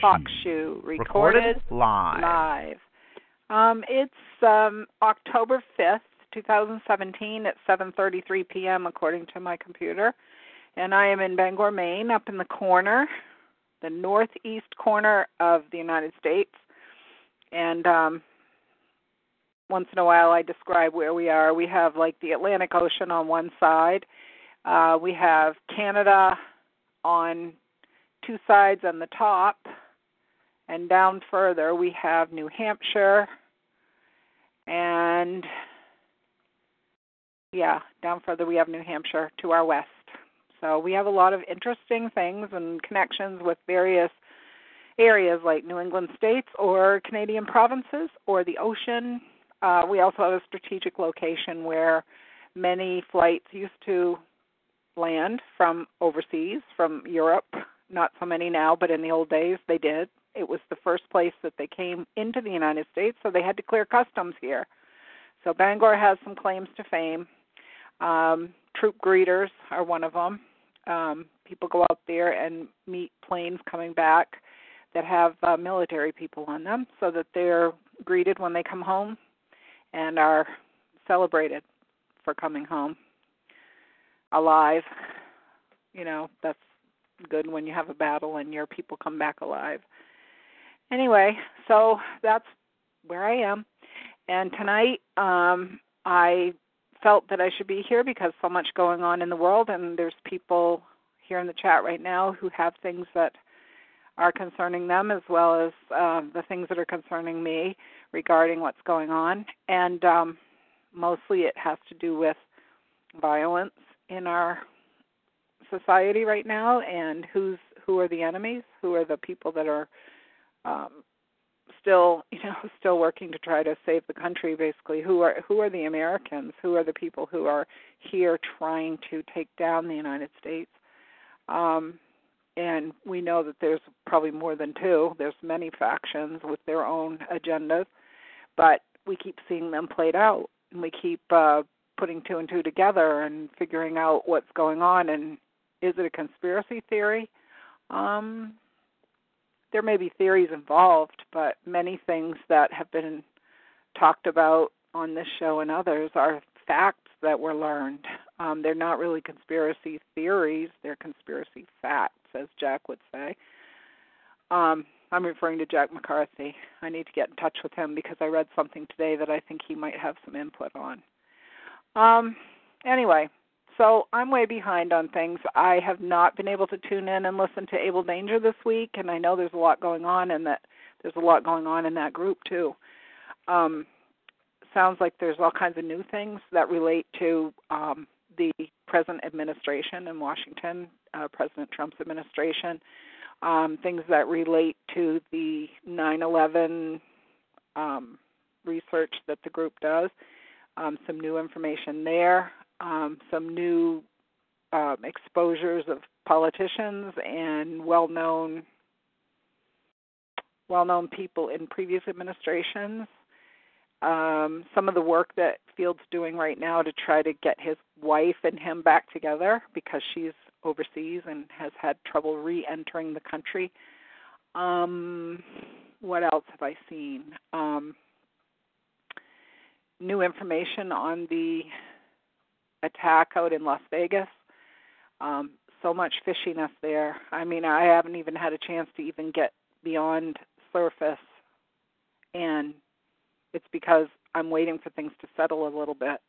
Talk Talk shoe. Recorded, Recorded live. live. Um, it's um, October 5th, 2017 at 7:33 p.m. according to my computer. And I am in Bangor, Maine, up in the corner, the northeast corner of the United States. And um once in a while I describe where we are. We have like the Atlantic Ocean on one side. Uh we have Canada on two sides on the top and down further we have New Hampshire and yeah, down further we have New Hampshire to our west. So we have a lot of interesting things and connections with various areas like New England states or Canadian provinces or the ocean. Uh, we also have a strategic location where many flights used to land from overseas, from Europe. Not so many now, but in the old days they did. It was the first place that they came into the United States, so they had to clear customs here. So Bangor has some claims to fame. Um, troop greeters are one of them. Um, people go out there and meet planes coming back that have uh, military people on them so that they're greeted when they come home and are celebrated for coming home alive. You know, that's good when you have a battle and your people come back alive. Anyway, so that's where I am. And tonight um I felt that I should be here because so much going on in the world and there's people here in the chat right now who have things that are concerning them as well as um, the things that are concerning me regarding what's going on. And um, mostly it has to do with violence in our society right now and who's who are the enemies, who are the people that are um, still you know still working to try to save the country basically. Who are who are the Americans? Who are the people who are here trying to take down the United States? Um and we know that there's probably more than two. There's many factions with their own agendas but we keep seeing them played out and we keep uh putting two and two together and figuring out what's going on and is it a conspiracy theory? Um there may be theories involved, but many things that have been talked about on this show and others are facts that were learned. Um, they're not really conspiracy theories, they're conspiracy facts, as Jack would say. Um, I'm referring to Jack McCarthy. I need to get in touch with him because I read something today that I think he might have some input on. Um, anyway, so I'm way behind on things. I have not been able to tune in and listen to Abel Danger this week, and I know there's a lot going on, and that there's a lot going on in that group too. Um, sounds like there's all kinds of new things that relate to um, the present administration in Washington, uh, President Trump's administration, um, things that relate to the 9/11 um, research that the group does. Um, some new information there um, some new um, exposures of politicians and well-known well-known people in previous administrations. Um, some of the work that Field's doing right now to try to get his wife and him back together because she's overseas and has had trouble re-entering the country. Um, what else have I seen? Um, new information on the attack out in Las Vegas. Um, so much fishiness there. I mean, I haven't even had a chance to even get beyond surface, and it's because I'm waiting for things to settle a little bit.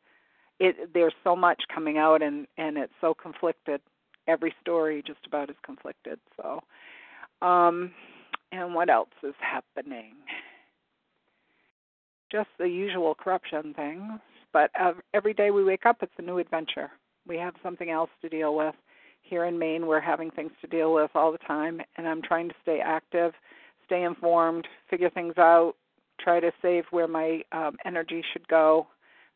It there's so much coming out, and and it's so conflicted. Every story just about is conflicted. So, um, and what else is happening? Just the usual corruption things but every day we wake up, it's a new adventure. We have something else to deal with here in Maine, we're having things to deal with all the time, and I'm trying to stay active, stay informed, figure things out, try to save where my um, energy should go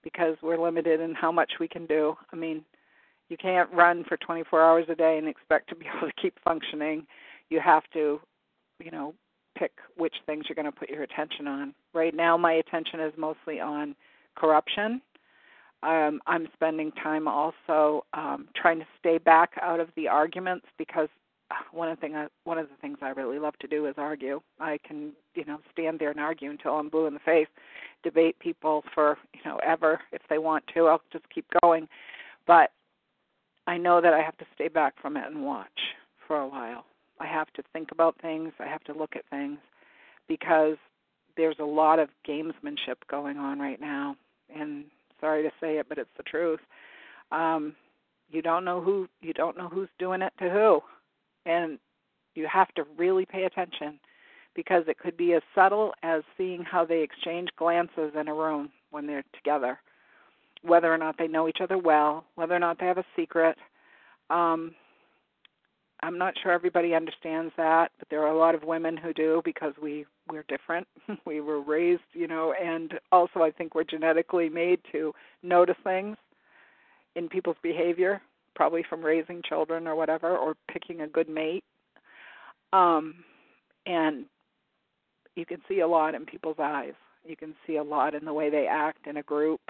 because we're limited in how much we can do. I mean, you can't run for 24 hours a day and expect to be able to keep functioning. You have to, you know, pick which things you're going to put your attention on. Right now, my attention is mostly on corruption. Um, I'm spending time also um, trying to stay back out of the arguments because uh, one of the thing I, one of the things I really love to do is argue. I can you know stand there and argue until I'm blue in the face, debate people for you know ever if they want to. I'll just keep going, but I know that I have to stay back from it and watch for a while. I have to think about things. I have to look at things because there's a lot of gamesmanship going on right now. And sorry to say it, but it's the truth. Um, you don't know who you don't know who's doing it to who, and you have to really pay attention because it could be as subtle as seeing how they exchange glances in a room when they're together, whether or not they know each other well, whether or not they have a secret. Um, I'm not sure everybody understands that, but there are a lot of women who do because we we're different. we were raised, you know, and also I think we're genetically made to notice things in people's behavior, probably from raising children or whatever, or picking a good mate. Um, and you can see a lot in people's eyes. You can see a lot in the way they act in a group,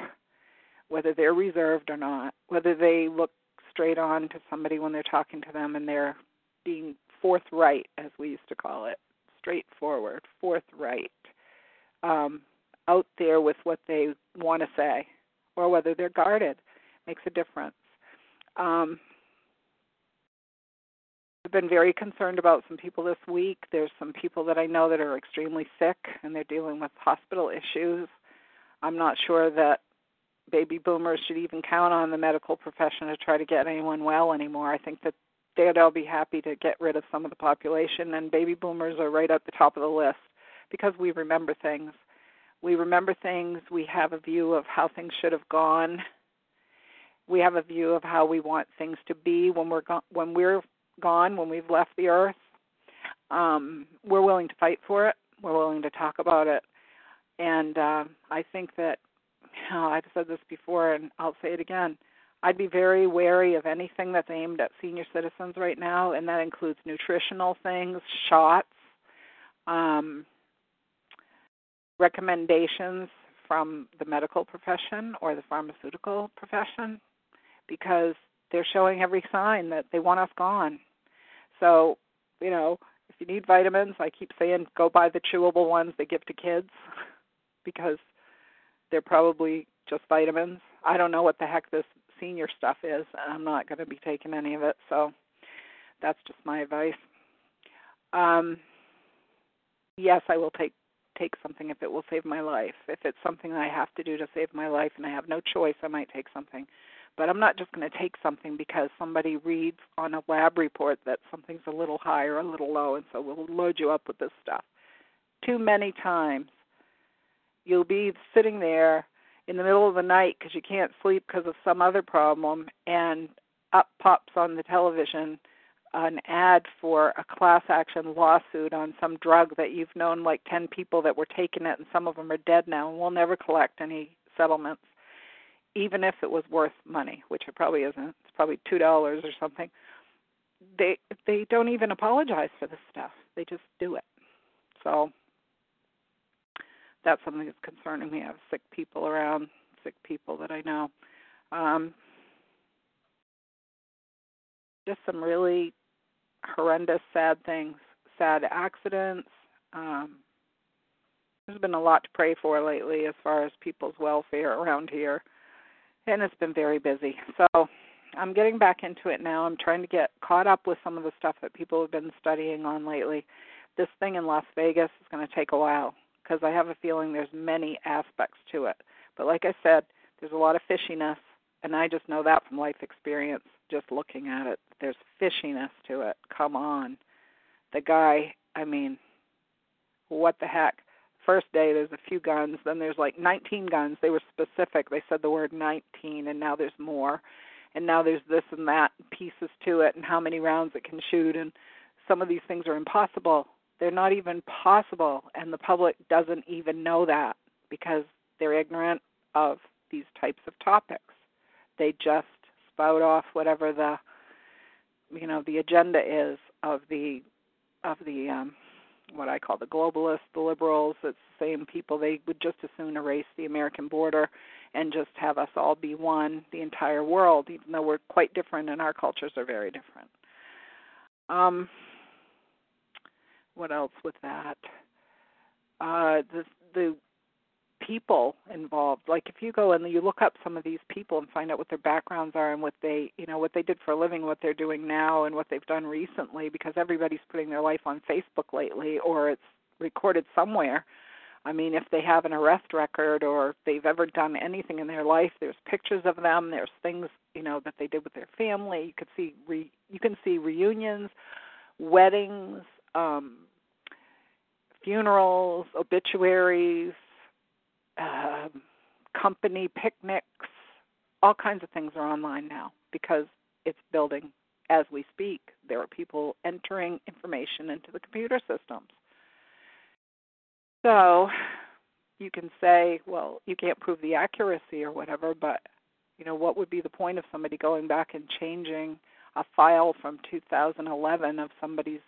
whether they're reserved or not, whether they look straight on to somebody when they're talking to them and they're being forthright, as we used to call it, straightforward, forthright, um, out there with what they want to say, or whether they're guarded, makes a difference. Um, I've been very concerned about some people this week. There's some people that I know that are extremely sick and they're dealing with hospital issues. I'm not sure that baby boomers should even count on the medical profession to try to get anyone well anymore. I think that they'd all be happy to get rid of some of the population, and baby boomers are right at the top of the list because we remember things. We remember things. We have a view of how things should have gone. We have a view of how we want things to be when we're go- when we're gone, when we've left the earth. Um, we're willing to fight for it. We're willing to talk about it, and uh, I think that you know, I've said this before, and I'll say it again. I'd be very wary of anything that's aimed at senior citizens right now, and that includes nutritional things, shots, um, recommendations from the medical profession or the pharmaceutical profession, because they're showing every sign that they want us gone. So, you know, if you need vitamins, I keep saying go buy the chewable ones they give to kids because they're probably just vitamins. I don't know what the heck this senior stuff is, and I'm not going to be taking any of it. So that's just my advice. Um, yes, I will take take something if it will save my life. If it's something I have to do to save my life and I have no choice, I might take something. But I'm not just going to take something because somebody reads on a lab report that something's a little high or a little low, and so we'll load you up with this stuff. Too many times You'll be sitting there in the middle of the night because you can't sleep because of some other problem, and up pops on the television an ad for a class action lawsuit on some drug that you've known like 10 people that were taking it and some of them are dead now and we'll never collect any settlements even if it was worth money which it probably isn't. It's probably two dollars or something. They they don't even apologize for this stuff. They just do it. So that's something that's concerning me. I have sick people around, sick people that I know. Um, just some really horrendous, sad things, sad accidents. Um, there's been a lot to pray for lately as far as people's welfare around here, and it's been very busy. So I'm getting back into it now. I'm trying to get caught up with some of the stuff that people have been studying on lately. This thing in Las Vegas is going to take a while because I have a feeling there's many aspects to it. But like I said, there's a lot of fishiness, and I just know that from life experience, just looking at it. There's fishiness to it. Come on. The guy, I mean, what the heck? First day there's a few guns, then there's like 19 guns. They were specific. They said the word 19 and now there's more. and now there's this and that pieces to it and how many rounds it can shoot and some of these things are impossible they're not even possible and the public doesn't even know that because they're ignorant of these types of topics they just spout off whatever the you know the agenda is of the of the um what I call the globalists, the liberals, it's the same people. They would just as soon erase the American border and just have us all be one, the entire world, even though we're quite different and our cultures are very different. Um, what else with that? Uh, the the people involved. Like if you go and you look up some of these people and find out what their backgrounds are and what they, you know, what they did for a living, what they're doing now, and what they've done recently, because everybody's putting their life on Facebook lately, or it's recorded somewhere. I mean, if they have an arrest record or they've ever done anything in their life, there's pictures of them. There's things, you know, that they did with their family. You could see re, you can see reunions, weddings, um, funerals, obituaries, uh, company picnics, all kinds of things are online now because it's building as we speak. There are people entering information into the computer systems. So you can say, well, you can't prove the accuracy or whatever, but you know, what would be the point of somebody going back and changing a file from 2011 of somebody's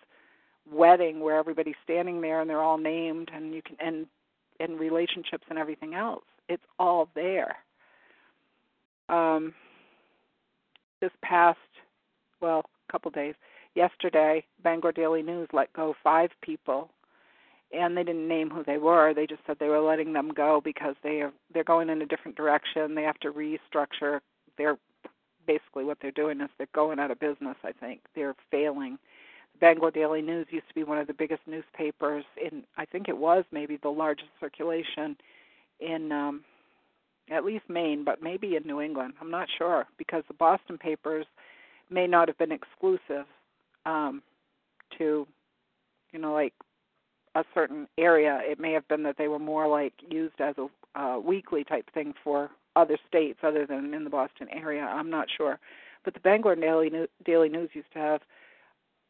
wedding where everybody's standing there and they're all named and you can and and relationships and everything else. It's all there. Um, this past, well, a couple days, yesterday, Bangor Daily News let go five people, and they didn't name who they were. They just said they were letting them go because they are they're going in a different direction. They have to restructure. They're basically what they're doing is they're going out of business. I think they're failing Bangor Daily News used to be one of the biggest newspapers in I think it was maybe the largest circulation in um at least Maine, but maybe in New England. I'm not sure because the Boston papers may not have been exclusive um to you know like a certain area. It may have been that they were more like used as a uh, weekly type thing for other states other than in the Boston area. I'm not sure. But the Bangor Daily, Daily News used to have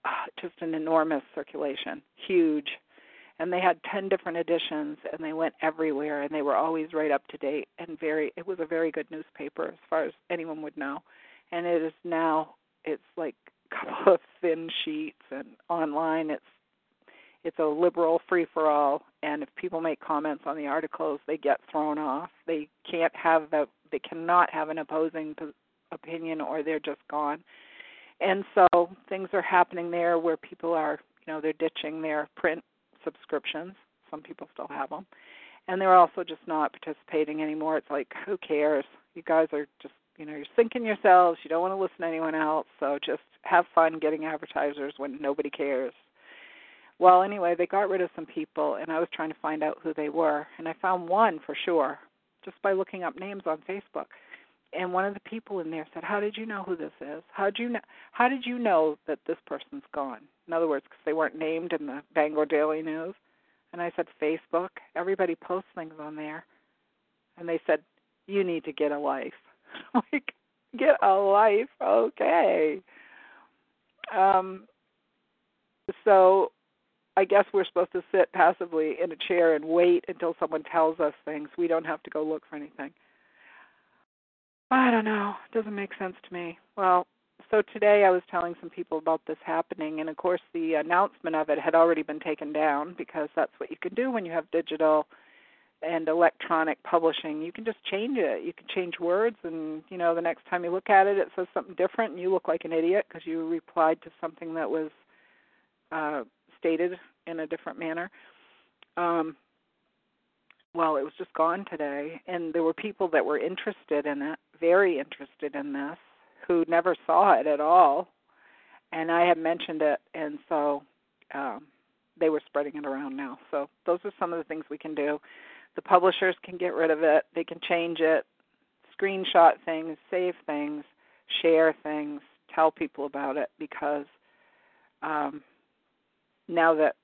just an enormous circulation, huge. And they had 10 different editions and they went everywhere and they were always right up to date and very it was a very good newspaper as far as anyone would know. And it is now it's like a couple of thin sheets and online it's it's a liberal free for all and if people make comments on the articles they get thrown off. They can't have the they cannot have an opposing opinion or they're just gone and so things are happening there where people are you know they're ditching their print subscriptions. Some people still have them and they're also just not participating anymore. It's like who cares? You guys are just you know you're sinking yourselves. You don't want to listen to anyone else. So just have fun getting advertisers when nobody cares. Well anyway they got rid of some people and i was trying to find out who they were. And i found one for sure just by looking up names on facebook and one of the people in there said, "How did you know who this is? How did you know? How did you know that this person's gone?" In other words, because they weren't named in the Bangor Daily News. And I said, "Facebook. Everybody posts things on there." And they said, "You need to get a life." like, get a life, okay. Um. So, I guess we're supposed to sit passively in a chair and wait until someone tells us things. We don't have to go look for anything. I don't know. It doesn't make sense to me. Well, so today I was telling some people about this happening, and of course the announcement of it had already been taken down because that's what you can do when you have digital and electronic publishing. You can just change it. You can change words, and you know the next time you look at it, it says something different, and you look like an idiot because you replied to something that was uh, stated in a different manner. Um, well, it was just gone today, and there were people that were interested in it, very interested in this, who never saw it at all, and I had mentioned it, and so um, they were spreading it around now. So those are some of the things we can do. The publishers can get rid of it; they can change it, screenshot things, save things, share things, tell people about it, because um, now that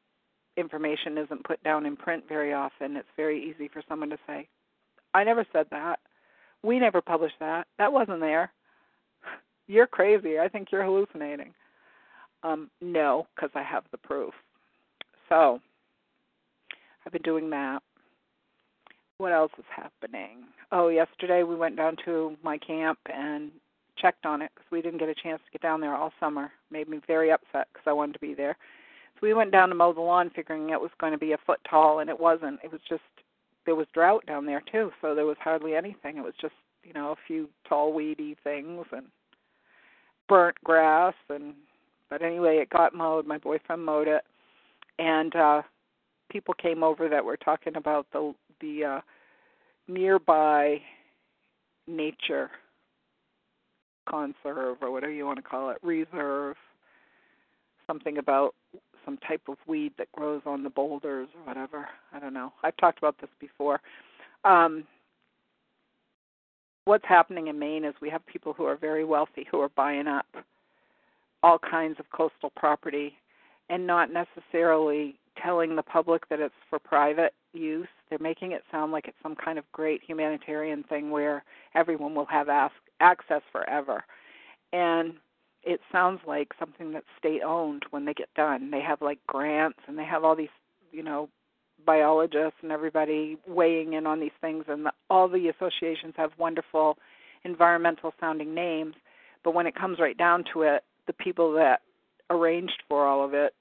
information isn't put down in print very often, it's very easy for someone to say, I never said that. We never published that. That wasn't there. you're crazy. I think you're hallucinating. Um, no, because I have the proof. So I've been doing that. What else is happening? Oh, yesterday we went down to my camp and checked on it because we didn't get a chance to get down there all summer. Made me very upset because I wanted to be there. So we went down to mow the lawn, figuring it was going to be a foot tall, and it wasn't. It was just there was drought down there too, so there was hardly anything. It was just you know a few tall weedy things and burnt grass and but anyway it got mowed my boyfriend mowed it and uh people came over that were talking about the the uh nearby nature conserve or whatever you want to call it reserve something about some type of weed that grows on the boulders or whatever i don't know i've talked about this before um what's happening in Maine is we have people who are very wealthy who are buying up all kinds of coastal property and not necessarily telling the public that it's for private use. They're making it sound like it's some kind of great humanitarian thing where everyone will have ask, access forever. And it sounds like something that's state owned when they get done. They have like grants and they have all these, you know, biologists and everybody weighing in on these things, and the, all the associations have wonderful environmental sounding names. But when it comes right down to it, the people that arranged for all of it,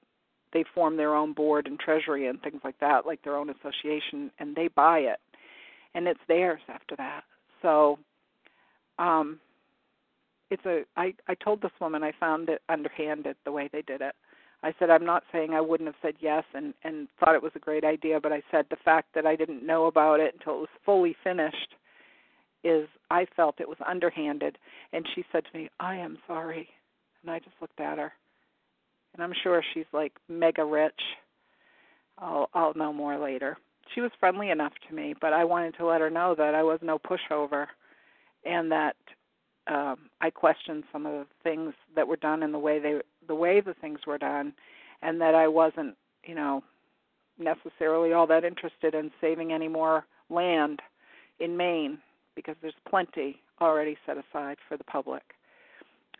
they form their own board and treasury and things like that, like their own association, and they buy it, and it's theirs after that. So, um, it's a. I I told this woman I found it underhanded the way they did it I said I'm not saying I wouldn't have said yes and and thought it was a great idea, but I said the fact that I didn't know about it until it was fully finished is I felt it was underhanded. And she said to me, "I am sorry," and I just looked at her, and I'm sure she's like mega rich. I'll I'll know more later. She was friendly enough to me, but I wanted to let her know that I was no pushover, and that um, I questioned some of the things that were done and the way they the way the things were done, and that I wasn't, you know, necessarily all that interested in saving any more land in Maine because there's plenty already set aside for the public.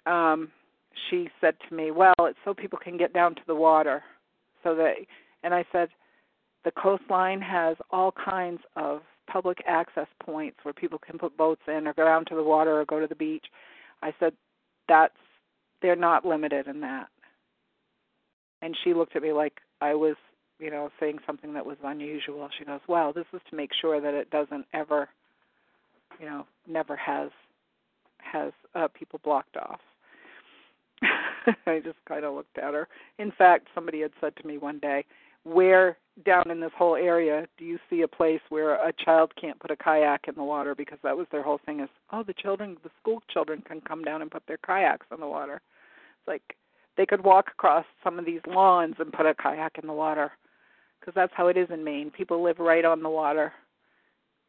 Um, she said to me, "Well, it's so people can get down to the water." So that, and I said, the coastline has all kinds of public access points where people can put boats in or go down to the water or go to the beach. I said, that's they're not limited in that. And she looked at me like I was, you know, saying something that was unusual. She goes, "Well, this is to make sure that it doesn't ever, you know, never has has uh, people blocked off." I just kind of looked at her. In fact, somebody had said to me one day, "Where down in this whole area do you see a place where a child can't put a kayak in the water? Because that was their whole thing is oh the children the school children can come down and put their kayaks in the water. It's like they could walk across some of these lawns and put a kayak in the water because that's how it is in Maine. People live right on the water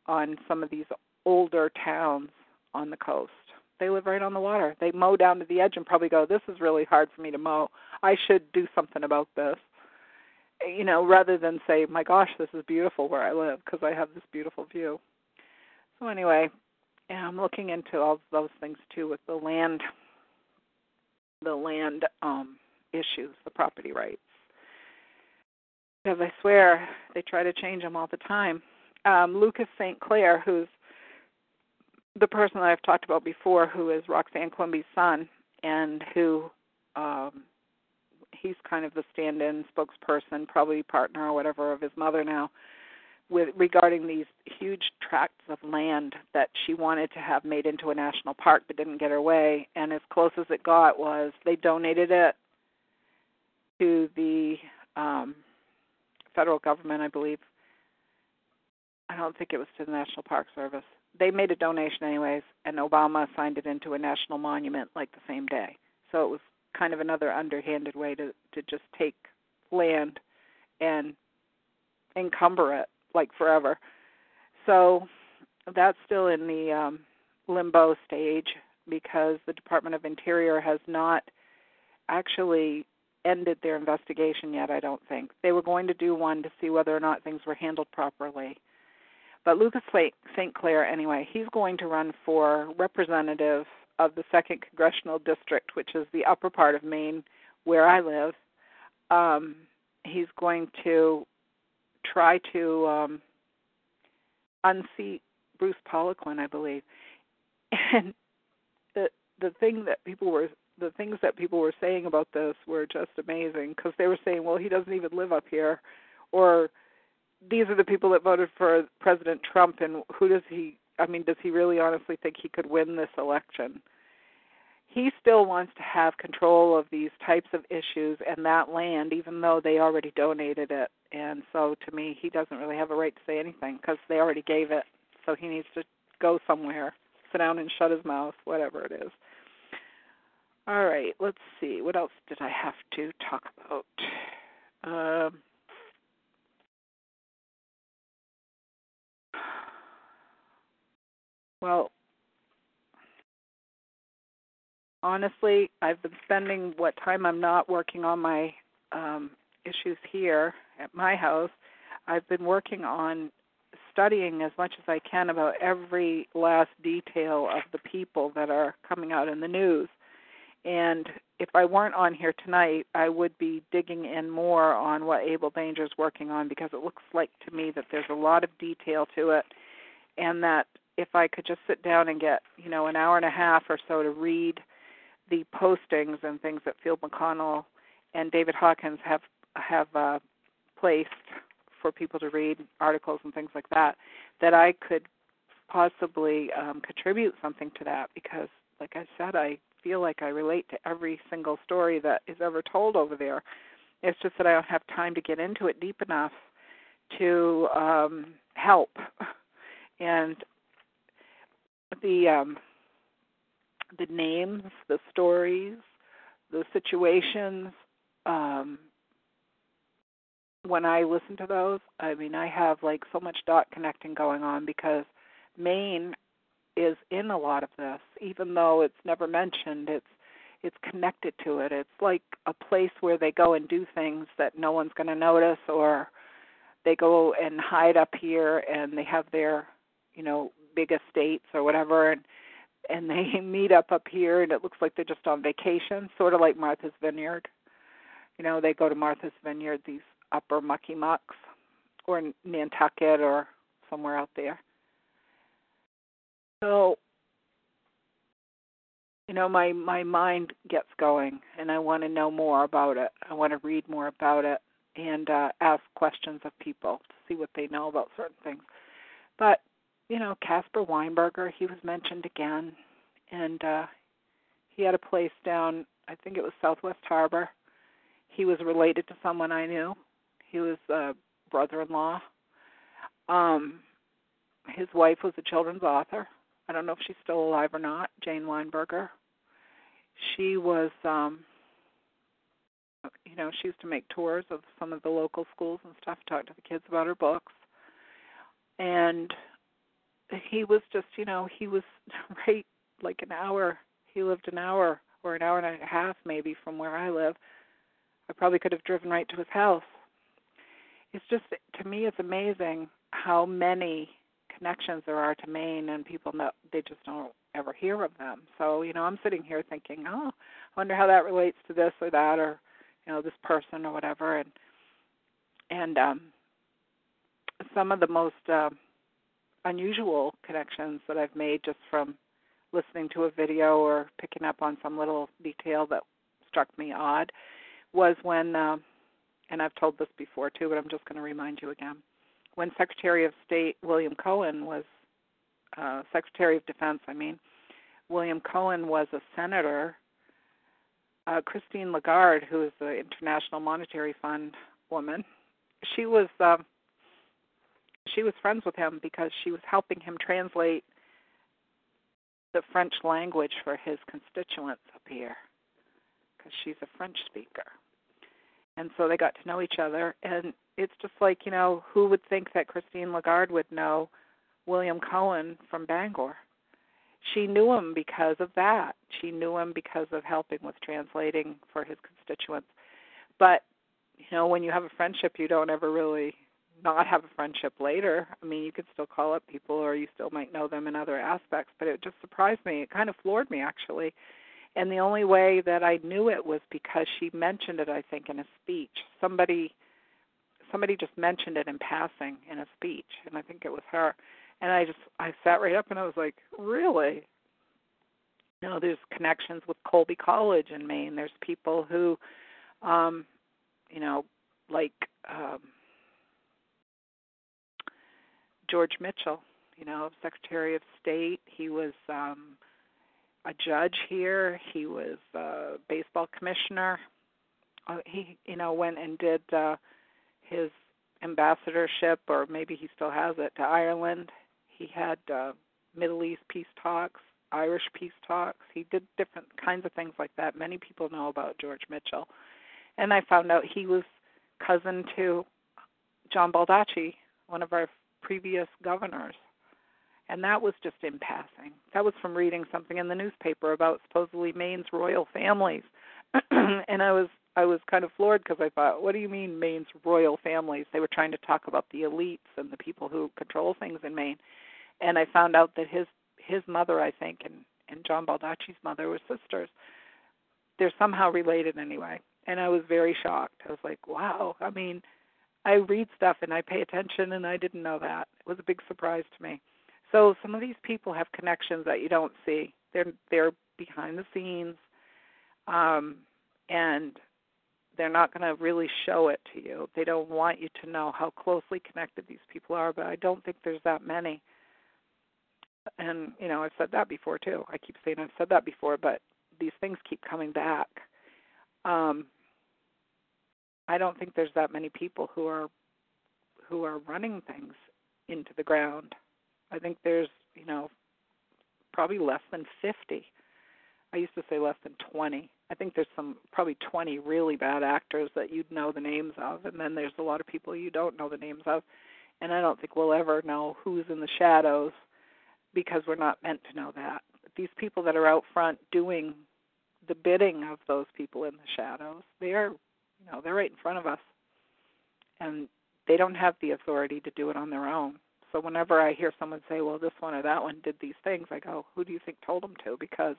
on some of these older towns on the coast. They live right on the water. They mow down to the edge and probably go this is really hard for me to mow. I should do something about this you know, rather than say, "My gosh, this is beautiful where I live," because I have this beautiful view. So anyway, I'm looking into all those things too with the land, the land um, issues, the property rights. Because I swear they try to change them all the time. Um, Lucas St. Clair, who's the person that I've talked about before, who is Roxanne Quimby's son, and who um, he's kind of the stand-in spokesperson, probably partner or whatever of his mother now, with regarding these huge tracts of land that she wanted to have made into a national park but didn't get her way. And as close as it got was they donated it to the um, federal government, I believe. I don't think it was to the National Park Service. They made a donation anyways, and Obama signed it into a national monument like the same day. So it was kind of another underhanded way to to just take land and encumber it like forever. So that's still in the um, limbo stage because the Department of Interior has not actually ended their investigation yet, I don't think. They were going to do one to see whether or not things were handled properly. But Lucas St. Clair, anyway, he's going to run for representative of the second congressional district, which is the upper part of Maine, where I live. Um, he's going to try to um, unseat Bruce Poliquin, I believe. And the the thing that people were the things that people were saying about this were just amazing because they were saying, well, he doesn't even live up here, or these are the people that voted for President Trump, and who does he? I mean, does he really honestly think he could win this election? He still wants to have control of these types of issues and that land, even though they already donated it. And so, to me, he doesn't really have a right to say anything because they already gave it. So he needs to go somewhere, sit down and shut his mouth, whatever it is. All right, let's see. What else did I have to talk about? Um, well, honestly, I've been spending what time I'm not working on my um, issues here at my house. I've been working on studying as much as I can about every last detail of the people that are coming out in the news. And if I weren't on here tonight, I would be digging in more on what Abel Danger is working on because it looks like to me that there's a lot of detail to it, and that if I could just sit down and get you know an hour and a half or so to read the postings and things that Field McConnell and David Hawkins have have uh, placed for people to read articles and things like that, that I could possibly um, contribute something to that because, like I said, I feel like I relate to every single story that is ever told over there. It's just that I don't have time to get into it deep enough to um, help. And the um, the names, the stories, the situations. Um, when I listen to those, I mean, I have like so much dot connecting going on because Maine is in a lot of this, even though it's never mentioned. It's it's connected to it. It's like a place where they go and do things that no one's going to notice, or they go and hide up here and they have their, you know, big estates or whatever, and and they meet up up here, and it looks like they're just on vacation, sort of like Martha's Vineyard. You know, they go to Martha's Vineyard, these upper mucky mucks, or Nantucket, or somewhere out there so, you know, my my mind gets going, and I want to know more about it. I want to read more about it and uh, ask questions of people to see what they know about certain things. But you know, Caspar Weinberger, he was mentioned again, and uh, he had a place down. I think it was Southwest Harbor. He was related to someone I knew. He was a brother-in-law. Um, his wife was a children's author. I don't know if she's still alive or not, Jane Weinberger. She was um you know, she used to make tours of some of the local schools and stuff, talk to the kids about her books. And he was just, you know, he was right like an hour. He lived an hour or an hour and a half maybe from where I live. I probably could have driven right to his house. It's just to me it's amazing how many connections there are to Maine, and people know they just don't ever hear of them. So you know, I'm sitting here thinking, oh, I wonder how that relates to this or that, or you know, this person or whatever, and and um, some of the most uh, unusual connections that I've made just from listening to a video or picking up on some little detail that struck me odd was when, uh, and I've told this before too, but I'm just going to remind you again when Secretary of State William Cohen was uh, Secretary of Defense, I mean, William Cohen was a senator. Uh, Christine Lagarde, who is the International Monetary Fund woman, she was uh, she was friends with him because she was helping him translate the French language for his constituents up here because she's a French speaker. And so they got to know each other and it's just like you know who would think that Christine Lagarde would know William Cohen from Bangor. She knew him because of that. She knew him because of helping with translating for his constituents. But you know, when you have a friendship, you don't ever really not have a friendship later. I mean, you could still call up people or you still might know them in other aspects, but it just surprised me. It kind of floored me actually. And the only way that I knew it was because she mentioned it I think in a speech. Somebody somebody just mentioned it in passing in a speech and I think it was her. And I just I sat right up and I was like, "Really?" You know, there's connections with Colby College in Maine. There's people who um you know, like um George Mitchell, you know, Secretary of State. He was um, a judge here. He was a baseball commissioner. Uh, he, you know, went and did uh, his ambassadorship, or maybe he still has it, to Ireland. He had uh, Middle East peace talks, Irish peace talks. He did different kinds of things like that. Many people know about George Mitchell. And I found out he was cousin to John Baldacci, one of our previous governors. And that was just in passing. That was from reading something in the newspaper about supposedly Maine's royal families. and I was I was kind of floored because I thought, what do you mean Maine's royal families? They were trying to talk about the elites and the people who control things in Maine. And I found out that his his mother, I think, and and John Baldacci's mother were sisters. They're somehow related anyway. And I was very shocked. I was like, wow. I mean, I read stuff and I pay attention, and I didn't know that. It was a big surprise to me. So some of these people have connections that you don't see. They're they're behind the scenes, um, and they're not going to really show it to you. They don't want you to know how closely connected these people are. But I don't think there's that many. And you know, I've said that before too. I keep saying I've said that before, but these things keep coming back. Um, I don't think there's that many people who are who are running things into the ground. I think there's, you know, probably less than 50. I used to say less than 20. I think there's some probably 20 really bad actors that you'd know the names of and then there's a lot of people you don't know the names of. And I don't think we'll ever know who's in the shadows because we're not meant to know that. But these people that are out front doing the bidding of those people in the shadows, they're you know, they're right in front of us. And they don't have the authority to do it on their own. So whenever I hear someone say, "Well, this one or that one did these things," I go, "Who do you think told them to?" Because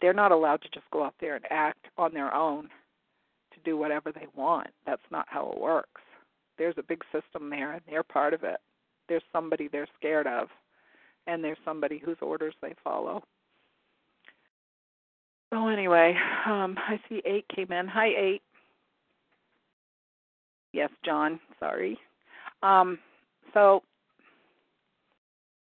they're not allowed to just go out there and act on their own to do whatever they want. That's not how it works. There's a big system there, and they're part of it. There's somebody they're scared of, and there's somebody whose orders they follow. So anyway, um, I see eight came in. Hi, eight. Yes, John. Sorry. Um, so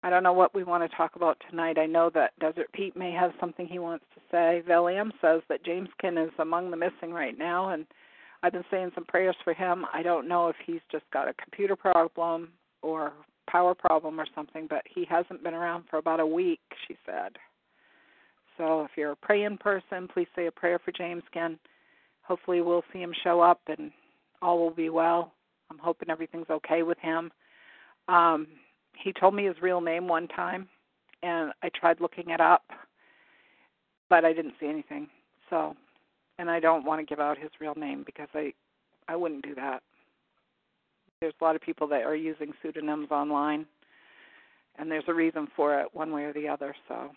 I don't know what we want to talk about tonight. I know that Desert Pete may have something he wants to say. Valium says that James Kin is among the missing right now, and I've been saying some prayers for him. I don't know if he's just got a computer problem or power problem or something, but he hasn't been around for about a week, she said. So if you're a praying person, please say a prayer for James Kin. Hopefully we'll see him show up and all will be well. I'm hoping everything's okay with him. Um, he told me his real name one time, and I tried looking it up, but I didn't see anything. So, and I don't want to give out his real name because I, I wouldn't do that. There's a lot of people that are using pseudonyms online, and there's a reason for it, one way or the other. So,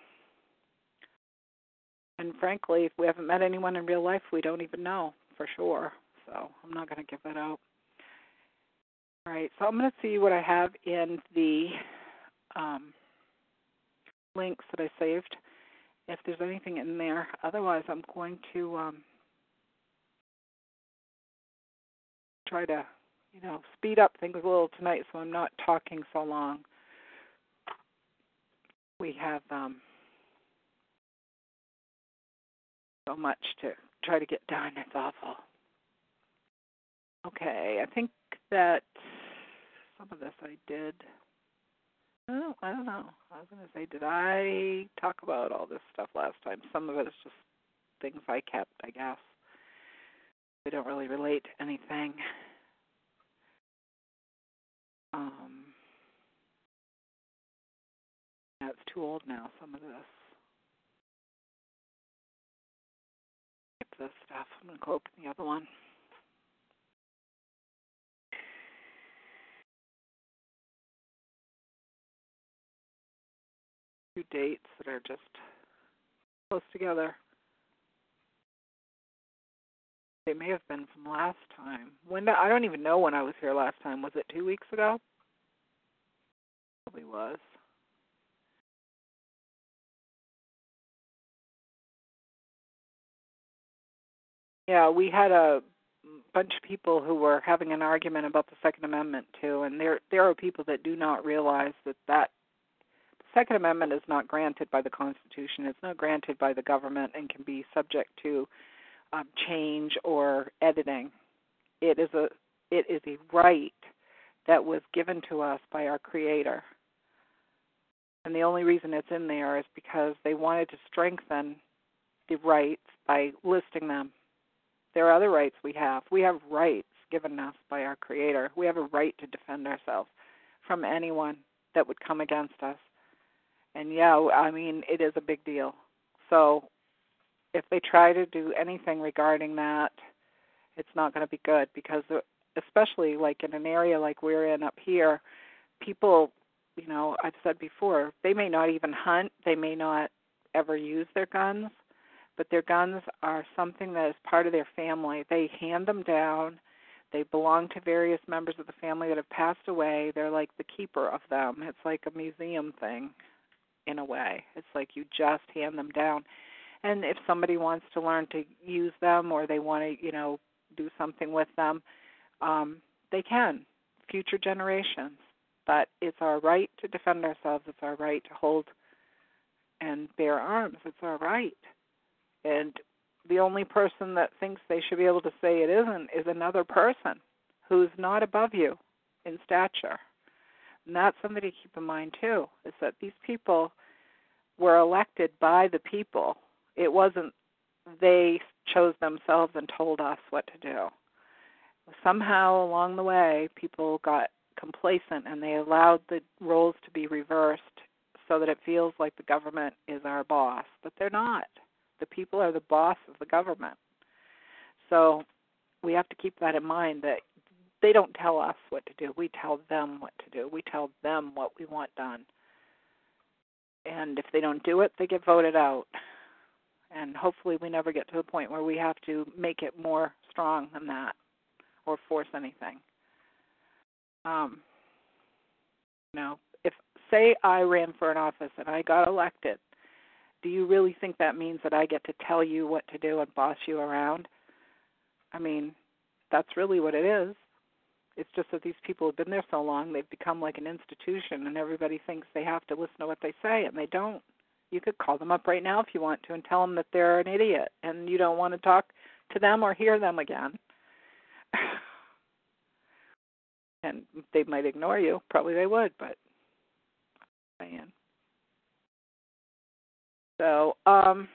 and frankly, if we haven't met anyone in real life, we don't even know for sure so I'm not going to give that out. All right, so I'm going to see what I have in the um, links that I saved, if there's anything in there. Otherwise, I'm going to um, try to, you know, speed up things a little tonight so I'm not talking so long. We have um, so much to try to get done. It's awful. Okay, I think that some of this I did. Oh, I don't know. I was going to say, did I talk about all this stuff last time? Some of it is just things I kept, I guess. They don't really relate to anything. Um, it's too old now. Some of this. This stuff. I'm going to go open the other one. Dates that are just close together. They may have been from last time. When I don't even know when I was here last time. Was it two weeks ago? Probably was. Yeah, we had a bunch of people who were having an argument about the Second Amendment too, and there there are people that do not realize that that Second Amendment is not granted by the Constitution. It's not granted by the government and can be subject to um, change or editing. It is a it is a right that was given to us by our Creator. And the only reason it's in there is because they wanted to strengthen the rights by listing them there are other rights we have. We have rights given us by our Creator. We have a right to defend ourselves from anyone that would come against us. And yeah, I mean, it is a big deal. So if they try to do anything regarding that, it's not going to be good because, uh, especially like in an area like we're in up here, people, you know, I've said before, they may not even hunt, they may not ever use their guns, but their guns are something that is part of their family. They hand them down. They belong to various members of the family that have passed away. They're like the keeper of them. It's like a museum thing in a way. It's like you just hand them down. And if somebody wants to learn to use them or they want to, you know, do something with them, um, they can. Future generations. But it's our right to defend ourselves. It's our right to hold and bear arms. It's our right. And the only person that thinks they should be able to say it isn't is another person who's not above you in stature. And that's something to keep in mind too, is that these people were elected by the people. It wasn't they chose themselves and told us what to do. Somehow along the way, people got complacent and they allowed the roles to be reversed so that it feels like the government is our boss, but they're not. The people are the boss of the government. So we have to keep that in mind that they don't tell us what to do. We tell them what to do. We tell them what we want done. And if they don't do it, they get voted out. And hopefully we never get to the point where we have to make it more strong than that or force anything. Um, you know, if say I ran for an office and I got elected do you really think that means that I get to tell you what to do and boss you around? I mean, that's really what it is. It's just that these people have been there so long, they've become like an institution, and everybody thinks they have to listen to what they say, and they don't. You could call them up right now if you want to and tell them that they're an idiot and you don't want to talk to them or hear them again. and they might ignore you. Probably they would, but saying. So, um,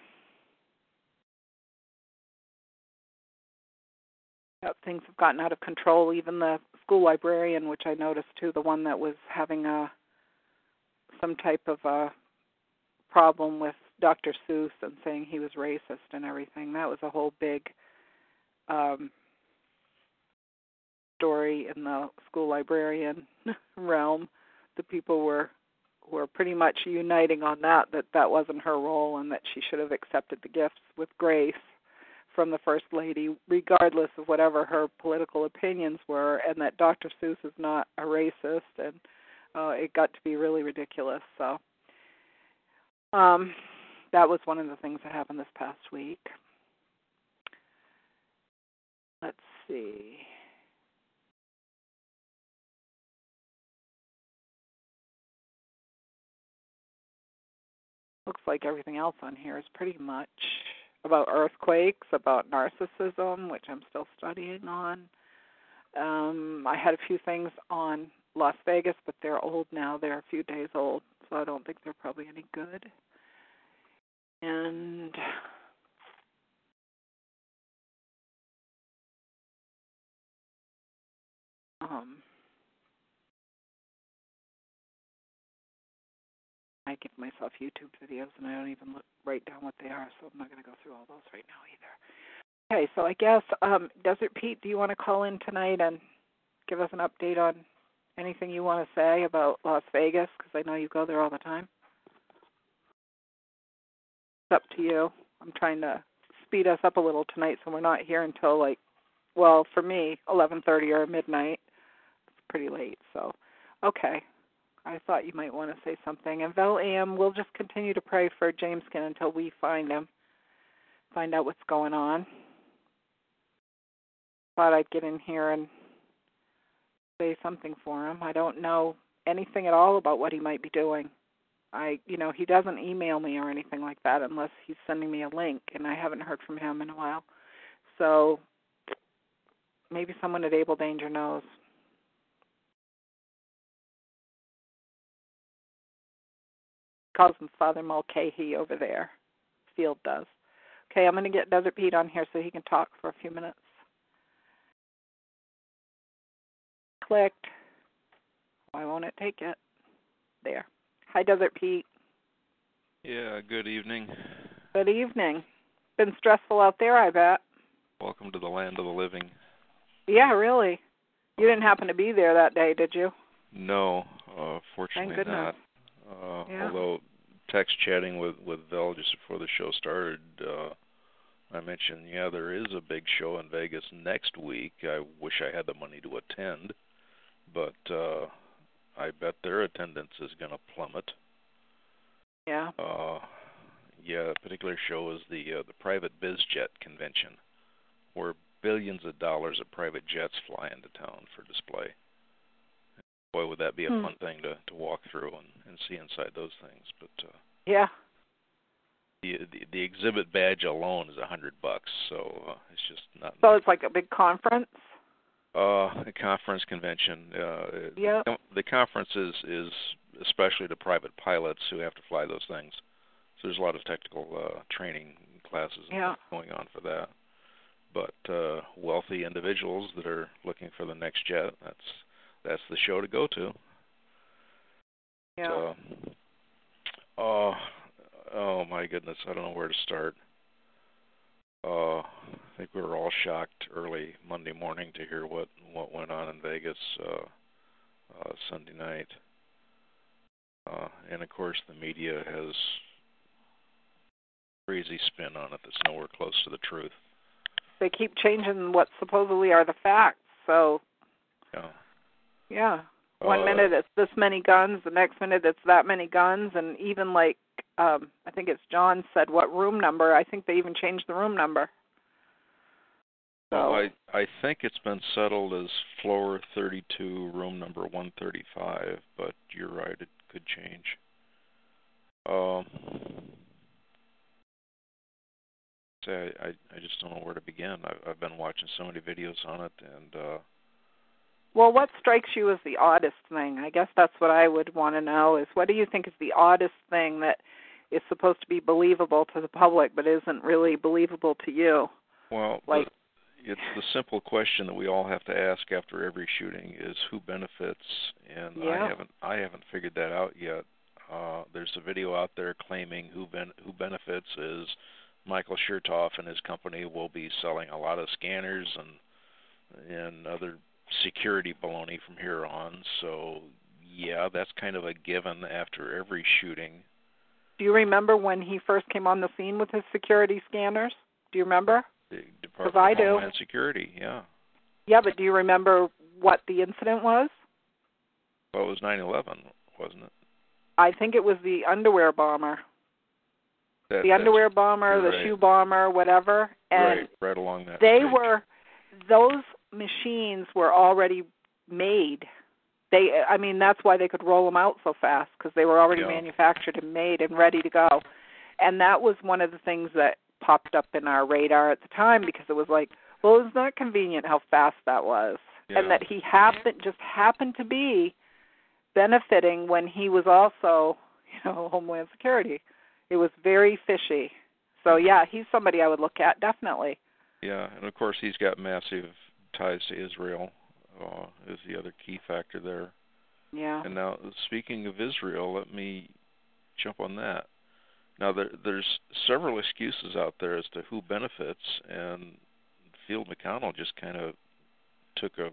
Uh, things have gotten out of control. Even the school librarian, which I noticed too, the one that was having a some type of a problem with Dr. Seuss and saying he was racist and everything. That was a whole big um story in the school librarian realm. The people were were pretty much uniting on that that that wasn't her role and that she should have accepted the gifts with grace from the first lady regardless of whatever her political opinions were and that Dr. Seuss is not a racist and uh it got to be really ridiculous so um that was one of the things that happened this past week let's see looks like everything else on here is pretty much about earthquakes, about narcissism, which I'm still studying on. Um, I had a few things on Las Vegas, but they're old now. They're a few days old, so I don't think they're probably any good. And um, I give myself YouTube videos and I don't even look, write down what they are, so I'm not going to go through all those right now either. Okay, so I guess um, Desert Pete, do you want to call in tonight and give us an update on anything you want to say about Las Vegas? Because I know you go there all the time. It's up to you. I'm trying to speed us up a little tonight, so we're not here until like, well, for me, 11:30 or midnight. It's pretty late, so okay. I thought you might want to say something. And Vel Am, we'll just continue to pray for Jameskin until we find him, find out what's going on. Thought I'd get in here and say something for him. I don't know anything at all about what he might be doing. I, you know, he doesn't email me or anything like that unless he's sending me a link, and I haven't heard from him in a while. So maybe someone at Abel Danger knows. Calls him Father Mulcahy over there. Field does. Okay, I'm going to get Desert Pete on here so he can talk for a few minutes. Clicked. Why won't it take it? There. Hi, Desert Pete. Yeah, good evening. Good evening. Been stressful out there, I bet. Welcome to the land of the living. Yeah, really. You didn't happen to be there that day, did you? No, uh, fortunately Thank goodness. not. Uh, Yeah. Although text chatting with with Vel just before the show started, uh, I mentioned, yeah, there is a big show in Vegas next week. I wish I had the money to attend, but uh, I bet their attendance is going to plummet. Yeah. Uh, yeah, a particular show is the uh, the private BizJet convention, where billions of dollars of private jets fly into town for display. Boy, would that be a Hmm. fun thing to to walk through and and see inside those things. But uh, Yeah. the, the the exhibit badge alone is a hundred bucks, so uh, it's just not. So it's like a big conference. uh, a conference convention. Uh, Yep. the, the conference is is especially to private pilots who have to fly those things. So there's a lot of technical uh, training classes Yeah. going on for that. But uh, wealthy individuals that are looking for the next jet, that's that's the show to go to. Yeah. Uh, oh, oh my goodness, I don't know where to start. Uh, I think we were all shocked early Monday morning to hear what what went on in Vegas uh, uh, Sunday night. Uh, and of course, the media has crazy spin on it that's nowhere close to the truth. They keep changing what supposedly are the facts. So Yeah. Yeah. One Uh, minute it's this many guns, the next minute it's that many guns, and even like um I think it's John said what room number. I think they even changed the room number. So Well, I I think it's been settled as floor 32, room number 135, but you're right, it could change. Um, say I, I I just don't know where to begin. I've I've been watching so many videos on it, and uh, Well, what strikes you as the oddest thing? I guess that's what I would want to know is what do you think is the oddest thing that is supposed to be believable to the public but isn't really believable to you? well, the- Like- it's the simple question that we all have to ask after every shooting is who benefits, and I haven't I haven't figured that out yet. Uh, there's a video out there claiming who ben- who benefits is Michael Chertoff and his company will be selling a lot of scanners and and other security baloney from here on. So yeah, that's kind of a given after every shooting. Do you remember when he first came on the scene with his security scanners? Do you remember? The Department I of do. Homeland Security, yeah. Yeah, but do you remember what the incident was? Well, it was 9/11, wasn't it? I think it was the underwear bomber. That, The underwear bomber, the right. shoe bomber, whatever. And right, right along that. they ridge. were those machines were already made. They i mean that's why they could roll them out so fast because they were already Yeah. manufactured and made and ready to go. And that was one of the things that popped up in our radar at the time because it was like well it's not convenient how fast that was? Yeah. and that he happened just happened to be benefiting when he was also you know homeland security. It was very fishy. So yeah he's somebody i would look at definitely. Yeah, and of course he's got massive ties to Israel. Uh, is the other key factor there. yeah And now, speaking of Israel, let me jump on that. Now, there, there's several excuses out there as to who benefits, and Field McConnell just kind of took a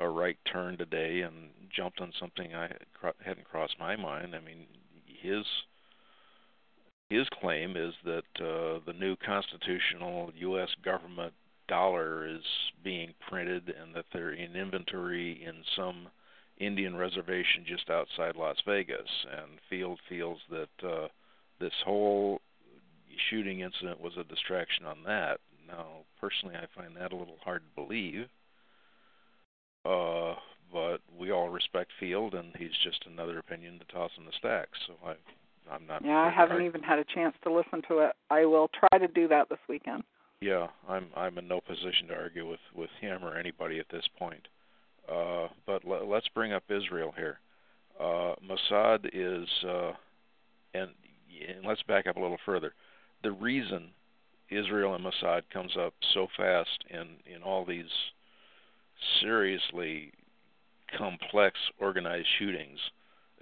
a right turn today and jumped on something I hadn't crossed my mind. I mean, his his claim is that uh, the new constitutional U.S. government dollar is being printed and that they're in inventory in some Indian reservation just outside Las Vegas. And Field feels that uh, this whole shooting incident was a distraction on that. Now, personally, I find that a little hard to believe. Uh, but we all respect Field, and he's just another opinion to toss in the stack. So I I'm not. Yeah, I haven't even had a chance to listen to it. I will try to do that this weekend. Yeah, I'm I'm in no position to argue with with him or anybody at this point. Uh, but l- let's bring up Israel here. Uh, Mossad is, uh, and, and let's back up a little further. The reason Israel and Mossad comes up so fast in in all these seriously complex organized shootings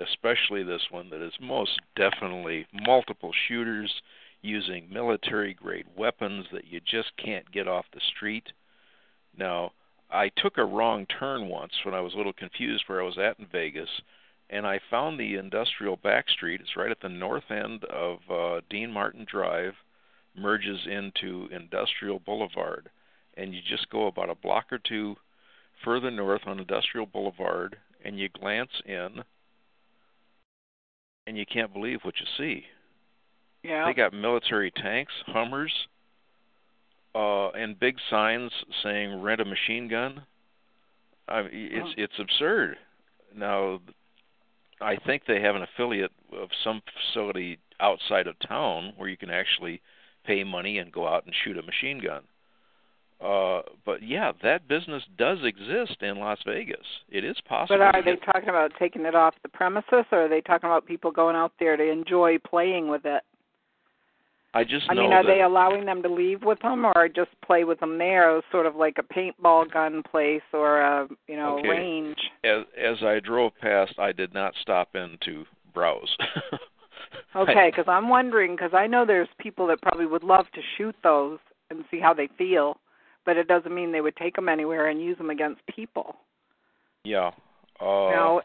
especially this one that is most definitely multiple shooters using military grade weapons that you just can't get off the street. Now, I took a wrong turn once when I was a little confused where I was at in Vegas, and I found the industrial back street. It's right at the north end of uh, Dean Martin Drive, merges into Industrial Boulevard, and you just go about a block or two further north on Industrial Boulevard, and you glance in and you can't believe what you see. Yeah. They got military tanks, Hummers, uh, and big signs saying "rent a machine gun." I mean, it's oh. it's absurd. Now, I think they have an affiliate of some facility outside of town where you can actually pay money and go out and shoot a machine gun. Uh, but yeah, that business does exist in Las Vegas. It is possible. But are they talking about taking it off the premises, or are they talking about people going out there to enjoy playing with it? I just I know mean, are that, they allowing them to leave with them, or just play with them there, sort of like a paintball gun place or a you know Okay. range? as as I drove past, I did not stop in to browse. Okay, because I'm wondering because I know there's people that probably would love to shoot those and see how they feel, but it doesn't mean they would take them anywhere and use them against people. yeah. Uh, no,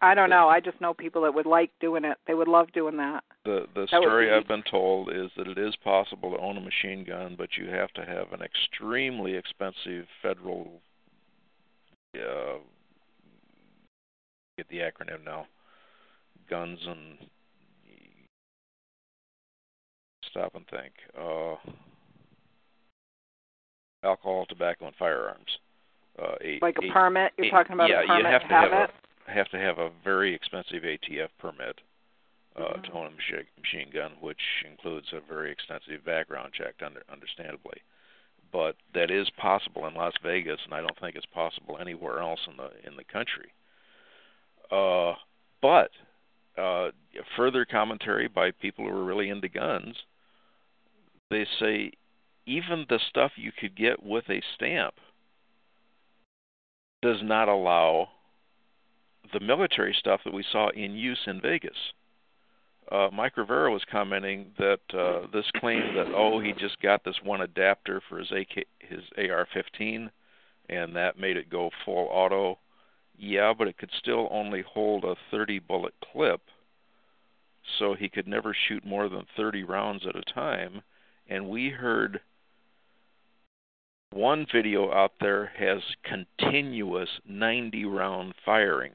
I don't know. I just know people that would like doing it. They would love doing that. The the That story be- I've been told is that it is possible to own a machine gun, but you have to have an extremely expensive federal uh get the acronym now. Guns and stop and think. Uh alcohol, tobacco and firearms. Uh a, Like a a- permit. You're a- talking about yeah, a permit you have to have, have it. a have to have a very expensive ATF permit uh, to own a machi- machine gun, which includes a very extensive background check, under, understandably. But that is possible in Las Vegas, and I don't think it's possible anywhere else in the in the country. Uh, but uh, further commentary by people who are really into guns, they say even the stuff you could get with a stamp does not allow the military stuff that we saw in use in Vegas. Uh, Mike Rivero was commenting that uh, this claim that oh he just got this one adapter for his AK his AR-15 and that made it go full auto. Yeah, but it could still only hold a 30 bullet clip, so he could never shoot more than 30 rounds at a time. And we heard one video out there has continuous 90 round firing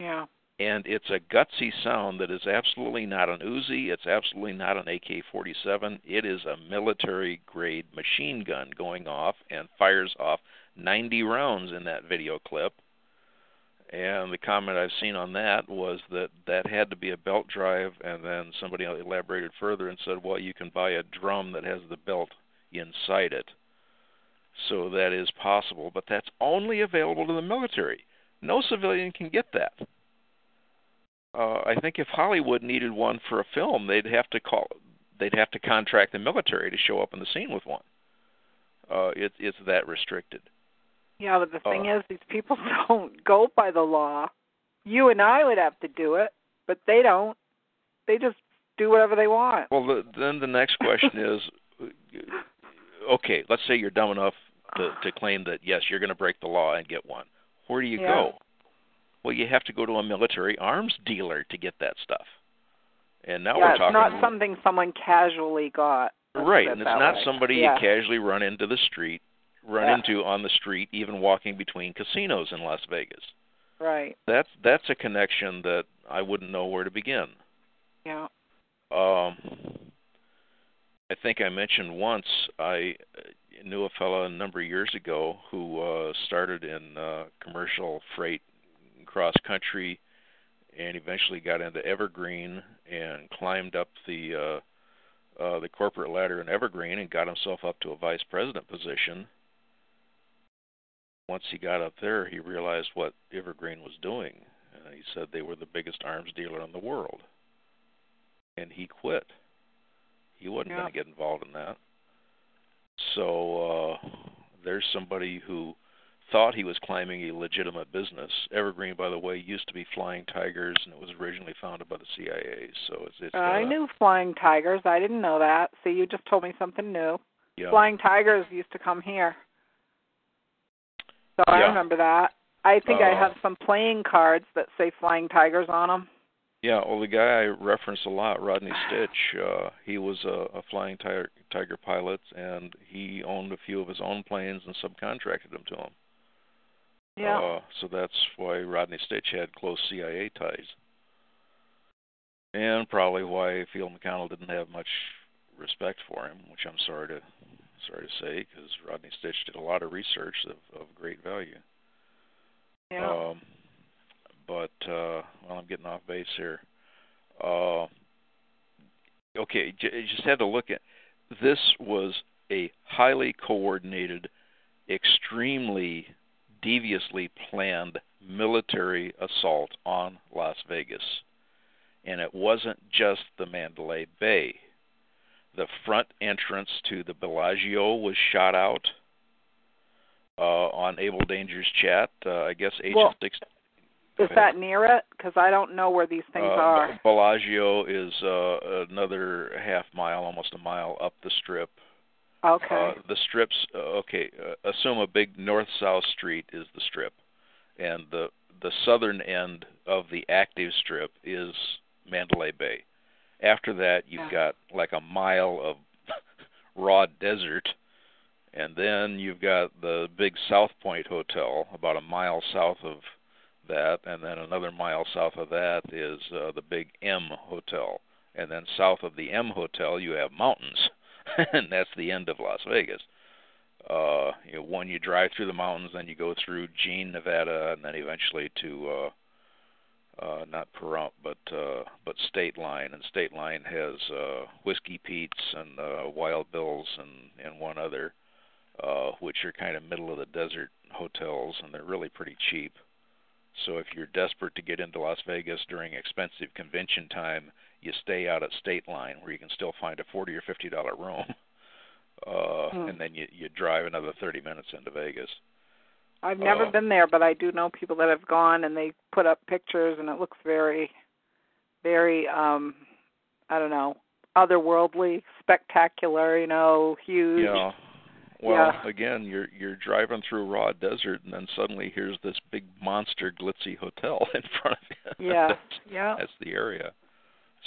Yeah. And it's a gutsy sound that is absolutely not an Uzi, it's absolutely not an AK-47. It is a military grade machine gun going off and fires off 90 rounds in that video clip. And the comment I've seen on that was that that had to be a belt drive and then somebody elaborated further and said, "Well, you can buy a drum that has the belt inside it." So that is possible, but that's only available to the military. No civilian can get that uh, I think if Hollywood needed one for a film, they'd have to call, they'd have to contract the military to show up in the scene with one. Uh, it, it's that restricted. Yeah, but the thing Uh, is, these people don't go by the law. You and I would have to do it, but they don't. They just do whatever they want. Well, the, then the next question is, okay, let's say you're dumb enough to, to claim that yes, you're going to break the law and get one. Where do you Yeah. go? Well, you have to go to a military arms dealer to get that stuff. And now yeah, we're talking it's not something someone casually got. Right, and it's not way. somebody yeah. you casually run into the street, run Yeah. into on the street, even walking between casinos in Las Vegas. Right. That's that's a connection that I wouldn't know where to begin. Yeah. Um, I think I mentioned once I knew a fellow a number of years ago who uh, started in uh, commercial freight cross country and eventually got into Evergreen and climbed up the uh, uh, the corporate ladder in Evergreen and got himself up to a vice president position. Once he got up there, he realized what Evergreen was doing. Uh, he said they were the biggest arms dealer in the world, and he quit. He wasn't Yeah. going to get involved in that. So uh, there's somebody who thought he was climbing a legitimate business. Evergreen, by the way, used to be Flying Tigers, and it was originally founded by the CIA. So it's, it's I uh, knew Flying Tigers. I didn't know that. See, you just told me something new. yeah. Flying Tigers used to come here. So I remember that. I think I Uh, have some playing cards that say Flying Tigers on them. Yeah, well, the guy I reference a lot, Rodney Stich, uh, he was a, a flying tiger, tiger pilot, and he owned a few of his own planes and subcontracted them to him. Yeah. Uh, so that's why Rodney Stich had close CIA ties, and probably why Field McConnell didn't have much respect for him, which I'm sorry to sorry to say, because Rodney Stich did a lot of research of, of great value. yeah. Um, but uh, well, I'm getting off base here. Uh, okay, j- just had to look at this was a highly coordinated, extremely deviously planned military assault on Las Vegas, and it wasn't just the Mandalay Bay. The front entrance to the Bellagio was shot out uh, on Abel Danger's chat. Uh, I guess Agent Well, Dix- Is that near it? Because I don't know where these things uh, are. Bellagio is uh, another half mile, almost a mile up the strip. Okay. Uh, the strips, uh, okay, uh, assume a big north-south street is the strip, and the the southern end of the active strip is Mandalay Bay. After that, you've Yeah. got like a mile of raw desert, and then you've got the big South Point Hotel about a mile south of that, and then another mile south of that is uh, the big M Hotel, and then south of the M Hotel you have mountains, and that's the end of Las Vegas. Uh, you know, when you drive through the mountains, then you go through Jean, Nevada, and then eventually to uh, uh, not Pahrump, but uh, but State Line, and State Line has uh, Whiskey Pete's and uh, Wild Bills and and one other, uh, which are kind of middle of the desert hotels, and they're really pretty cheap. So if you're desperate to get into Las Vegas during expensive convention time, you stay out at State Line, where you can still find a forty or fifty dollar room, uh, Hmm. and then you you drive another thirty minutes into Vegas. I've never uh, been there, but I do know people that have gone and they put up pictures and it looks very very um I don't know, otherworldly, spectacular, you know, huge. Yeah. Well, Yeah. again, you're you're driving through raw desert, and then suddenly here's this big monster glitzy hotel in front of you. Yeah. that's, Yeah. that's the area.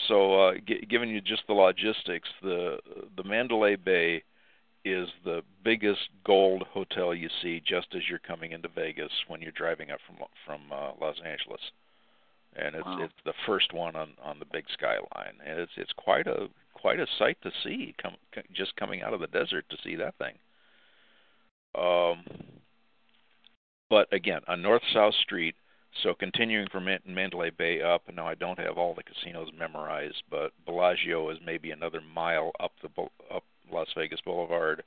So, uh, g- giving you just the logistics, the the Mandalay Bay is the biggest gold hotel you see just as you're coming into Vegas when you're driving up from from uh, Los Angeles, and it's Wow. it's the first one on on the big skyline, and it's it's quite a quite a sight to see. Come just coming out of the desert to see that thing. Um, but again, a north-south street. So continuing from Man- Mandalay Bay up, and now I don't have all the casinos memorized, but Bellagio is maybe another mile up the up Las Vegas Boulevard.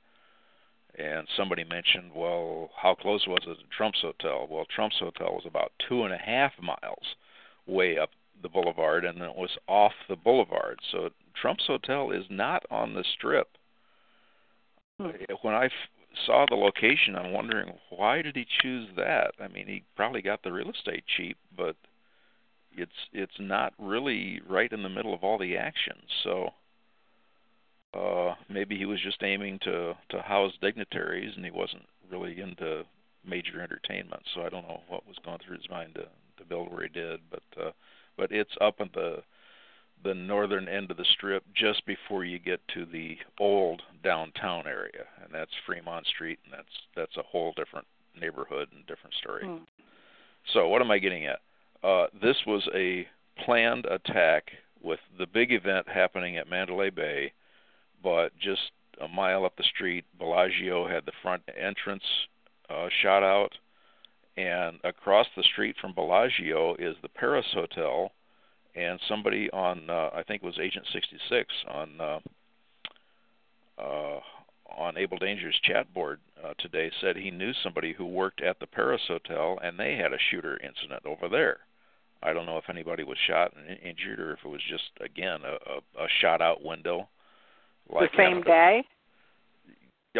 And somebody mentioned, well, how close was it to Trump's Hotel? Well, Trump's Hotel was about two and a half miles way up the boulevard, and it was off the boulevard. So Trump's Hotel is not on the strip. Hmm. When I saw the location, I'm wondering why did he choose that? I mean, he probably got the real estate cheap, but it's it's not really right in the middle of all the action. So uh maybe he was just aiming to to house dignitaries and he wasn't really into major entertainment. So I don't know what was going through his mind to to build where he did, but uh but it's up in the the northern end of the strip just before you get to the old downtown area and that's Fremont Street and that's that's a whole different neighborhood and different story. Mm. So what am I getting at? Uh, this was a planned attack with the big event happening at Mandalay Bay, but just a mile up the street, Bellagio had the front entrance uh, shot out, and across the street from Bellagio is the Paris Hotel, and somebody on uh, I think it was Agent 66 on uh, uh, on Abel Danger's chat board uh, today said he knew somebody who worked at the Paris Hotel, and they had a shooter incident over there. I don't know if anybody was shot and injured or if it was just again a, a, a shot out window. Like the same day.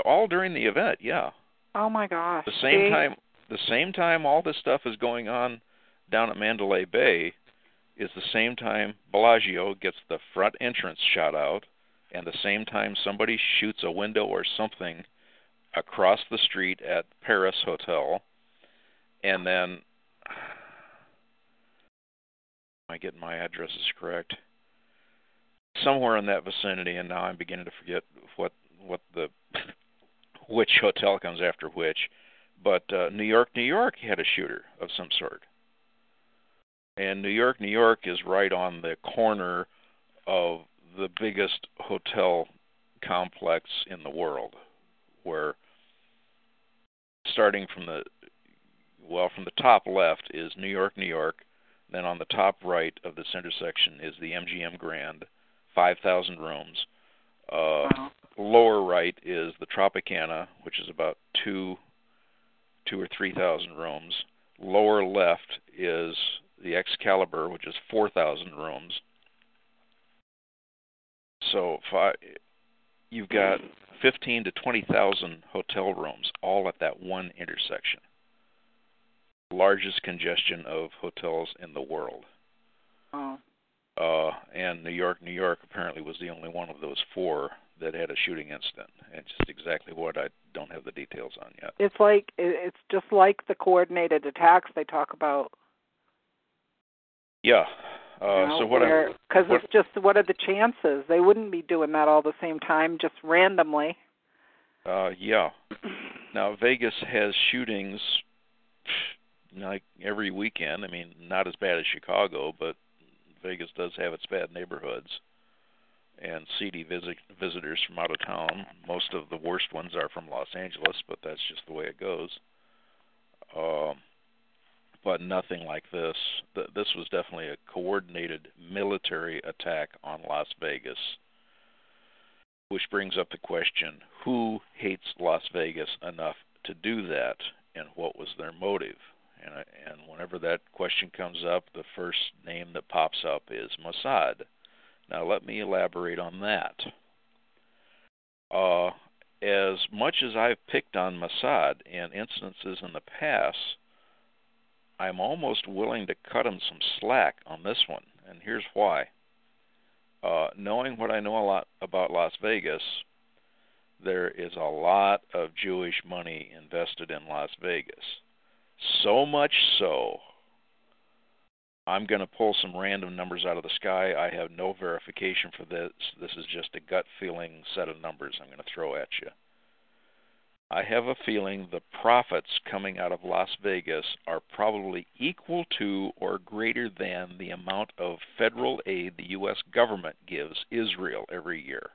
All during the event, yeah. Oh my gosh. The same See? time, the same time all this stuff is going on down at Mandalay Bay is the same time Bellagio gets the front entrance shot out, and the same time somebody shoots a window or something across the street at Paris Hotel, and then am I get my addresses correct? Somewhere in that vicinity, and now I'm beginning to forget what what the which hotel comes after which. But uh, New York, New York had a shooter of some sort, and New York, New York is right on the corner of the biggest hotel complex in the world, where starting from the well from the top left is New York, New York, then on the top right of this intersection is the MGM Grand, 5,000 rooms. Uh, Wow. Lower right is the Tropicana, which is about two, two or three thousand rooms. Lower left is the Excalibur, which is 4,000 rooms. So fi you've got 15 to 20,000 hotel rooms all at that one intersection largest congestion of hotels in the world. Oh. Uh, and New York, New York apparently was the only one of those four that had a shooting incident. And just exactly what I don't have the details on yet. It's like it's just like the coordinated attacks they talk about. Yeah. Uh, so what because it's just what are the chances? They wouldn't be doing that all the same time, just randomly. uh, yeah. Now Vegas has shootings like every weekend. I mean, not as bad as Chicago, but Vegas does have its bad neighborhoods and seedy visit, visitors from out of town. Most of the worst ones are from Los Angeles, but that's just the way it goes. Um, but nothing like this. This was definitely a coordinated military attack on Las Vegas which brings up the question who hates Las Vegas enough to do that and what was their motive? And, and whenever that question comes up, the first name that pops up is Mossad. Now, let me elaborate on that. Uh, as much as I've picked on Mossad in instances in the past, I'm almost willing to cut him some slack on this one, and here's why uh, knowing what I know a lot about Las Vegas, there is a lot of Jewish money invested in Las Vegas. So much so, I'm going to pull some random numbers out of the sky. I have no verification for this. This is just a gut feeling set of numbers I'm going to throw at you. I have a feeling the profits coming out of Las Vegas are probably equal to or greater than the amount of federal aid the U.S. government gives Israel every year.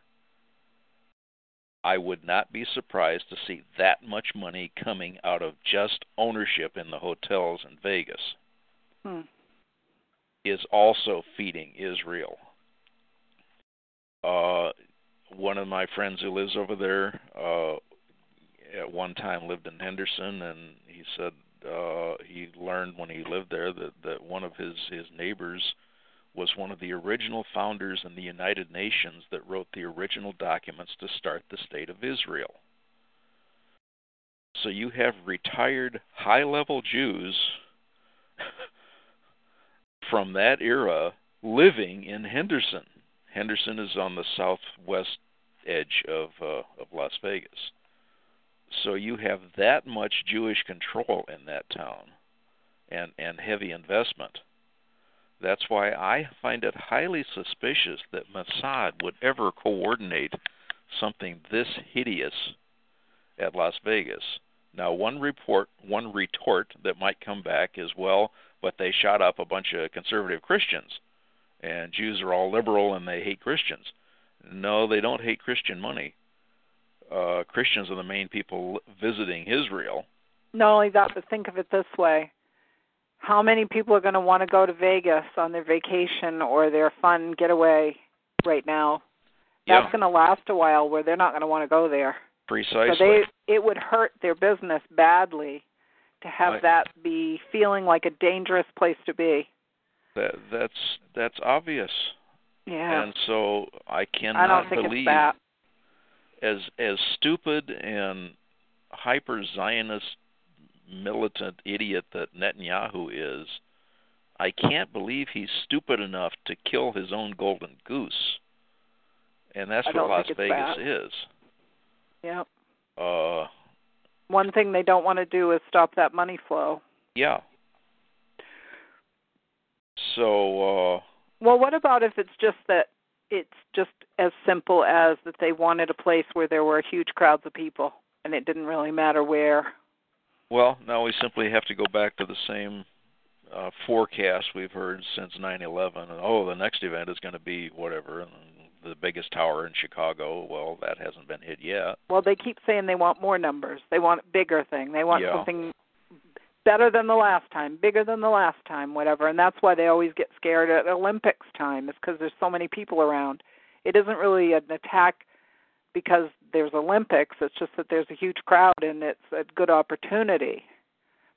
I would not be surprised to see that much money coming out of just ownership in the hotels in Vegas Hmm. is also feeding Israel. Uh, one of my friends who lives over there uh, at one time lived in Henderson, and he said uh, he learned when he lived there that that one of his his neighbors was one of the original founders in the United Nations that wrote the original documents to start the state of Israel. So you have retired high level Jews from that era living in Henderson. Henderson is on the southwest edge of uh, of Las Vegas. So you have that much Jewish control in that town and and heavy investment That's why I find it highly suspicious that Mossad would ever coordinate something this hideous at Las Vegas. Now, one report, one retort that might come back is, well, but they shot up a bunch of conservative Christians, and Jews are all liberal and they hate Christians. No, they don't hate Christian money. Uh, Christians are the main people visiting Israel. Not only that, but think of it this way: how many people are going to want to go to Vegas on their vacation or their fun getaway right now? That's Yeah. going to last a while, where they're not going to want to go there. Precisely. So they it would hurt their business badly to have Right. that be feeling like a dangerous place to be. that that's that's obvious. Yeah. And so I cannot I don't think believe it's that. As as stupid and hyper Zionist militant idiot that Netanyahu is, I can't believe he's stupid enough to kill his own golden goose. And that's I what Las Vegas that. is. Yeah. Uh One thing they don't want to do is stop that money flow. yeah. So uh Well, what about if it's just that it's simple as that they wanted a place where there were huge crowds of people and it didn't really matter where. Well, now we simply have to go back to the same uh, forecast we've heard since 9/11. And, oh, the next event is going to be whatever, the biggest tower in Chicago. Well, that hasn't been hit yet. Well, they keep saying they want more numbers. They want a bigger thing. They want Yeah. something better than the last time, bigger than the last time, whatever. And that's why they always get scared at Olympics time, is because there's so many people around. It isn't really an attack because there's Olympics. It's just that there's a huge crowd and it's a good opportunity.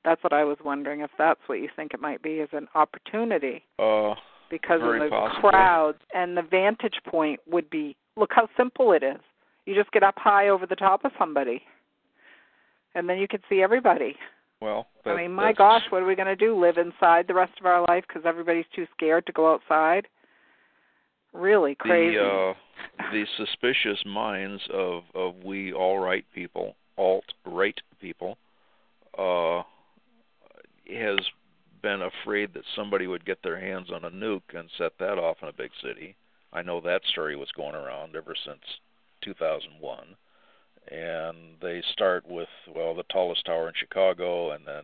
That's what I was wondering if that's what you think it might be, is an opportunity Uh, because of the possibly. crowds and the vantage point would be look how simple it is. You just get up high over the top of somebody, and then you can see everybody. well, I mean, my gosh, what are we going to do? Live inside the rest of our life because everybody's too scared to go outside? Really crazy. The uh, the suspicious minds of of we all right people, alt right people, uh, has been afraid that somebody would get their hands on a nuke and set that off in a big city. I know that story was going around ever since 2001. And they start with well the tallest tower in Chicago and then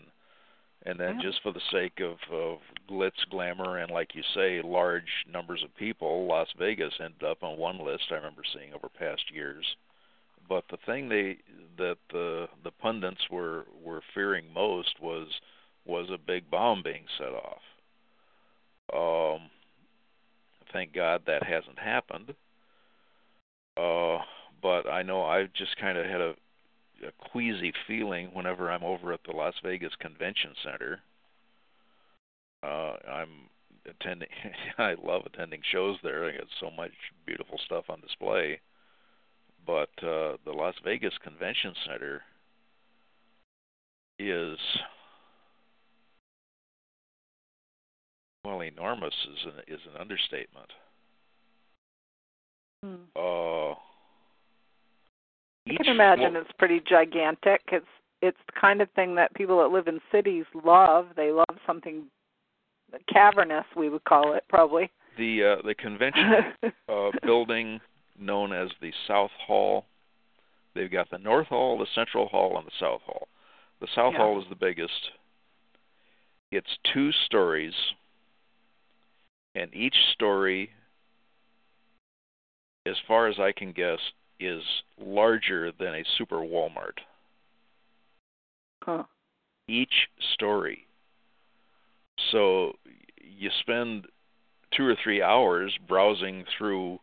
and then Yeah. just for the sake of, of glitz, glamour, and like you say, large numbers of people, Las Vegas ended up on one list. I remember seeing over past years. But the thing they that the the pundits were were fearing most was was a big bomb being set off. Um, thank God that hasn't happened. Uh, but I know I've just kind of had a a queasy feeling whenever I'm over at the Las Vegas Convention Center. Uh, I'm attending. I love attending shows there. I got so much beautiful stuff on display. But uh, the Las Vegas Convention Center is well enormous is an is an understatement. Hmm. Uh, I can imagine flo- it's pretty gigantic. It's it's the kind of thing that people that live in cities love. They love something cavernous, we would call it probably. the uh, the convention uh, building known as the South Hall. They've got the North Hall, the Central Hall, and the South Hall. The South Yeah. Hall is the biggest. It's two stories, and each story, as far as I can guess, is larger than a super Walmart. huh. each story. So you spend two or three hours browsing through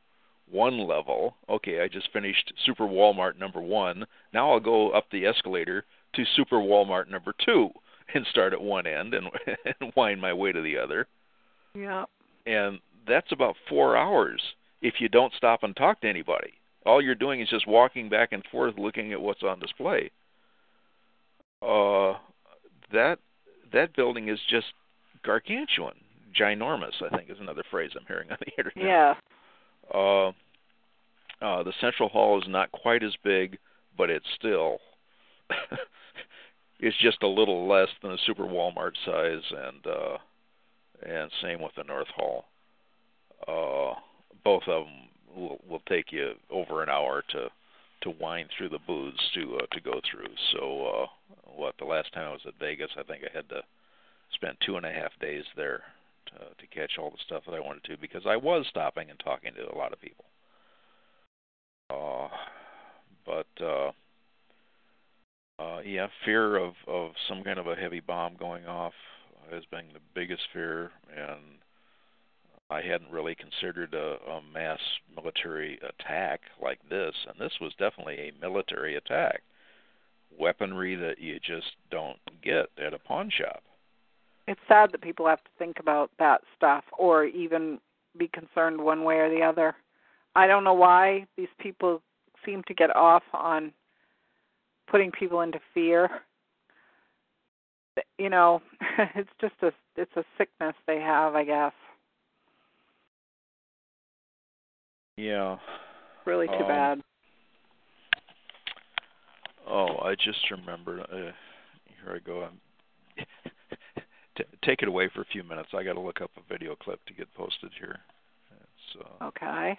one level. Okay, I just finished Super Walmart number one. Now I'll go up the escalator to Super Walmart number two and start at one end and, and wind my way to the other. Yeah. And that's about four hours if you don't stop and talk to anybody. All you're doing is just walking back and forth looking at what's on display. Uh, that that building is just gargantuan, ginormous. I think is another phrase I'm hearing on the internet. Yeah. Uh, uh, the central hall is not quite as big, but it's still it's just a little less than a super Walmart size, and uh, and same with the North Hall. Uh, both of them will will take you over an hour to to wind through the booths to uh, to go through. So uh, what the last time I was at Vegas, I think I had to spend two and a half days there to, to catch all the stuff that I wanted to because I was stopping and talking to a lot of people. Uh, but uh, uh, yeah, fear of of some kind of a heavy bomb going off has been the biggest fear, and I hadn't really considered a, a mass military attack like this, and this was definitely a military attack. Weaponry that you just don't get at a pawn shop. It's sad that people have to think about that stuff or even be concerned one way or the other. I don't know why these people seem to get off on putting people into fear. You know, it's just a it's a sickness they have, I guess. Yeah. Really too um, bad. Oh, I just remembered. Uh, here I go. I'm T- take it away for a few minutes. I got to look up a video clip to get posted here. Uh, Okay.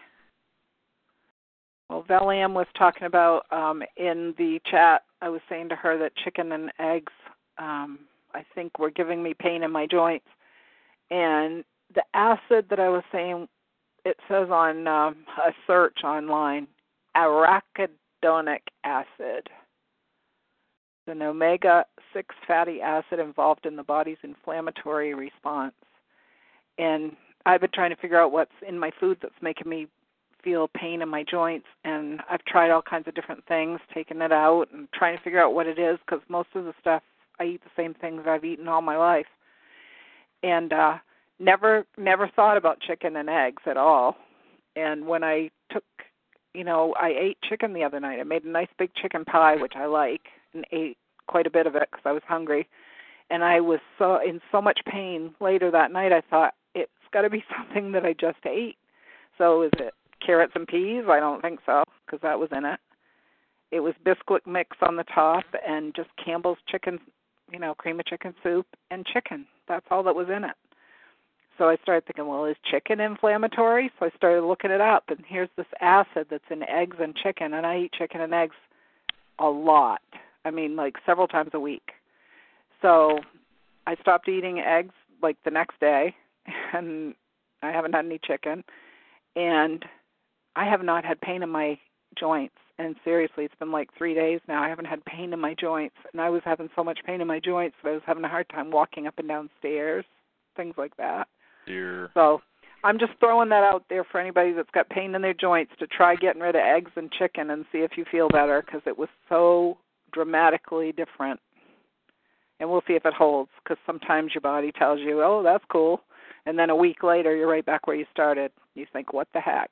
Well, Valium was talking about um, in the chat. I was saying to her that chicken and eggs, um, I think, were giving me pain in my joints, and the acid that I was saying, it says on um, a search online, arachidonic acid, It's an omega six fatty acid involved in the body's inflammatory response, and I've been trying to figure out what's in my food that's making me feel pain in my joints and I've tried all kinds of different things, taking it out and trying to figure out what it is because most of the stuff I eat the same things I've eaten all my life. And uh never never thought about chicken and eggs at all. And when I took, you know, I ate chicken the other night. I made a nice big chicken pie which I like and ate quite a bit of it cuz I was hungry. And I was so in so much pain later that night I thought it's got to be something that I just ate. So is it carrots and peas? I don't think so because that was in it. It was Bisquick mix on the top and just Campbell's chicken, you know, cream of chicken soup and chicken. That's all that was in it. So I started thinking, well, is chicken inflammatory? So I started looking it up, and here's this acid that's in eggs and chicken, and I eat chicken and eggs a lot. I mean, like several times a week. So I stopped eating eggs like the next day, and I haven't had any chicken, and I have not had pain in my joints. And seriously, it's been like three days now. I haven't had pain in my joints, and I was having so much pain in my joints that I was having a hard time walking up and down stairs, things like that. Dear. So I'm just throwing that out there for anybody that's got pain in their joints to try getting rid of eggs and chicken and see if you feel better because it was so dramatically different. And we'll see if it holds because sometimes your body tells you, oh, that's cool. And then a week later, you're right back where you started. You think, what the heck?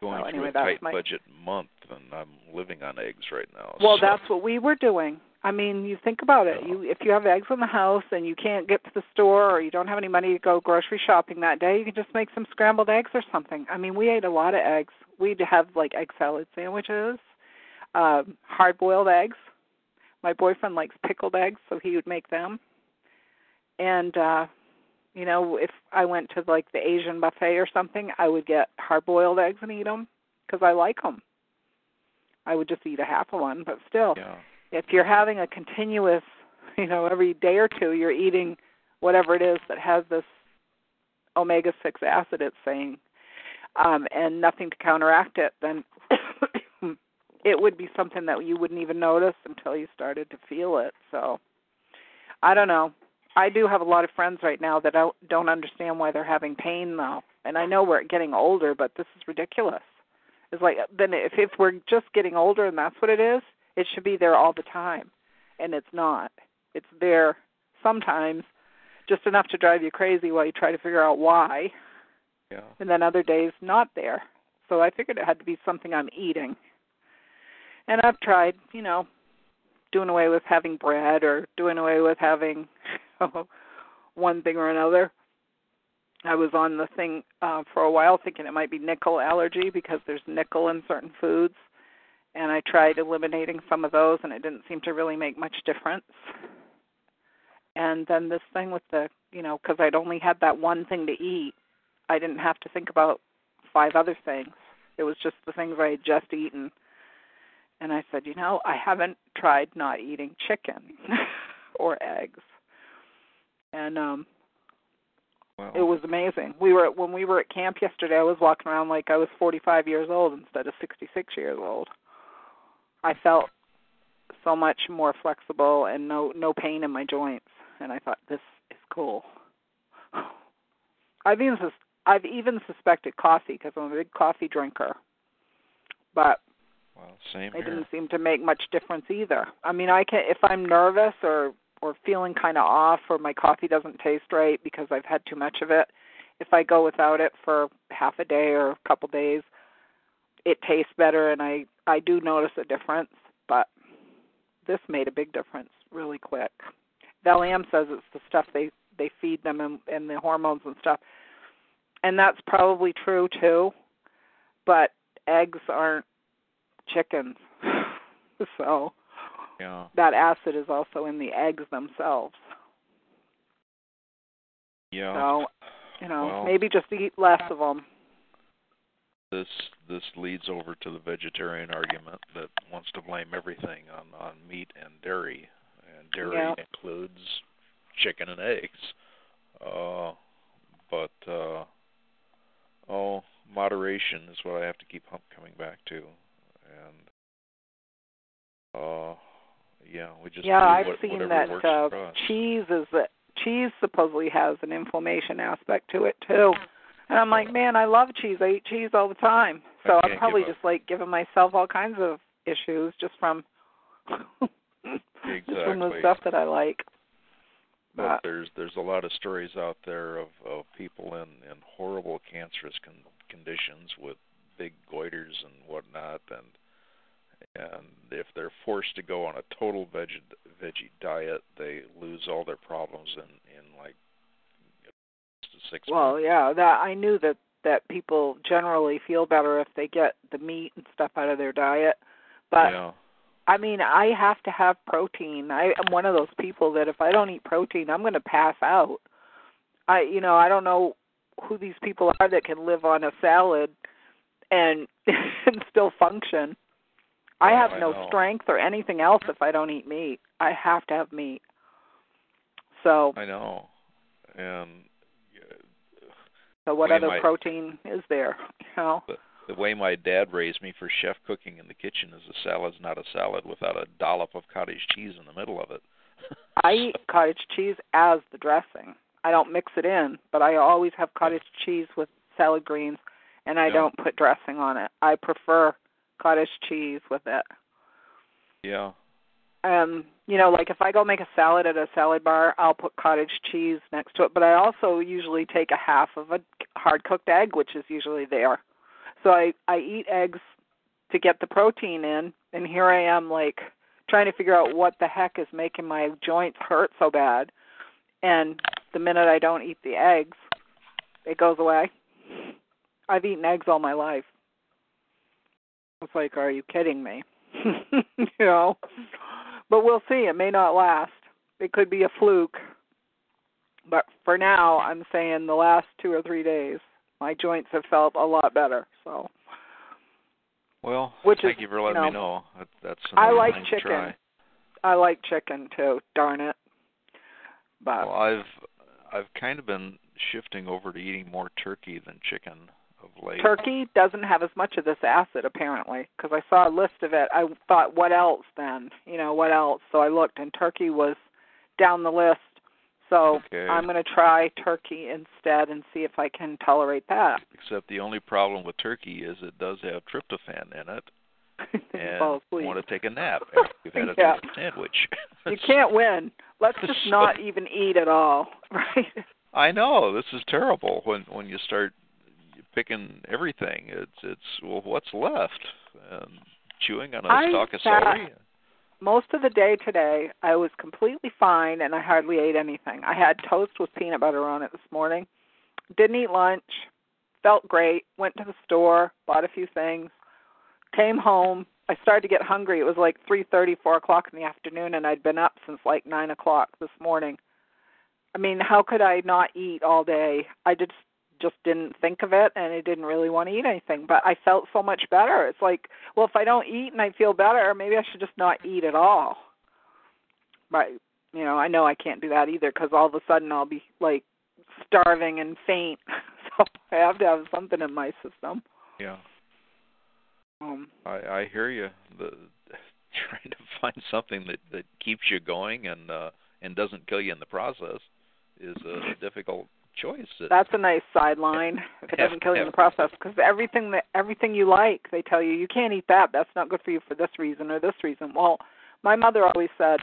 Going through anyway, a that's tight my- budget month, and I'm living on eggs right now. Well, so- that's what we were doing. I mean, you think about it. You if you have eggs in the house and you can't get to the store or you don't have any money to go grocery shopping that day, you can just make some scrambled eggs or something. I mean, we ate a lot of eggs. We'd have like egg salad sandwiches, um, hard boiled eggs. My boyfriend likes pickled eggs, so he would make them. And uh you know, if I went to like the Asian buffet or something, I would get hard boiled eggs and eat them because I like them. I would just eat a half of one, but still yeah. If you're having a continuous, you know, every day or two you're eating whatever it is that has this omega 6 acid it's saying um and nothing to counteract it, then it would be something that you wouldn't even notice until you started to feel it. So I don't know. I do have a lot of friends right now that don't understand why they're having pain though. And I know we're getting older, but this is ridiculous. It's like then if if we're just getting older and that's what it is, it should be there all the time. And it's not. It's there sometimes just enough to drive you crazy while you try to figure out why. Yeah. And then other days not there. So I figured it had to be something I'm eating. And I've tried, you know, doing away with having bread or doing away with having one thing or another. I was on the thing uh, for a while thinking it might be nickel allergy because there's nickel in certain foods. And I tried eliminating some of those and it didn't seem to really make much difference. and then this thing with the you know because I'd only had that one thing to eat, I didn't have to think about five other things. It was just the things I had just eaten. And I said, you know, I haven't tried not eating chicken or eggs. And um Well, it was amazing. We were when we were at camp yesterday. I was walking around like I was 45 years old instead of 66 years old. I felt so much more flexible and no no pain in my joints, and I thought this is cool. I've even sus- I've even suspected coffee because I'm a big coffee drinker, but well, same it here. didn't seem to make much difference either. I mean, I can if I'm nervous or or feeling kind of off or my coffee doesn't taste right because I've had too much of it, if I go without it for half a day or a couple days, it tastes better and I I do notice a difference, but this made a big difference really quick. Valium says it's the stuff they they feed them and, and the hormones and stuff. And that's probably true too. But eggs aren't chickens. so Yeah. that acid is also in the eggs themselves. Yeah. So, you know, Well- maybe just eat less of them. This this leads over to the vegetarian argument that wants to blame everything on on meat and dairy, and dairy Yeah. includes chicken and eggs. Uh, but uh, oh, moderation is what I have to keep coming back to, and uh, yeah, we just yeah, I've what, seen that uh, cheese is that cheese supposedly has an inflammation aspect to it too. And I'm like, man, I love cheese. I eat cheese all the time. So I'm probably just like giving myself all kinds of issues just from just from the stuff that I like. But But there's there's a lot of stories out there of of people in in horrible cancerous con- conditions with big goiters and whatnot, and and if they're forced to go on a total veg veggie diet, they lose all their problems like six well, months. yeah, that I knew that that people generally feel better if they get the meat and stuff out of their diet. But yeah, I mean, I have to have protein. I am one of those people that if I don't eat protein, I'm going to pass out. I, you know, I don't know who these people are that can live on a salad and and still function. I Oh, have I no know. strength or anything else if I don't eat meat. I have to have meat. So, I know, and so what other my- protein is there? You know? the way my dad raised me for chef cooking in the kitchen is a salad's not a salad without a dollop of cottage cheese in the middle of it. I eat cottage cheese as the dressing. I don't mix it in, but I always have cottage cheese with salad greens, and I Yeah. don't put dressing on it. I prefer cottage cheese with it. yeah. Um, you know, like if I go make a salad at a salad bar, I'll put cottage cheese next to it, but I also usually take a half of a hard cooked egg, which is usually there. So I I eat eggs to get the protein in, and here I am like trying to figure out what the heck is making my joints hurt so bad. And the minute I don't eat the eggs, it goes away. I've eaten eggs all my life. It's like, are you kidding me? you know. But we'll see. It may not last. It could be a fluke. But for now, I'm saying the last two or three days, my joints have felt a lot better. So Well, Which thank is, you for letting you me know. That, that's I like chicken. try. I like chicken too. Darn it. But Well, I've I've kind of been shifting over to eating more turkey than chicken turkey doesn't have as much of this acid apparently because I saw a list of it. I thought, what else then? You know, what else? So I looked, and turkey was down the list. So Okay. I'm going to try turkey instead and see if I can tolerate that. Except the only problem with turkey is it does have tryptophan in it, and want to take a nap after you've had a Yeah. sandwich. You can't win. Let's just So- not even eat at all, right? I know this is terrible when when you start picking everything. It's it's well, what's left? And chewing on a I stalk of celery. Most of the day today, I was completely fine and I hardly ate anything. I had toast with peanut butter on it this morning. Didn't eat lunch. Felt great. Went to the store, bought a few things. Came home. I started to get hungry. It was like three thirty, four o'clock in the afternoon, and I'd been up since like nine o'clock this morning. I mean, how could I not eat all day? I just just didn't think of it and I didn't really want to eat anything, but I felt so much better. It's like, well, if I don't eat and I feel better, maybe I should just not eat at all. But, you know, I know I can't do that either cuz all of a sudden I'll be like starving and faint. so I have to have something in my system. Yeah. Um I I hear you. The trying to find something that that keeps you going and uh and doesn't kill you in the process is a difficult choice. That's a nice sideline. If it doesn't kill you in the process, because everything that everything you like, they tell you you can't eat that. That's not good for you for this reason or this reason. Well, my mother always said,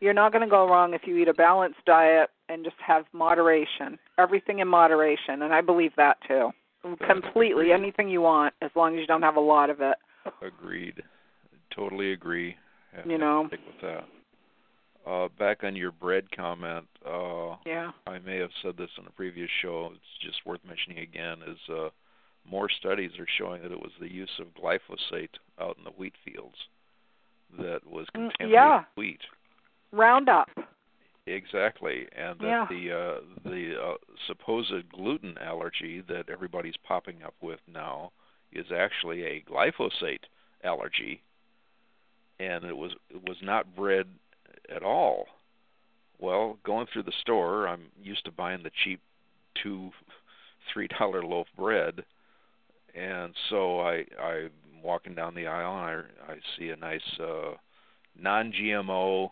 you're not going to go wrong if you eat a balanced diet and just have moderation. Everything in moderation, and I believe that too. Completely, agreed. anything you want, as long as you don't have a lot of it. Agreed. Totally agree. Have You know. stick with that. Uh, back on your bread comment, uh, Yeah. I may have said this in a previous show. It's just worth mentioning again. Is uh, more studies are showing that it was the use of glyphosate out in the wheat fields that was Mm, contaminating yeah. wheat. Roundup. Exactly, and that Yeah. the uh, the uh, supposed gluten allergy that everybody's popping up with now is actually a glyphosate allergy, and it was it was not bread at all. Well, going through the store, I'm used to buying the cheap two, three dollar loaf bread, and so I I'm walking down the aisle and I I see a nice uh, non-GMO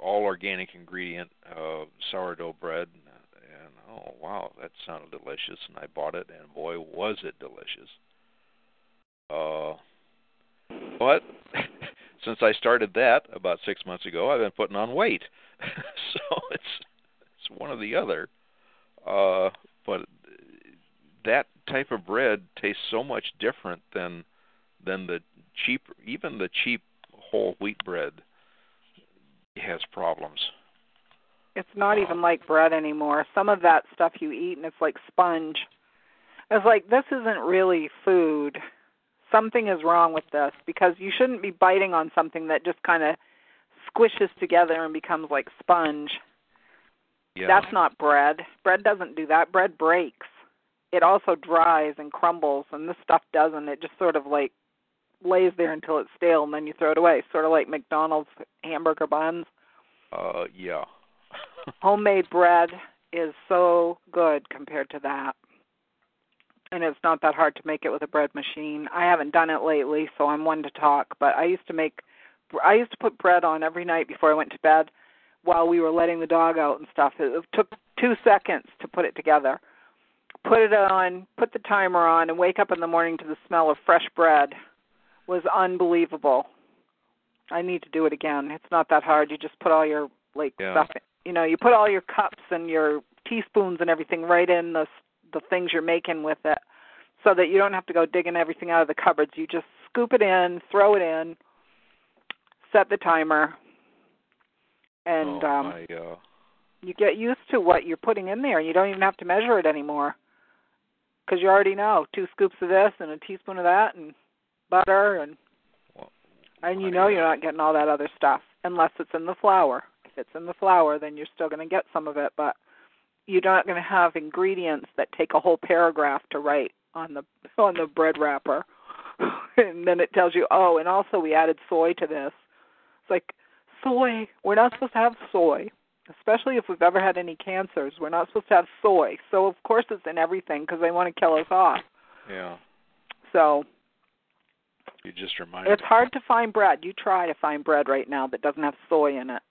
all organic ingredient uh sourdough bread and oh wow that sounded delicious and I bought it and boy was it delicious. Uh but since I started that about 6 months ago I've been putting on weight. so it's it's one or the other. Uh but that type of bread tastes so much different than than the cheap even the cheap whole wheat bread has problems. It's not even like bread anymore. Some of that stuff you eat and it's like sponge. It's like this isn't really food. Something is wrong with this because you shouldn't be biting on something that just kind of squishes together and becomes like sponge. Yeah. That's not bread. Bread doesn't do that. Bread breaks. It also dries and crumbles and this stuff doesn't. It just sort of like lays there until it's stale and then you throw it away. Sort of like McDonald's hamburger buns Uh yeah. homemade bread is so good compared to that. And it's not that hard to make it with a bread machine. I haven't done it lately, so I'm one to talk, but I used to make I used to put bread on every night before I went to bed while we were letting the dog out and stuff. It took 2 seconds to put it together. Put it on, put the timer on and wake up in the morning to the smell of fresh bread was unbelievable. I need to do it again. It's not that hard. You just put all your like Yeah. stuff. You know, you put all your cups and your teaspoons and everything right in the the things you're making with it, so that you don't have to go digging everything out of the cupboards. You just scoop it in, throw it in, set the timer, and oh, um I, uh, you get used to what you're putting in there. And you don't even have to measure it anymore because you already know two scoops of this and a teaspoon of that and butter and well, and you know uh, you're not getting all that other stuff unless it's in the flour. If it's in the flour, then you're still going to get some of it, but you're not going to have ingredients that take a whole paragraph to write on the on the bread wrapper. and then it tells you, "Oh, and also we added soy to this." It's like, "Soy, we're not supposed to have soy." Especially if we've ever had any cancers, we're not supposed to have soy. So of course it's in everything because they want to kill us off. yeah. So You just reminded it's hard to find bread. You try to find bread right now that doesn't have soy in it.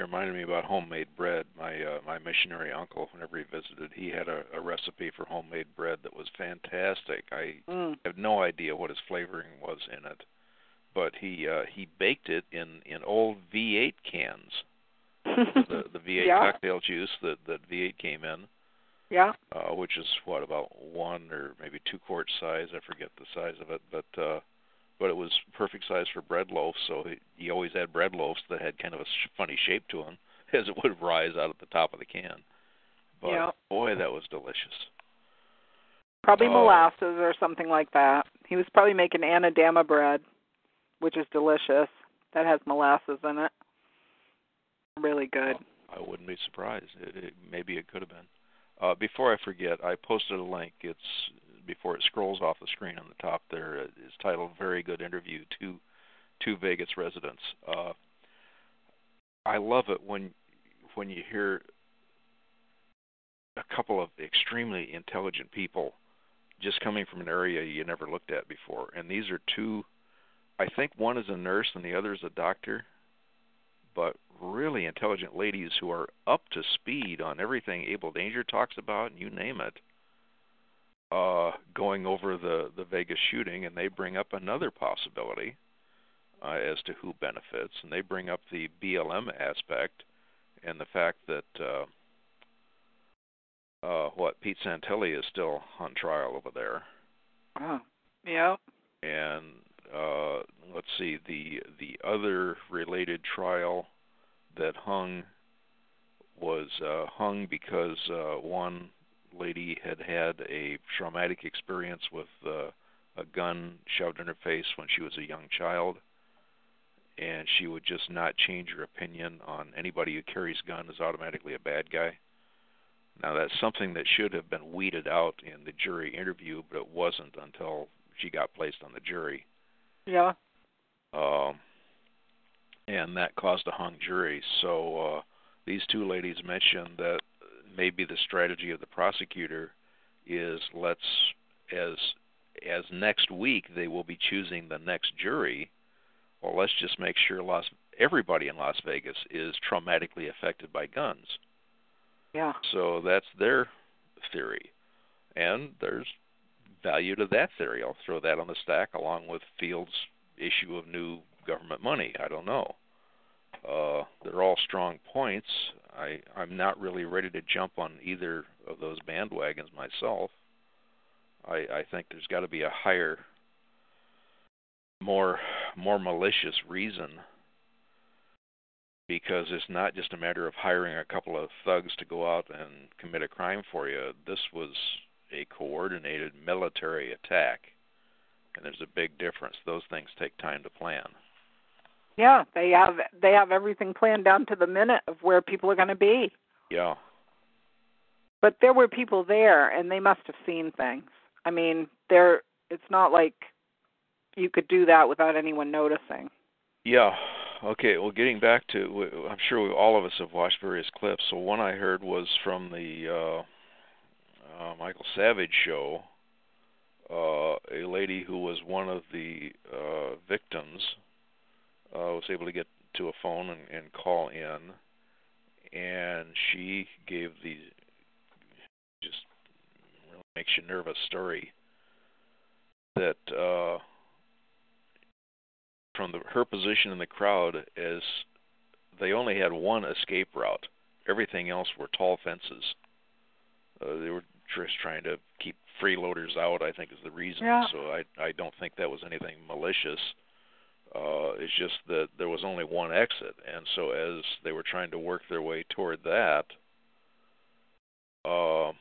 You reminded me about homemade bread. My uh, my missionary uncle, whenever he visited, he had a, a recipe for homemade bread that was fantastic. I Mm. have no idea what his flavoring was in it, but he uh, he baked it in in old V8 cans, the the V8 yeah. cocktail juice that that V8 came in. Yeah. uh, which is what about one or maybe two quart size. I forget the size of it, but uh, but it was perfect size for bread loaves. So he, he always had bread loaves that had kind of a sh- funny shape to them, as it would rise out at the top of the can. But Yeah. boy, that was delicious. Probably Oh. molasses or something like that. He was probably making anadama bread, which is delicious. That has molasses in it. Really good. I wouldn't be surprised. It, it, maybe it could have been. Uh, before I forget, I posted a link. It's before it scrolls off the screen on the top there. It's titled "Very Good Interview to Two Vegas Residents." Uh, I love it when when you hear a couple of extremely intelligent people just coming from an area you never looked at before. And these are two I think one is a nurse and the other is a doctor, but really intelligent ladies who are up to speed on everything Abel Danger talks about, and you name it. Uh, going over the the Vegas shooting, and they bring up another possibility uh, as to who benefits, and they bring up the BLM aspect and the fact that uh, uh, what Pete Santilli is still on trial over there. Oh, yeah. And uh, let's see the the other related trial that hung was uh, hung because uh, one lady had had a traumatic experience with uh, a gun shoved in her face when she was a young child, and she would just not change her opinion on anybody who carries a gun is automatically a bad guy. Now that's something that should have been weeded out in the jury interview, but it wasn't until she got placed on the jury. Yeah. Um, and that caused a hung jury. So uh, these two ladies mentioned that maybe the strategy of the prosecutor is let's as as next week they will be choosing the next jury. Well, let's just make sure Las everybody in Las Vegas is traumatically affected by guns. Yeah. So that's their theory, and there's value to that theory. I'll throw that on the stack along with Fields' issue of new government money. I don't know. Uh, they're all strong points. I I'm not really ready to jump on either of those bandwagons myself. I I think there's got to be a higher, more more malicious reason because it's not just a matter of hiring a couple of thugs to go out and commit a crime for you. This was a coordinated military attack. And there's a big difference. Those things take time to plan. Yeah, they have they have everything planned down to the minute of where people are going to be. Yeah. But there were people there and they must have seen things. I mean, there it's not like you could do that without anyone noticing. Yeah. Okay, well getting back to I'm sure all of us have watched various clips. So one I heard was from the uh uh, Michael Savage show, uh, a lady who was one of the uh, victims uh, was able to get to a phone and, and call in, and she gave the just really makes you nervous story that uh, from the, her position in the crowd as they only had one escape route. Everything else were tall fences. Uh, they were just trying to keep freeloaders out. I think is the reason. Yeah. So I I don't think that was anything malicious. Uh, it's just that there was only one exit, and so as they were trying to work their way toward that, uh,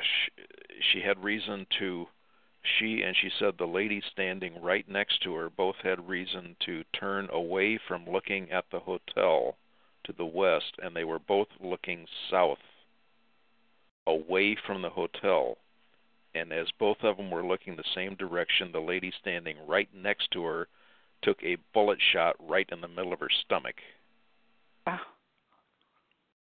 she, she had reason to. She and she said the lady standing right next to her both had reason to turn away from looking at the hotel to the west, and they were both looking south away from the hotel. And as both of them were looking the same direction, the lady standing right next to her took a bullet shot right in the middle of her stomach.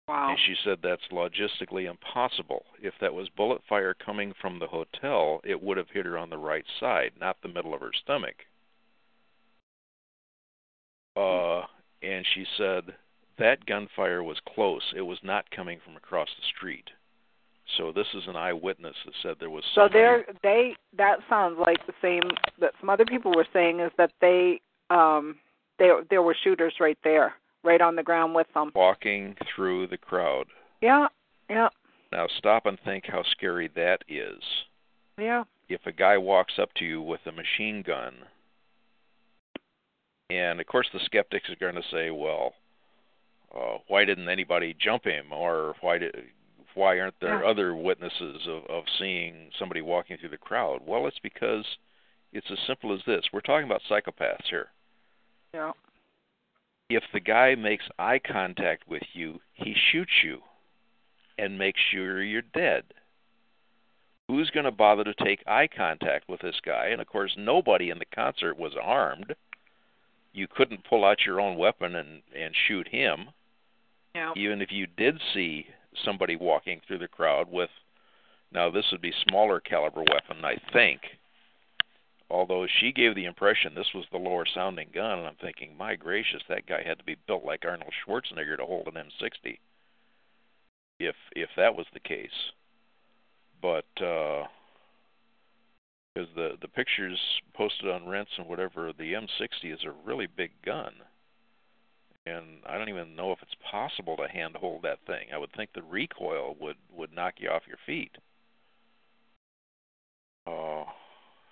Wow. And she said that's logistically impossible. If that was bullet fire coming from the hotel, it would have hit her on the right side, not the middle of her stomach. Uh, and she said that gunfire was close. It was not coming from across the street. So this is an eyewitness that said there was. So there, they that sounds like the same that some other people were saying is that they um there there were shooters right there, right on the ground with them. walking through the crowd. Yeah, yeah, Now stop and think how scary that is. yeah. If a guy walks up to you with a machine gun, and of course the skeptics are going to say, well, uh, why didn't anybody jump him, or why did why aren't there Yeah. other witnesses of, of seeing somebody walking through the crowd? Well, it's because it's as simple as this. We're talking about psychopaths here. Yeah. if the guy makes eye contact with you, he shoots you and makes sure you're dead. Who's going to bother to take eye contact with this guy? And of course, nobody in the concert was armed. You couldn't pull out your own weapon and and shoot him. Yeah. Even if you did see somebody walking through the crowd with now this would be smaller caliber weapon, I think. Although she gave the impression this was the lower sounding gun, and I'm thinking, my gracious, that guy had to be built like Arnold Schwarzenegger to hold an M60. If if that was the case, but uh, because the the pictures posted on Rense and whatever, the M60 is a really big gun, and I don't even know if it's possible to handhold that thing. I would think the recoil would would knock you off your feet. Uh,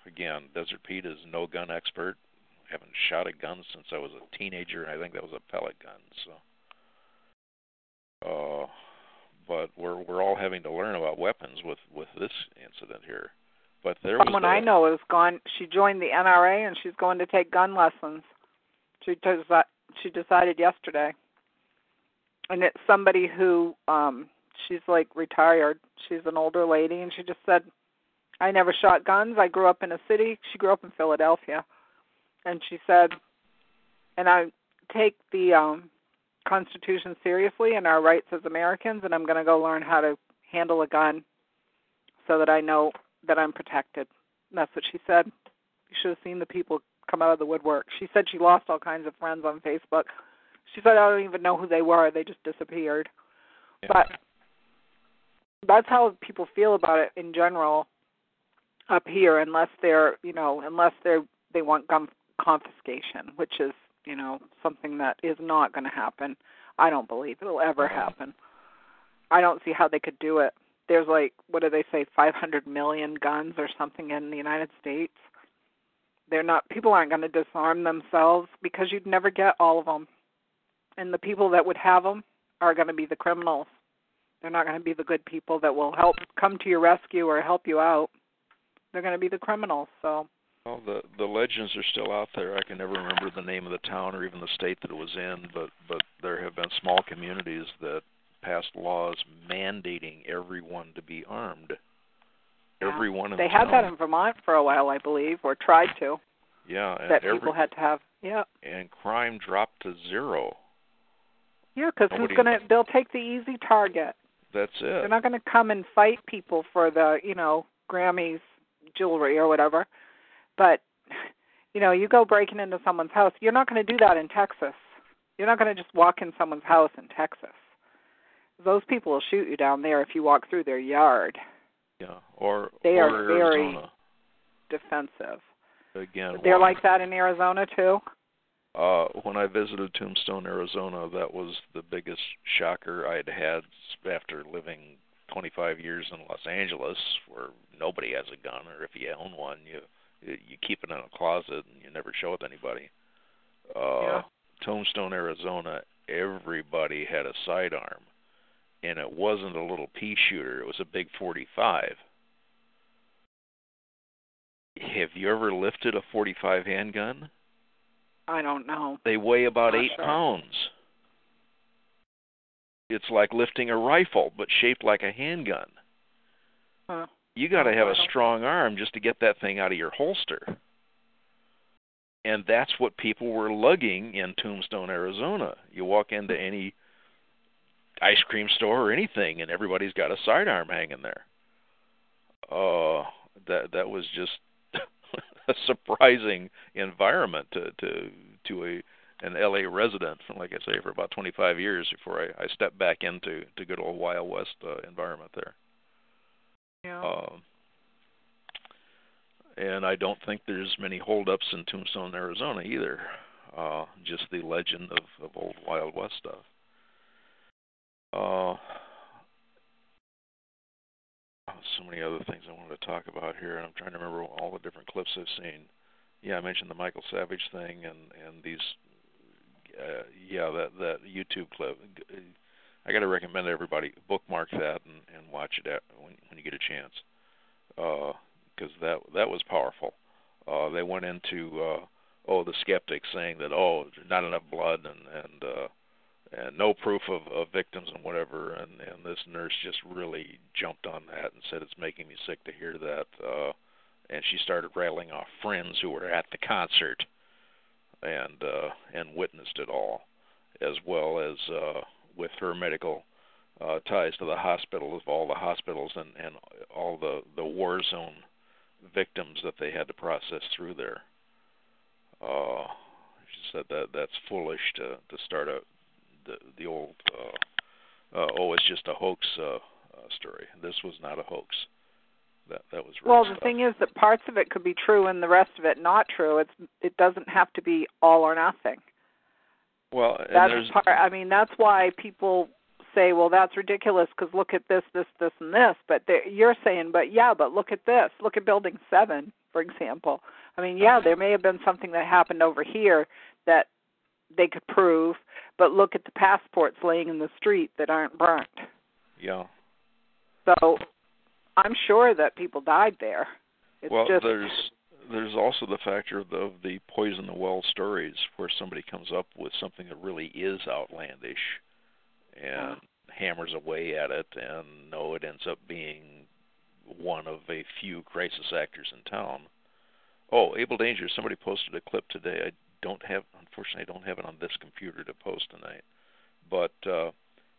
again, Desert Pete is no gun expert. I haven't shot a gun since I was a teenager, and I think that was a pellet gun. So, uh, but we're we're all having to learn about weapons with with this incident here. But there was someone the, I know has gone. She joined the NRA and she's going to take gun lessons. She does that. She decided yesterday, and it's somebody who um she's like retired. She's an older lady, and she just said, "I never shot guns. I grew up in a city. She grew up in Philadelphia, and she said, and I take the um Constitution seriously and our rights as Americans, and I'm going to go learn how to handle a gun so that I know that I'm protected. And that's what she said. You should have seen the people come out of the woodwork. She said she lost all kinds of friends on Facebook. She said I don't even know who they were. They just disappeared. Yeah. But that's how people feel about it in general up here unless they're, you know, unless they're they want gun confiscation, which is, you know, something that is not going to happen. I don't believe it'll ever mm-hmm. happen. I don't see how they could do it there's like what do they say 500 million guns or something in the United States. They're not people aren't going to disarm themselves because you'd never get all of them. And the people that would have them are going to be the criminals. They're not going to be the good people that will help come to your rescue or help you out. They're going to be the criminals. So well, the the legends are still out there. I can never remember the name of the town or even the state that it was in, but but there have been small communities that passed laws mandating everyone to be armed. Yeah. Everyone in they the had town. that in Vermont for a while, I believe, or tried to. yeah, and that every, people had to have. Yeah. and crime dropped to zero. Yeah, because who's gonna? They'll take the easy target. That's it. They're not going to come and fight people for the, you know, Grammys jewelry or whatever. But, you know, you go breaking into someone's house, you're not going to do that in Texas. You're not going to just walk in someone's house in Texas. Those people will shoot you down there if you walk through their yard. Yeah, or They or are very- Arizona. Defensive. Again, They're why- like that in Arizona too. Uh, when I visited Tombstone, Arizona, that was the biggest shocker I'd had after living 25 years in Los Angeles, where nobody has a gun, or if you own one, you you keep it in a closet and you never show it to anybody. Uh, Yeah. Tombstone, Arizona, everybody had a sidearm, and it wasn't a little pea shooter; it was a big 45. Have you ever lifted a 45 handgun? I don't know. They weigh about Not eight sure. pounds. It's like lifting a rifle, but shaped like a handgun. Huh. You got to have a strong arm just to get that thing out of your holster. And that's what people were lugging in Tombstone, Arizona. You walk into any ice cream store or anything, and everybody's got a sidearm hanging there. Uh, that that was just a surprising environment to to to a an LA resident, like I say, for about 25 years before I, I stepped back into to good old Wild West uh, environment there. Yeah. Um, and I don't think there's many holdups in Tombstone, Arizona either. Uh, just the legend of, of old Wild West stuff. Uh, so many other things I wanted to talk about here, and I'm trying to remember all the different clips I've seen. Yeah, I mentioned the Michael Savage thing, and and these, uh, yeah, that that YouTube clip. I got to recommend everybody bookmark that and, and watch it at, when when you get a chance, because that that was powerful. Uh, they went into uh, oh the skeptics saying that oh not enough blood and and uh and no proof of, of victims and whatever and and this nurse just really jumped on that and said it's making me sick to hear that uh and she started rattling off friends who were at the concert and uh and witnessed it all as well as uh with her medical uh ties to the hospital of all the hospitals and and all the the war zone victims that they had to process through there. Uh she said that that's foolish to to start a the the old uh, uh, oh it's just a hoax uh, uh, story. This was not a hoax. That that was well. The thing is that parts of it could be true and the rest of it not true. It's it doesn't have to be all or nothing. Well, that's part. I mean, that's why people say, "Well, that's ridiculous because look at this, this, this, and this." But you're saying, "But yeah, but look at this. Look at Building Seven, for example." I mean, yeah, there may have been something that happened over here that they could prove, but look at the passports laying in the street that aren't burnt. Yeah. So I'm sure that people died there. It's well, just... there's there's also the factor of the, of the poison the well stories where somebody comes up with something that really is outlandish and hammers away at it and no it ends up being one of a few crisis actors in town. Oh, Abel Danger, somebody posted a clip today. I don't have unfortunately I don't have it on this computer to post tonight. But uh,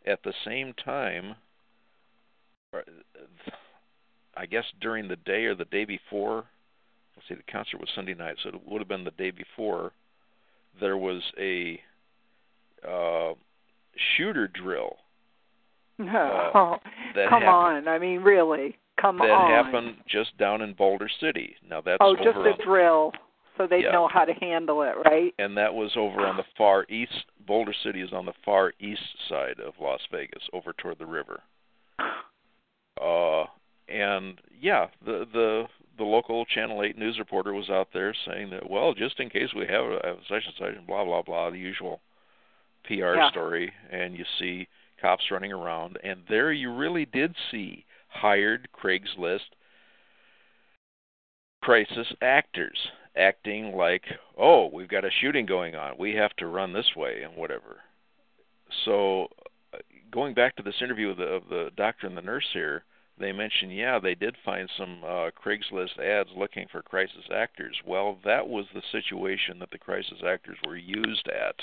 at the same time, uh, I guess during the day or the day before, let's see, the concert was Sunday night, so it would have been the day before. There was a uh, shooter drill. No, uh, come on! I mean, really, come that on. That happened just down in Boulder City. Now that's oh, just a drill so they yeah. know how to handle it, right? And that was over on the far east. Boulder City is on the far east side of Las Vegas, over toward the river. Uh, and yeah, the the the local Channel 8 news reporter was out there saying that, well, just in case we have a such and such and blah blah blah, the usual PR yeah. story, and you see cops running around, and there you really did see hired Craigslist crisis actors acting like, oh, we've got a shooting going on, we have to run this way and whatever. So, uh, going back to this interview of the, of the doctor and the nurse here, they mentioned, yeah, they did find some uh, Craigslist ads looking for crisis actors. Well, that was the situation that the crisis actors were used at,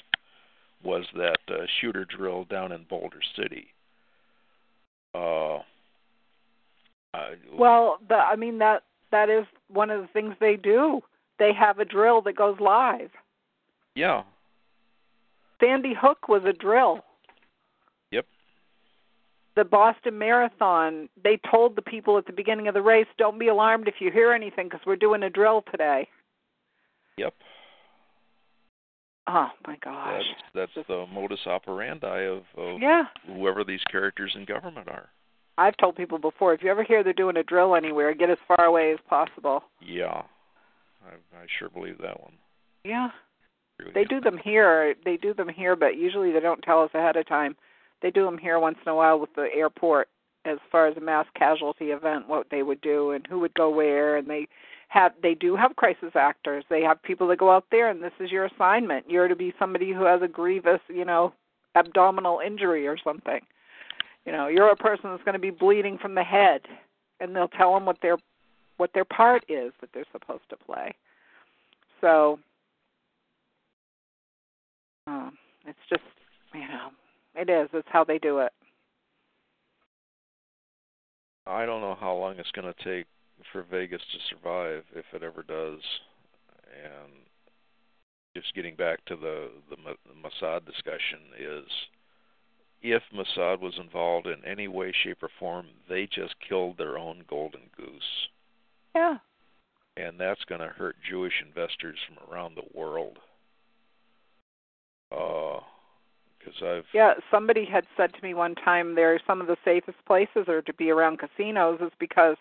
was that uh, shooter drill down in Boulder City. Uh, well, the, I mean that that is one of the things they do they have a drill that goes live. Yeah. Sandy Hook was a drill. Yep. The Boston Marathon, they told the people at the beginning of the race, don't be alarmed if you hear anything because we're doing a drill today. Yep. Oh my gosh. That's that's the modus operandi of, of yeah. whoever these characters in government are. I've told people before, if you ever hear they're doing a drill anywhere, get as far away as possible. Yeah. I, I sure believe that one. Yeah. Really they do them here. They do them here, but usually they don't tell us ahead of time. They do them here once in a while with the airport as far as a mass casualty event, what they would do and who would go where, and they have they do have crisis actors. They have people that go out there, and this is your assignment. You're to be somebody who has a grievous, you know, abdominal injury or something. You know, you're a person that's going to be bleeding from the head, and they'll tell them what their what their part is that they're supposed to play. So um, it's just you know it is. It's how they do it. I don't know how long it's going to take for Vegas to survive, if it ever does. And just getting back to the the Mossad discussion is if Mossad was involved in any way, shape, or form, they just killed their own golden goose. Yeah. And that's going to hurt Jewish investors from around the world. Because uh, I've yeah, somebody had said to me one time, there some of the safest places are to be around casinos, is because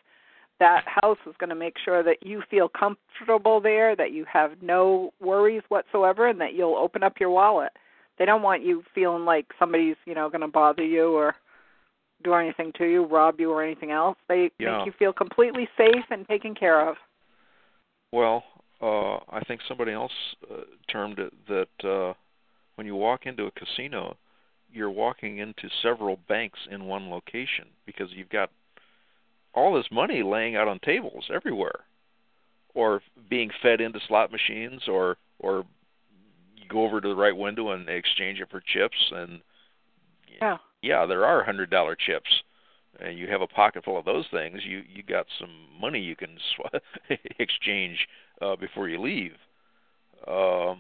that house is going to make sure that you feel comfortable there, that you have no worries whatsoever, and that you'll open up your wallet. They don't want you feeling like somebody's, you know, going to bother you or do anything to you, rob you, or anything else. They yeah. make you feel completely safe and taken care of. Well, uh, I think somebody else uh, termed it that uh, when you walk into a casino, you're walking into several banks in one location because you've got all this money laying out on tables everywhere, or being fed into slot machines, or or you go over to the right window and exchange it for chips, and yeah, yeah, there are hundred dollar chips, and you have a pocket full of those things. You you got some money you can sw- exchange uh, before you leave. Uh,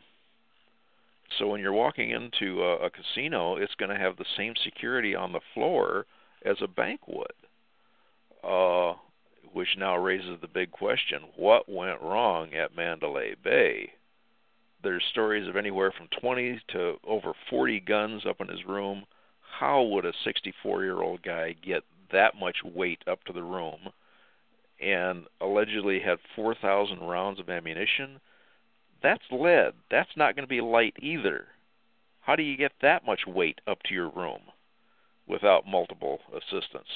so when you're walking into a, a casino, it's going to have the same security on the floor as a bank would. Uh, which now raises the big question: What went wrong at Mandalay Bay? There's stories of anywhere from 20 to over 40 guns up in his room. How would a 64-year-old guy get that much weight up to the room? And allegedly had 4,000 rounds of ammunition that's lead. That's not going to be light either. How do you get that much weight up to your room without multiple assistants?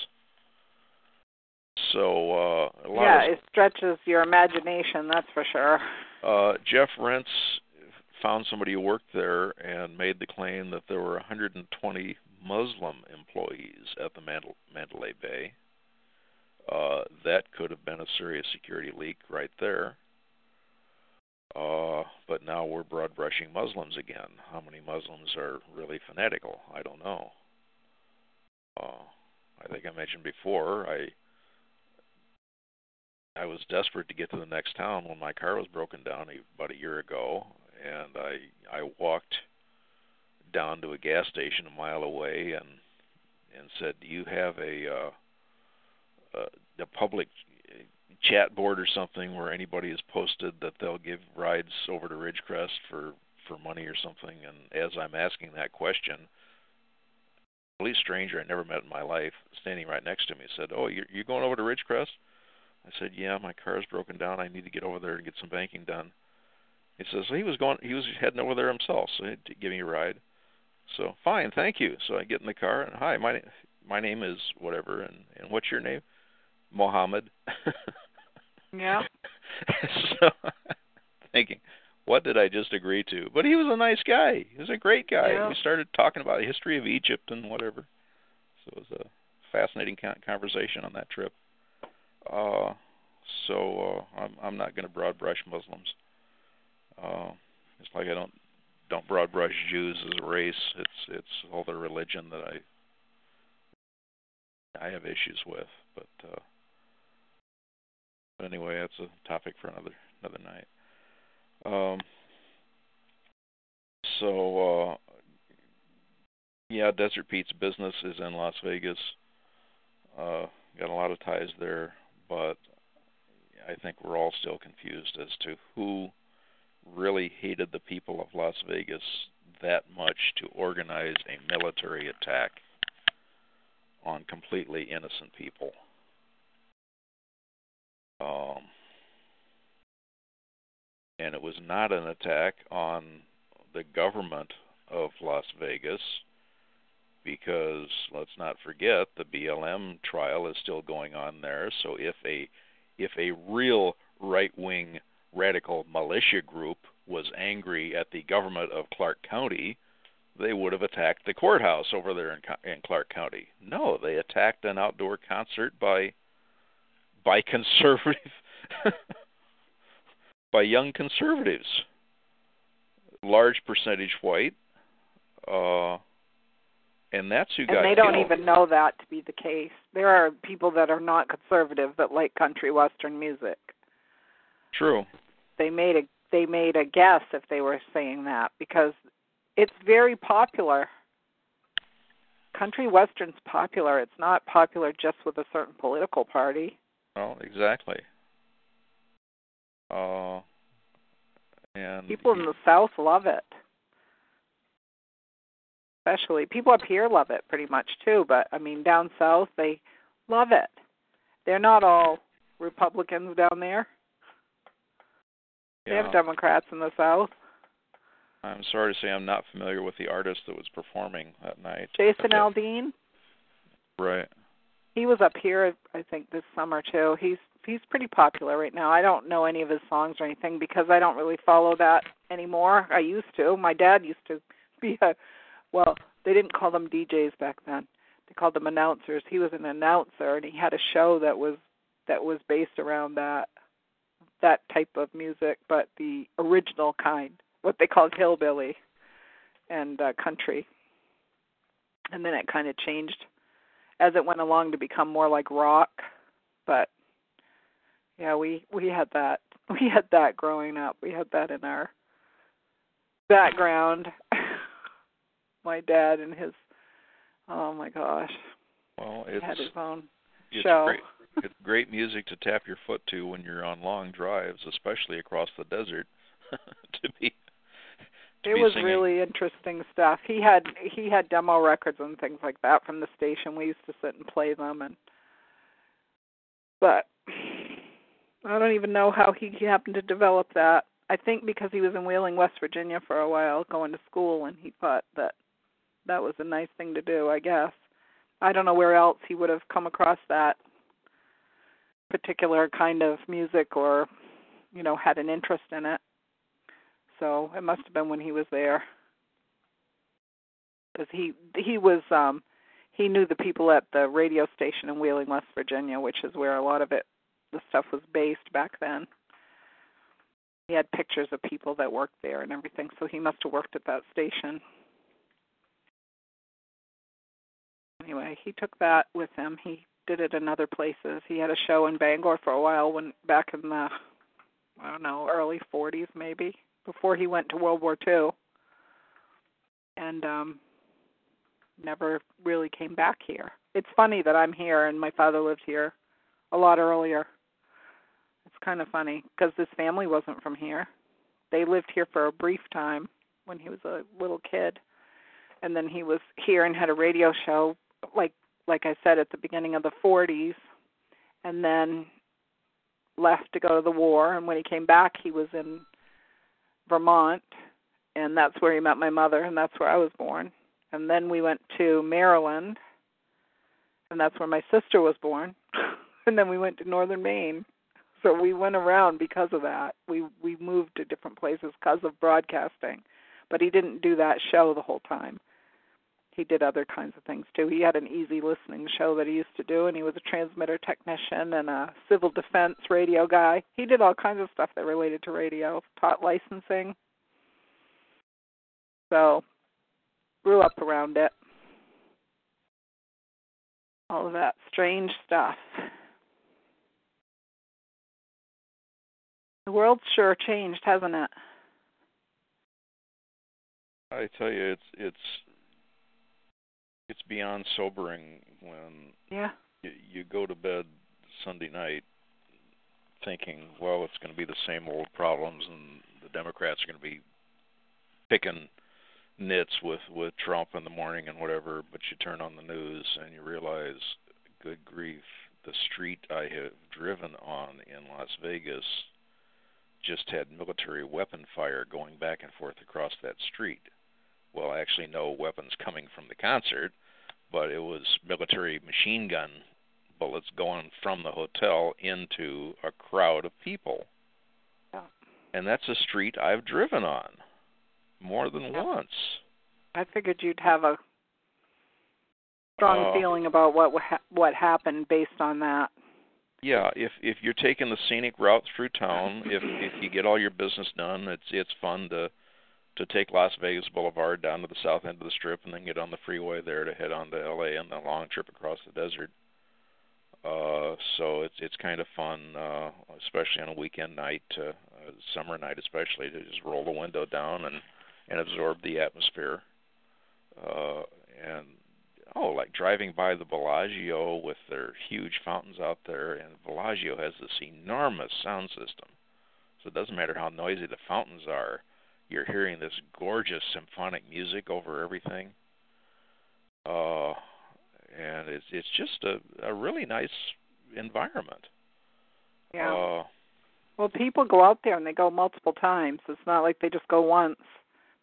So uh, yeah, of, it stretches your imagination. That's for sure. Uh, Jeff Rense found somebody who worked there and made the claim that there were 120 Muslim employees at the Mandal- Mandalay Bay. Uh, that could have been a serious security leak right there. Uh, but now we're broad brushing Muslims again. How many Muslims are really fanatical? I don't know. Uh, I think I mentioned before I I was desperate to get to the next town when my car was broken down about a year ago, and I I walked down to a gas station a mile away and and said, "Do you have a uh, a, a public chat board or something where anybody has posted that they'll give rides over to Ridgecrest for for money or something. And as I'm asking that question, a police stranger I never met in my life, standing right next to me, said, "Oh, you're you're going over to Ridgecrest?" I said, "Yeah, my car's broken down. I need to get over there and get some banking done." He says well, he was going, he was heading over there himself, so he'd give me a ride. So fine, thank you. So I get in the car and hi, my my name is whatever, and and what's your name? Mohammed. Yeah. so thinking, what did I just agree to? But he was a nice guy. He was a great guy. Yeah. We started talking about the history of Egypt and whatever. So it was a fascinating conversation on that trip. Uh, so uh, I'm I'm not going to broad brush Muslims. Uh, it's like I don't don't broad brush Jews as a race. It's it's all their religion that I I have issues with. But uh, but anyway, that's a topic for another another night. Um, so uh, yeah, Desert Pete's business is in Las Vegas. Uh, got a lot of ties there, but I think we're all still confused as to who really hated the people of Las Vegas that much to organize a military attack on completely innocent people. Um, and it was not an attack on the government of Las Vegas because let's not forget the BLM trial is still going on there. So if a if a real right-wing radical militia group was angry at the government of Clark County, they would have attacked the courthouse over there in, in Clark County. No, they attacked an outdoor concert by by conservative by young conservatives large percentage white uh and that's who and got they don't killed. even know that to be the case there are people that are not conservative that like country western music true they made a they made a guess if they were saying that because it's very popular country western's popular it's not popular just with a certain political party well, exactly. Uh, and people in the South love it. Especially people up here love it pretty much too, but I mean down south they love it. They're not all Republicans down there. They yeah, have Democrats in the South. I'm sorry to say I'm not familiar with the artist that was performing that night. Jason. Aldean, Right. he was up here I think this summer too. He's he's pretty popular right now. I don't know any of his songs or anything because I don't really follow that anymore. I used to. My dad used to be a well, they didn't call them DJs back then. They called them announcers. He was an announcer and he had a show that was that was based around that that type of music, but the original kind, what they called hillbilly and uh, country. And then it kind of changed as it went along to become more like rock. But yeah, we we had that we had that growing up. We had that in our background. my dad and his oh my gosh. Well, it's he had his own it's show. great. It's great music to tap your foot to when you're on long drives, especially across the desert. to be it was singing. really interesting stuff. He had he had demo records and things like that from the station. We used to sit and play them and but I don't even know how he happened to develop that. I think because he was in Wheeling, West Virginia for a while going to school and he thought that that was a nice thing to do, I guess. I don't know where else he would have come across that particular kind of music or you know had an interest in it so it must have been when he was there because he he was um he knew the people at the radio station in Wheeling, West Virginia, which is where a lot of it the stuff was based back then. He had pictures of people that worked there and everything, so he must have worked at that station. Anyway, he took that with him. He did it in other places. He had a show in Bangor for a while when back in the I don't know, early 40s maybe, before he went to World War II. And um never really came back here. It's funny that I'm here and my father lived here a lot earlier. It's kind of funny because his family wasn't from here. They lived here for a brief time when he was a little kid. And then he was here and had a radio show like like I said at the beginning of the 40s and then left to go to the war and when he came back he was in Vermont and that's where he met my mother and that's where I was born and then we went to Maryland, and that's where my sister was born. and then we went to northern Maine. So we went around because of that. We we moved to different places because of broadcasting. But he didn't do that show the whole time. He did other kinds of things too. He had an easy listening show that he used to do and he was a transmitter technician and a civil defense radio guy. He did all kinds of stuff that related to radio, taught licensing. So grew up around it. All of that strange stuff. The world's sure changed, hasn't it? I tell you, it's it's it's beyond sobering when Yeah. you, you go to bed Sunday night thinking, well, it's going to be the same old problems, and the Democrats are going to be picking nits with with Trump in the morning and whatever. But you turn on the news and you realize, good grief, the street I have driven on in Las Vegas just had military weapon fire going back and forth across that street. Well, actually, no weapons coming from the concert, but it was military machine gun bullets going from the hotel into a crowd of people. Yeah. And that's a street I've driven on more than Yeah. once. I figured you'd have a strong Uh, feeling about what wa- what happened based on that. Yeah, if if you're taking the scenic route through town, if if you get all your business done, it's it's fun to to take Las Vegas Boulevard down to the south end of the strip and then get on the freeway there to head on to LA and the long trip across the desert. Uh so it's it's kind of fun uh especially on a weekend night, uh, uh summer night especially to just roll the window down and and absorb the atmosphere. Uh and oh, like driving by the Bellagio with their huge fountains out there, and Bellagio has this enormous sound system. So it doesn't matter how noisy the fountains are, you're hearing this gorgeous symphonic music over everything. Uh, and it's it's just a a really nice environment. Yeah. Uh, well, people go out there and they go multiple times. It's not like they just go once.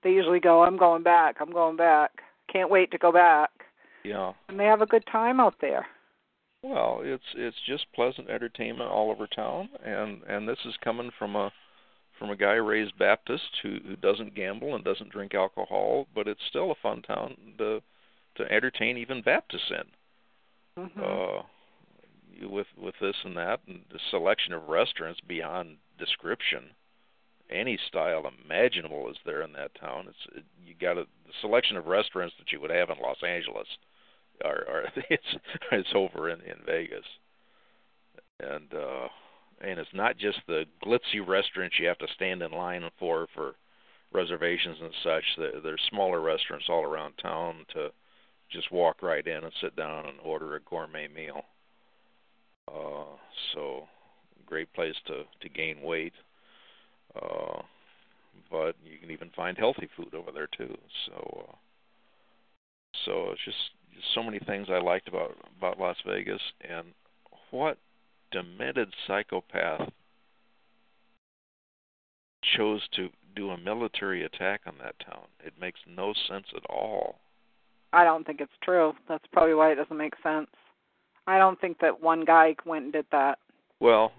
They usually go, "I'm going back. I'm going back. Can't wait to go back." yeah. And they have a good time out there. Well, it's it's just pleasant entertainment all over town, and and this is coming from a from a guy raised Baptist who who doesn't gamble and doesn't drink alcohol, but it's still a fun town to to entertain even Baptists in. Mm-hmm. Uh, with with this and that, and the selection of restaurants beyond description. Any style imaginable is there in that town. It's you got a the selection of restaurants that you would have in Los Angeles are, are it's it's over in in Vegas, and uh, and it's not just the glitzy restaurants you have to stand in line for for reservations and such. There's smaller restaurants all around town to just walk right in and sit down and order a gourmet meal. Uh, so great place to to gain weight. Uh, but you can even find healthy food over there too. So uh, so it's just so many things I liked about about Las Vegas, and what demented psychopath chose to do a military attack on that town? It makes no sense at all. I don't think it's true. That's probably why it doesn't make sense. I don't think that one guy went and did that. Well,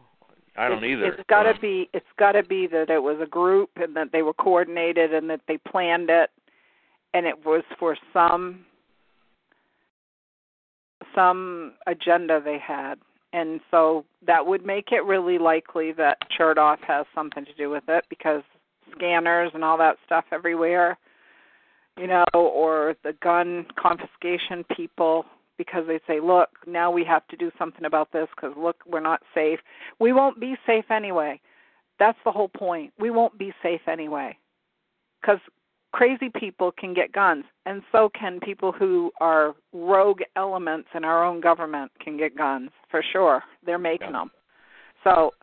I don't it's, either. It's got to um, be. It's got to be that it was a group and that they were coordinated and that they planned it, and it was for some some agenda they had. And so that would make it really likely that Chertoff has something to do with it because scanners and all that stuff everywhere, you know, or the gun confiscation people because they say, look, now we have to do something about this because look, we're not safe. We won't be safe anyway. That's the whole point. We won't be safe anyway because crazy people can get guns, and so can people who are rogue elements in our own government can get guns for sure. They're making Yeah. them. So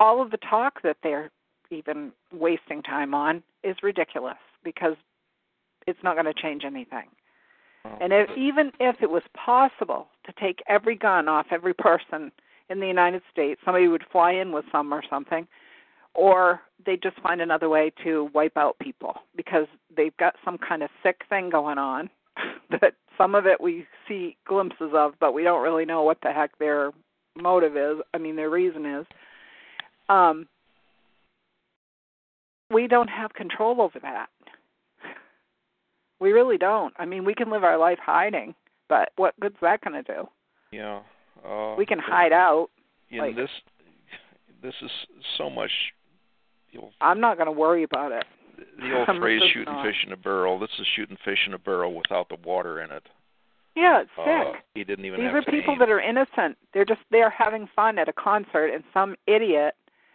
all of the talk that they're even wasting time on is ridiculous because it's not going to change anything. well, And if, even if it was possible to take every gun off every person in the United States, somebody would fly in with some or something, or they just find another way to wipe out people because they've got some kind of sick thing going on that some of it we see glimpses of, but we don't really know what the heck their motive is. I mean, their reason is. Um, we don't have control over that. We really don't. I mean, we can live our life hiding, but what good's that going to do? yeah. Uh, We can hide out. In like- this, this is so much. Old, I'm not going to worry about it. the old I'm phrase "shooting not. fish in a barrel." This is shooting fish in a barrel without the water in it. Yeah, it's Uh, sick. he didn't even These are people aim. that are innocent. They're just they're having fun at a concert, and some idiot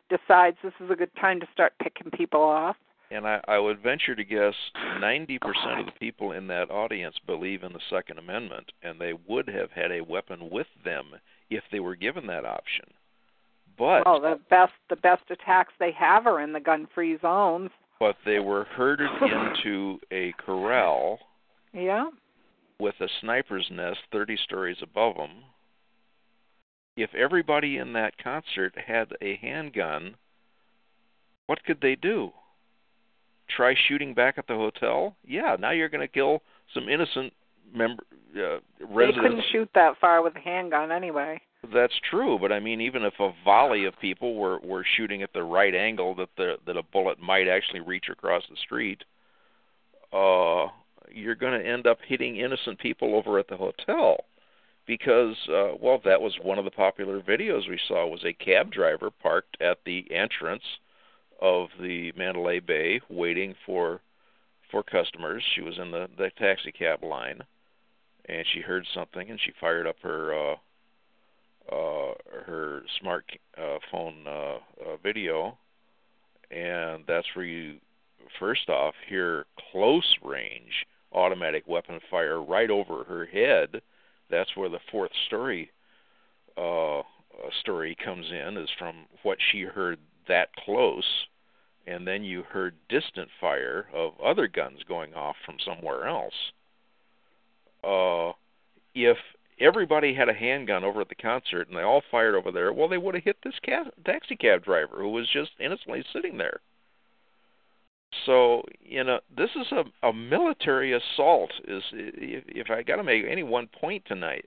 decides this is a good time to start picking people off. And I, I would venture to guess 90% of the people in that audience believe in the Second Amendment, and they would have had a weapon with them if they were given that option. But well, the best the best attacks they have are in the gun-free zones. but they were herded into a corral Yeah. with a sniper's nest 30 stories above them. If everybody in that concert had a handgun, what could they do? Try shooting back at the hotel? Yeah, now you're going to kill some innocent member uh, They couldn't shoot that far with a handgun anyway. That's true, but I mean, even if a volley of people were were shooting at the right angle that the that a bullet might actually reach across the street, uh, you're going to end up hitting innocent people over at the hotel, because uh, well, that was one of the popular videos we saw was a cab driver parked at the entrance of the Mandalay Bay waiting for for customers. She was in the the taxi cab line, and she heard something, and she fired up her. Uh, uh, her smart uh, phone uh, uh, video, and that's where you first off hear close range automatic weapon fire right over her head. That's where the fourth story uh, uh, story comes in, is from what she heard that close, and then you heard distant fire of other guns going off from somewhere else. Uh, if everybody had a handgun over at the concert and they all fired over there, well, they would have hit this ca- taxi cab driver who was just innocently sitting there. So you know, this is a, a military assault. Is if, if I got to make any one point tonight,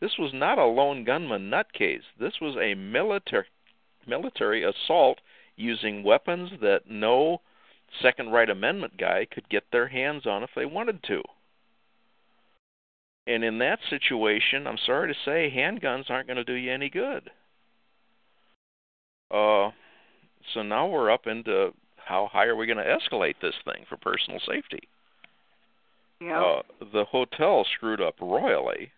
This was not a lone gunman nutcase. This was a military military assault using weapons that no Second Right Amendment guy could get their hands on if they wanted to. And in that situation, I'm sorry to say, handguns aren't going to do you any good. Uh, so now we're up into how high are we going to escalate this thing for personal safety? Yeah. Uh, the hotel screwed up royally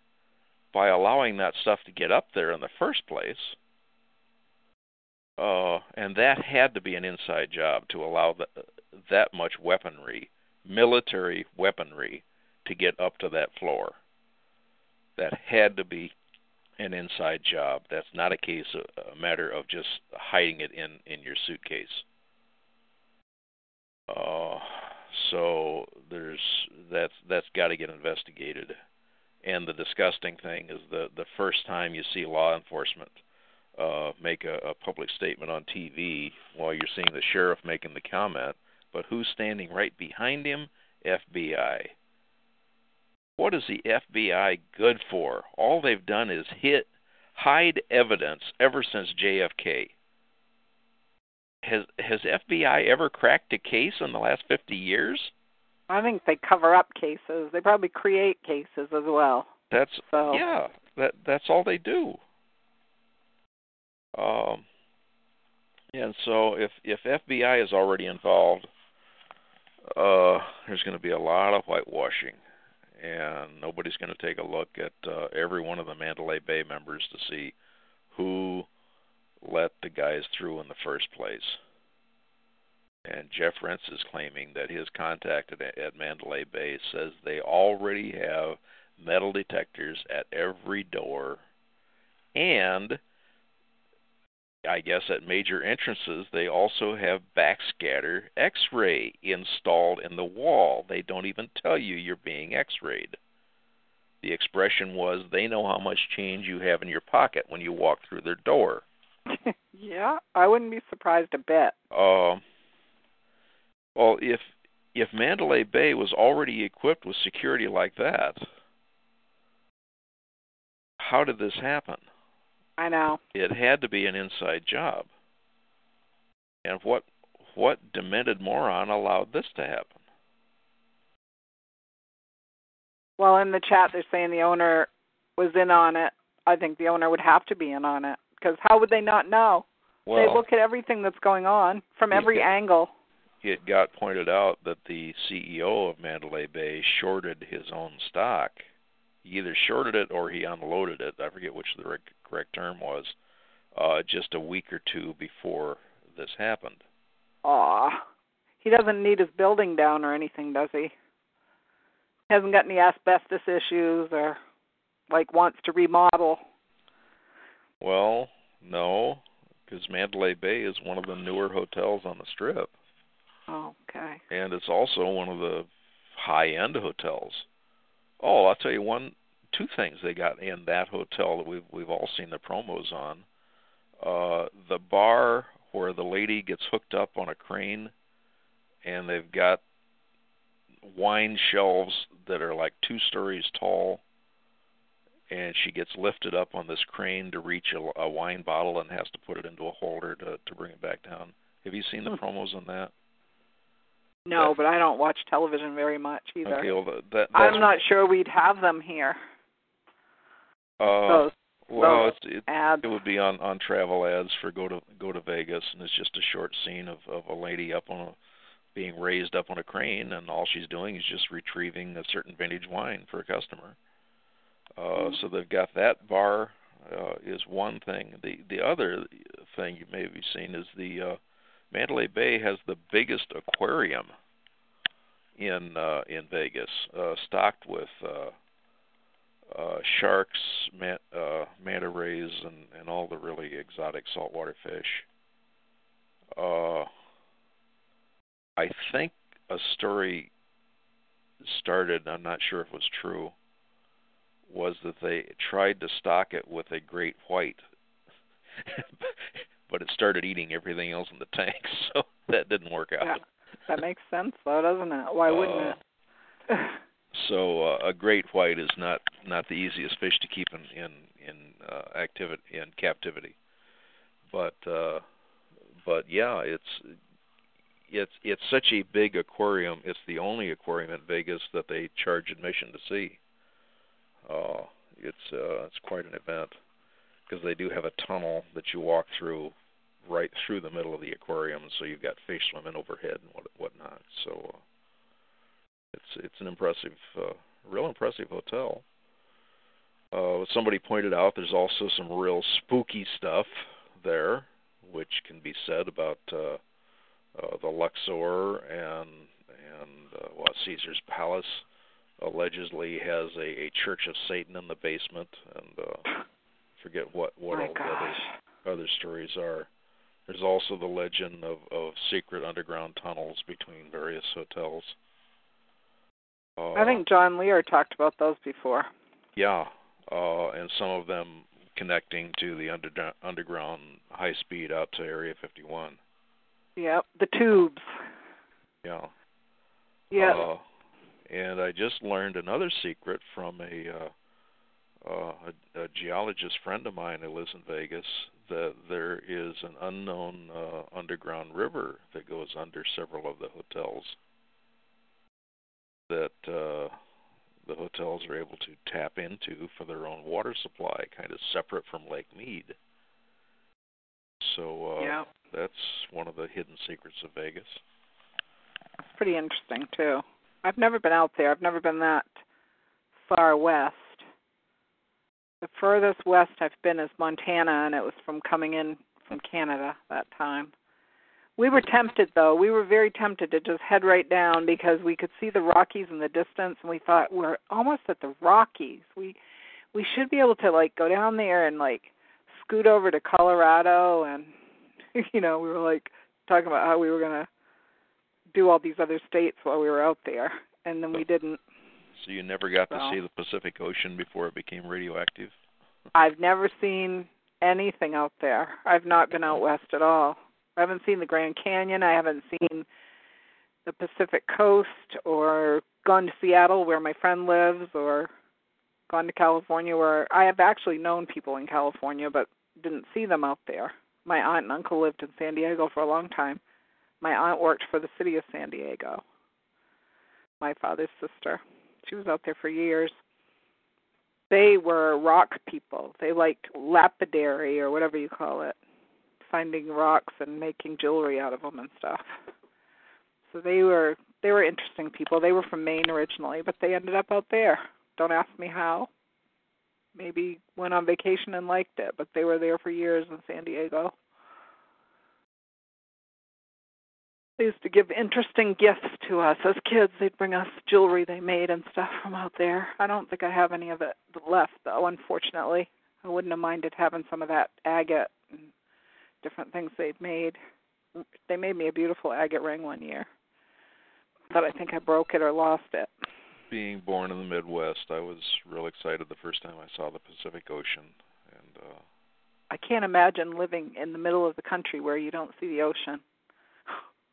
by allowing that stuff to get up there in the first place. Uh, and that had to be an inside job to allow the, that much weaponry, military weaponry, to get up to that floor. That had to be an inside job. That's not a case a matter of just hiding it in in your suitcase. Uh, so there's that's that's got to get investigated. And the disgusting thing is the the first time you see law enforcement uh, make a, a public statement on TV while you're seeing the sheriff making the comment, but who's standing right behind him? FBI. What is the FBI good for? All they've done is hit hide evidence ever since JFK. Has has FBI ever cracked a case in the last 50 years? I think they cover up cases. They probably create cases as well. That's so. yeah. That that's all they do. Um, and so if if FBI is already involved, uh, there's going to be a lot of whitewashing, and nobody's going to take a look at uh, every one of the Mandalay Bay members to see who let the guys through in the first place. And Jeff Rense is claiming that his contact at, at Mandalay Bay says they already have metal detectors at every door, and I guess at major entrances they also have backscatter X-ray installed in the wall. They don't even tell you you're being X-rayed. The expression was they know how much change you have in your pocket when you walk through their door. yeah, I wouldn't be surprised a bit. Uh, well, if if Mandalay Bay was already equipped with security like that, how did this happen? I know. It had to be an inside job. And what what demented moron allowed this to happen? Well, in the chat they're saying the owner was in on it. I think the owner would have to be in on it because how would they not know? Well, they look at everything that's going on from every it, angle. It got pointed out that the CEO of Mandalay Bay shorted his own stock. He either shorted it or he unloaded it. I forget which the correct term was. Uh, just a week or two before this happened. Aw, he doesn't need his building down or anything, does he? He Hasn't got any asbestos issues or like wants to remodel. Well, no, because Mandalay Bay is one of the newer hotels on the strip. Okay. And it's also one of the high-end hotels. Oh, I'll tell you one, two things they got in that hotel that we've we've all seen the promos on. Uh, the bar where the lady gets hooked up on a crane, and they've got wine shelves that are like two stories tall, and she gets lifted up on this crane to reach a, a wine bottle and has to put it into a holder to to bring it back down. Have you seen the Hmm. promos on that? No, but I don't watch television very much either. Okay, well, that I'm not sure we'd have them here. Uh, those well, those it's, it, ads. it would be on on travel ads for go to go to Vegas, and it's just a short scene of of a lady up on a being raised up on a crane, and all she's doing is just retrieving a certain vintage wine for a customer. Uh, So they've got that bar uh, is one thing. The the other thing you may have seen is the uh, Mandalay Bay has the biggest aquarium in uh, in Vegas, uh, stocked with uh, uh, sharks, man, uh, manta rays, and, and all the really exotic saltwater fish. Uh, I think a story started. I'm not sure if it was true. Was that they tried to stock it with a great white, but it started eating everything else in the tanks, so that didn't work out. Yeah, that makes sense though, doesn't it? Why wouldn't Uh, it? So uh, a great white is not not the easiest fish to keep in in in uh, activity in captivity. But uh, but yeah, it's it's it's such a big aquarium. It's the only aquarium in Vegas that they charge admission to see. Uh, it's uh, it's quite an event because they do have a tunnel that you walk through right through the middle of the aquarium, so you've got fish swimming overhead and what whatnot. So uh, it's it's an impressive, uh, real impressive hotel. Uh, somebody pointed out there's also some real spooky stuff there, which can be said about uh, uh, the Luxor and and uh, well, Caesar's Palace allegedly has a, a Church of Satan in the basement, and uh, forget what what all the other other stories are. There's also the legend of, of secret underground tunnels between various hotels. Uh, I think John Lear talked about those before. yeah, uh, and some of them connecting to the under, underground high speed out to Area 51. Yep, the tubes. Yeah. Yeah. Uh, and I just learned another secret from a, uh, uh, a a geologist friend of mine who lives in Vegas that there is an unknown uh, underground river that goes under several of the hotels that uh, the hotels are able to tap into for their own water supply, kind of separate from Lake Mead. So uh, yep. that's one of the hidden secrets of Vegas. It's pretty interesting too. I've never been out there. I've never been that far west. The furthest west I've been is Montana, and it was from coming in from Canada that time. We were tempted, though. We were very tempted to just head right down because we could see the Rockies in the distance, and we thought we're almost at the Rockies. We we should be able to like go down there and like scoot over to Colorado, and you know we were like talking about how we were gonna do all these other states while we were out there, and then we didn't. So you never got to see the Pacific Ocean before it became radioactive? I've never seen anything out there. I've not been out west at all. I haven't seen the Grand Canyon. I haven't seen the Pacific Coast or gone to Seattle where my friend lives or gone to California where I have actually known people in California but didn't see them out there. My aunt and uncle lived in San Diego for a long time. My aunt worked for the city of San Diego. My father's sister. She was out there for years they were rock people. They liked lapidary or whatever you call it, finding rocks and making jewelry out of them and stuff. So they were they were interesting people. They were from Maine originally, but they ended up out there. Don't ask me how. Maybe went on vacation and liked it, but they were there for years in San Diego. They used to give interesting gifts to us as kids. They'd bring us jewelry they made and stuff from out there. I don't think I have any of it left, though, unfortunately. I wouldn't have minded having some of that agate and different things they've made. They made me a beautiful agate ring one year, but I think I broke it or lost it. Being born in the Midwest, I was real excited the first time I saw the Pacific Ocean, and uh, I can't imagine living in the middle of the country where you don't see the ocean.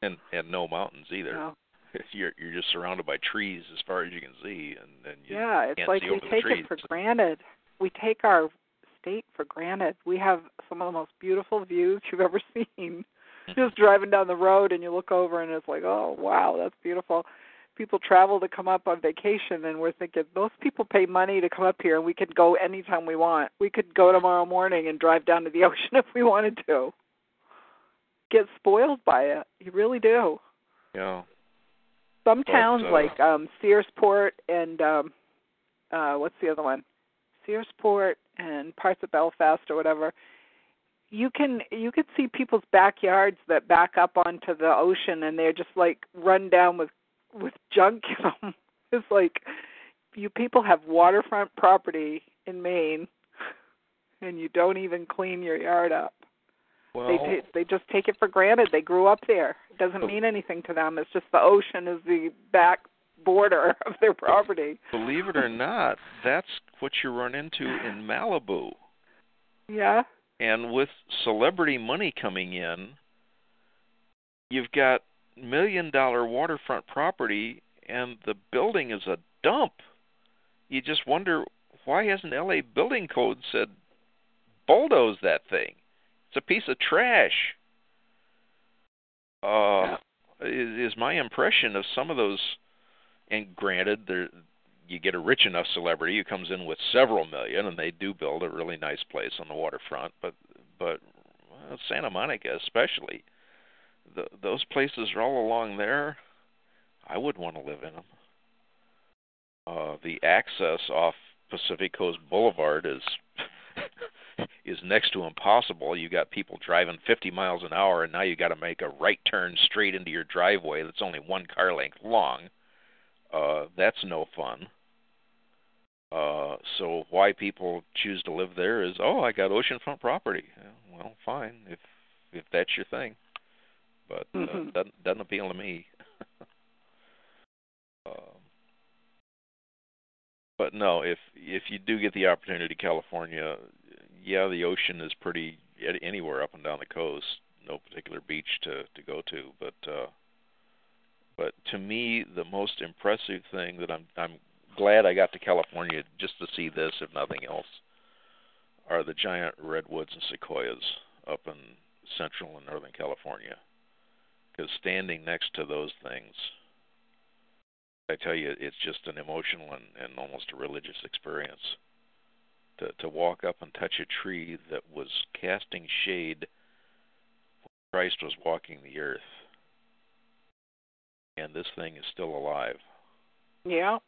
and and no mountains either. No. You're you're just surrounded by trees as far as you can see, and and you Yeah, it's like we take it for granted. We take our state for granted. We have some of the most beautiful views you've ever seen. Just driving down the road and you look over and it's like, oh wow, that's beautiful. People travel to come up on vacation and we're thinking those people pay money to come up here and we could go anytime we want. We could go tomorrow morning and drive down to the ocean if we wanted to. Get spoiled by it. You really do. Yeah. some But, towns uh, like um Searsport and um uh what's the other one? Searsport and parts of Belfast or whatever. You can you could see people's backyards that back up onto the ocean and they're just like run down with with junk in them. It's like you people have waterfront property in Maine and you don't even clean your yard up. Well, They ta- they just take it for granted. They grew up there. It doesn't mean anything to them. It's just the ocean is the back border of their property. believe it or not, that's what you run into in Malibu. Yeah. And with celebrity money coming in, you've got million dollar waterfront property and the building is a dump. You just wonder why hasn't LA building code said bulldoze that thing? It's a piece of trash. Uh, is, is my impression of some of those. And granted, there you get a rich enough celebrity who comes in with several million, and they do build a really nice place on the waterfront. But but well, Santa Monica, especially, the, those places are all along there. I would want to live in them. Uh, the access off Pacific Coast Boulevard is is next to impossible. You got people driving 50 miles an hour, and now you got to make a right turn straight into your driveway that's only one car length long. Uh, that's no fun. Uh, so why people choose to live there is, oh, I got oceanfront property. Well, fine if if that's your thing, but uh, mm-hmm. doesn't doesn't appeal to me. uh, but no, if if you do get the opportunity, California, yeah, the ocean is pretty anywhere up and down the coast. No particular beach to to go to, but uh, but to me, the most impressive thing that I'm I'm glad I got to California just to see this, if nothing else, are the giant redwoods and sequoias up in central and northern California. Because standing next to those things, I tell you, it's just an emotional and, and almost a religious experience. To to walk up and touch a tree that was casting shade when Christ was walking the earth, and this thing is still alive. Yeah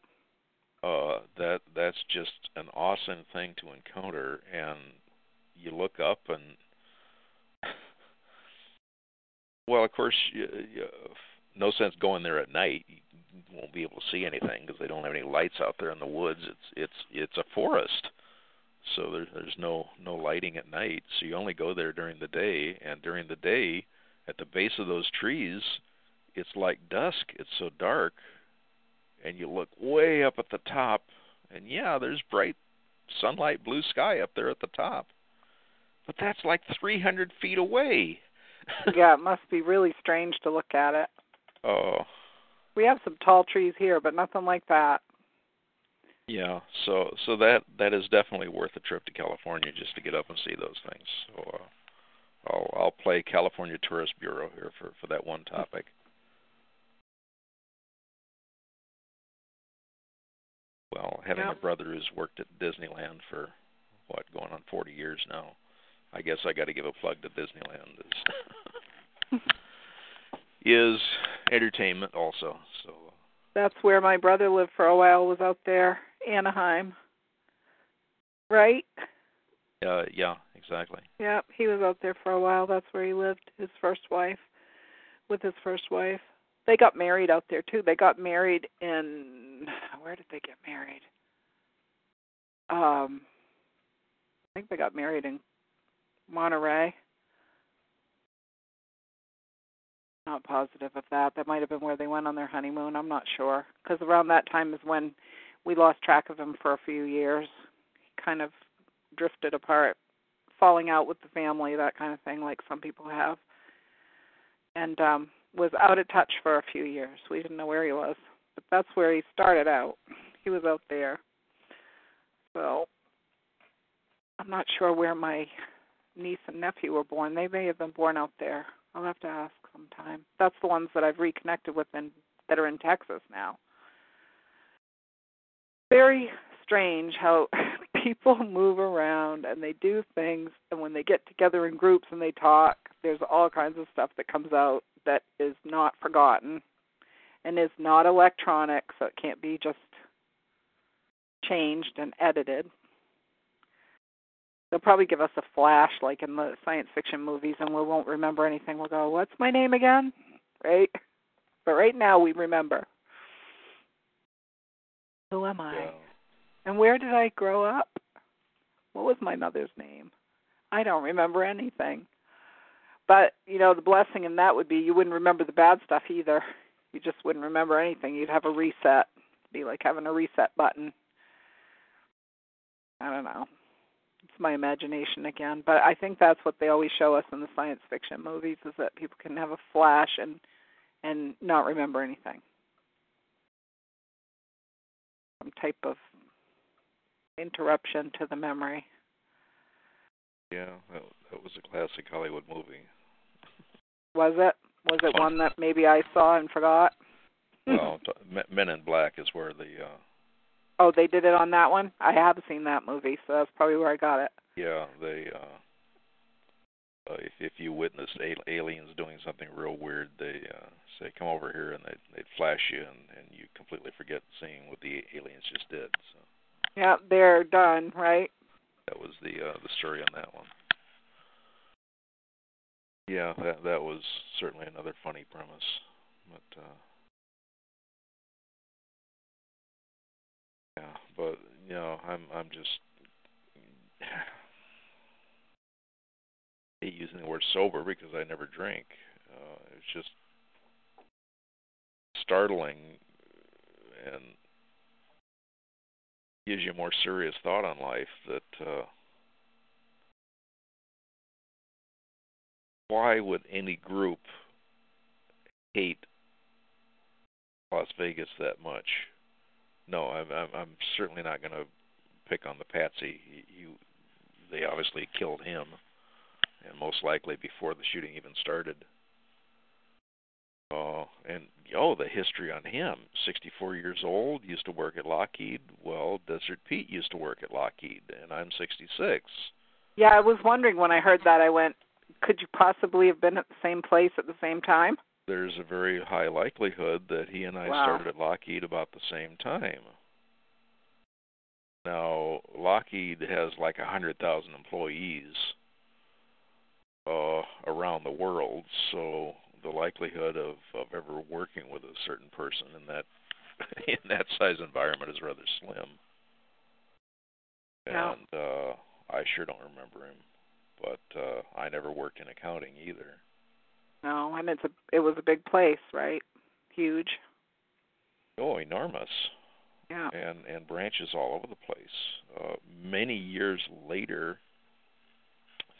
uh, that that's just an awesome thing to encounter. And you look up and well, of course, you, you, no sense going there at night. You won't be able to see anything because they don't have any lights out there in the woods. It's it's it's a forest, so there's there's no no lighting at night. So you only go there during the day, and during the day, at the base of those trees, it's like dusk. It's so dark and you look way up at the top, and yeah, there's bright sunlight, blue sky up there at the top. But that's like 300 feet away. yeah, it must be really strange to look at it. Oh. We have some tall trees here, but nothing like that. Yeah, so so that that is definitely worth a trip to California just to get up and see those things. So uh, I'll I'll play California Tourist Bureau here for for that one topic. Well, having a brother who's worked at Disneyland for what going on 40 years now, I guess I got to give a plug to Disneyland. Is is entertainment also. So that's where my brother lived for a while. Was out there, Anaheim. Right. Uh, yeah, exactly. Yeah, he was out there for a while. That's where he lived. His first wife, with his first wife they got married out there too. They got married in where did they get married? Um, I think they got married in Monterey. Not positive of that. That might have been where they went on their honeymoon. I'm not sure because around that time is when we lost track of him for a few years. He kind of drifted apart, falling out with the family, that kind of thing, like some people have. And um was out of touch for a few years. We didn't know where he was, but that's where he started out. He was out there. So I'm not sure where my niece and nephew were born. They may have been born out there. I'll have to ask sometime. That's the ones that I've reconnected with and that are in Texas now. Very strange how people move around and they do things and when they get together in groups and they talk, there's all kinds of stuff that comes out that is not forgotten and is not electronic, so it can't be just changed and edited. They'll probably give us a flash like in the science fiction movies and we won't remember anything. We'll go, What's my name again? Right? But right now we remember. Who am I? Yeah. And where did I grow up? What was my mother's name? I don't remember anything. But you know, the blessing in that would be you wouldn't remember the bad stuff either. You just wouldn't remember anything. You'd have a reset. It'd be like having a reset button. I don't know. It's my imagination again, but I think that's what they always show us in the science fiction movies is that people can have a flash and and not remember anything. some type of interruption to the memory. Yeah, that, that was a classic Hollywood movie. Was it? Was it one that maybe I saw and forgot? well, Men in Black is where the. uh Oh, they did it on that one. I have seen that movie, so that's probably where I got it. Yeah, they. uh uh, if, if you witnessed aliens doing something real weird, they uh, say, "Come over here," and they they flash you, and and you completely forget seeing what the aliens just did. So. Yeah, they're done, right? That was the uh, the story on that one. Yeah, that that was certainly another funny premise, but uh, yeah, but you know, I'm I'm just hate using the word sober because I never drink. Uh, it's just startling and gives you more serious thought on life that uh, why would any group hate Las Vegas that much? No, I'm I'm, I'm certainly not going to pick on the patsy. You, they obviously killed him and most likely before the shooting even started. Uh, and oh, the history on him: 64 years old, used to work at Lockheed. Well, Desert Pete used to work at Lockheed, and I'm 66. Yeah, I was wondering when I heard that. I went, could you possibly have been at the same place at the same time? There's a very high likelihood that he and I wow. started at Lockheed about the same time. Now, Lockheed has like a 100,000 employees uh, around the world, so the likelihood of, of ever working with a certain person in that in that size environment is rather slim. And uh, I sure don't remember him, but uh, I never worked in accounting either. No, and it's a it was a big place, right? Huge. Oh, enormous. Yeah. And and branches all over the place. Uh, many years later,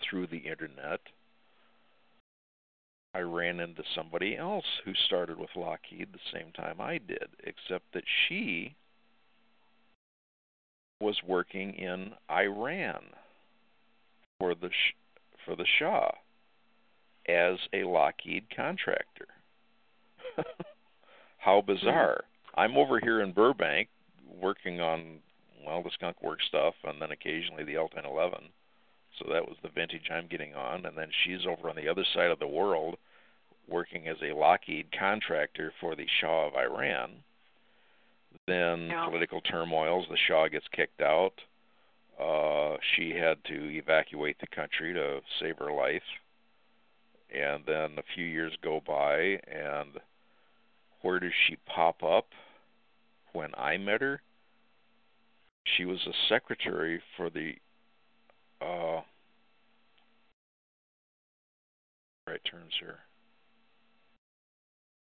through the internet, I ran into somebody else who started with Lockheed the same time I did, except that she was working in Iran for the for the Shah as a Lockheed contractor. How bizarre! Hmm. I'm over here in Burbank working on well the Skunk Works stuff, and then occasionally the L1011. So that was the vintage I'm getting on, and then she's over on the other side of the world working as a Lockheed contractor for the Shah of Iran. Then yeah. political turmoils, the Shah gets kicked out. Uh, she had to evacuate the country to save her life. And then a few years go by, and where does she pop up? When I met her, she was a secretary for the uh, right terms here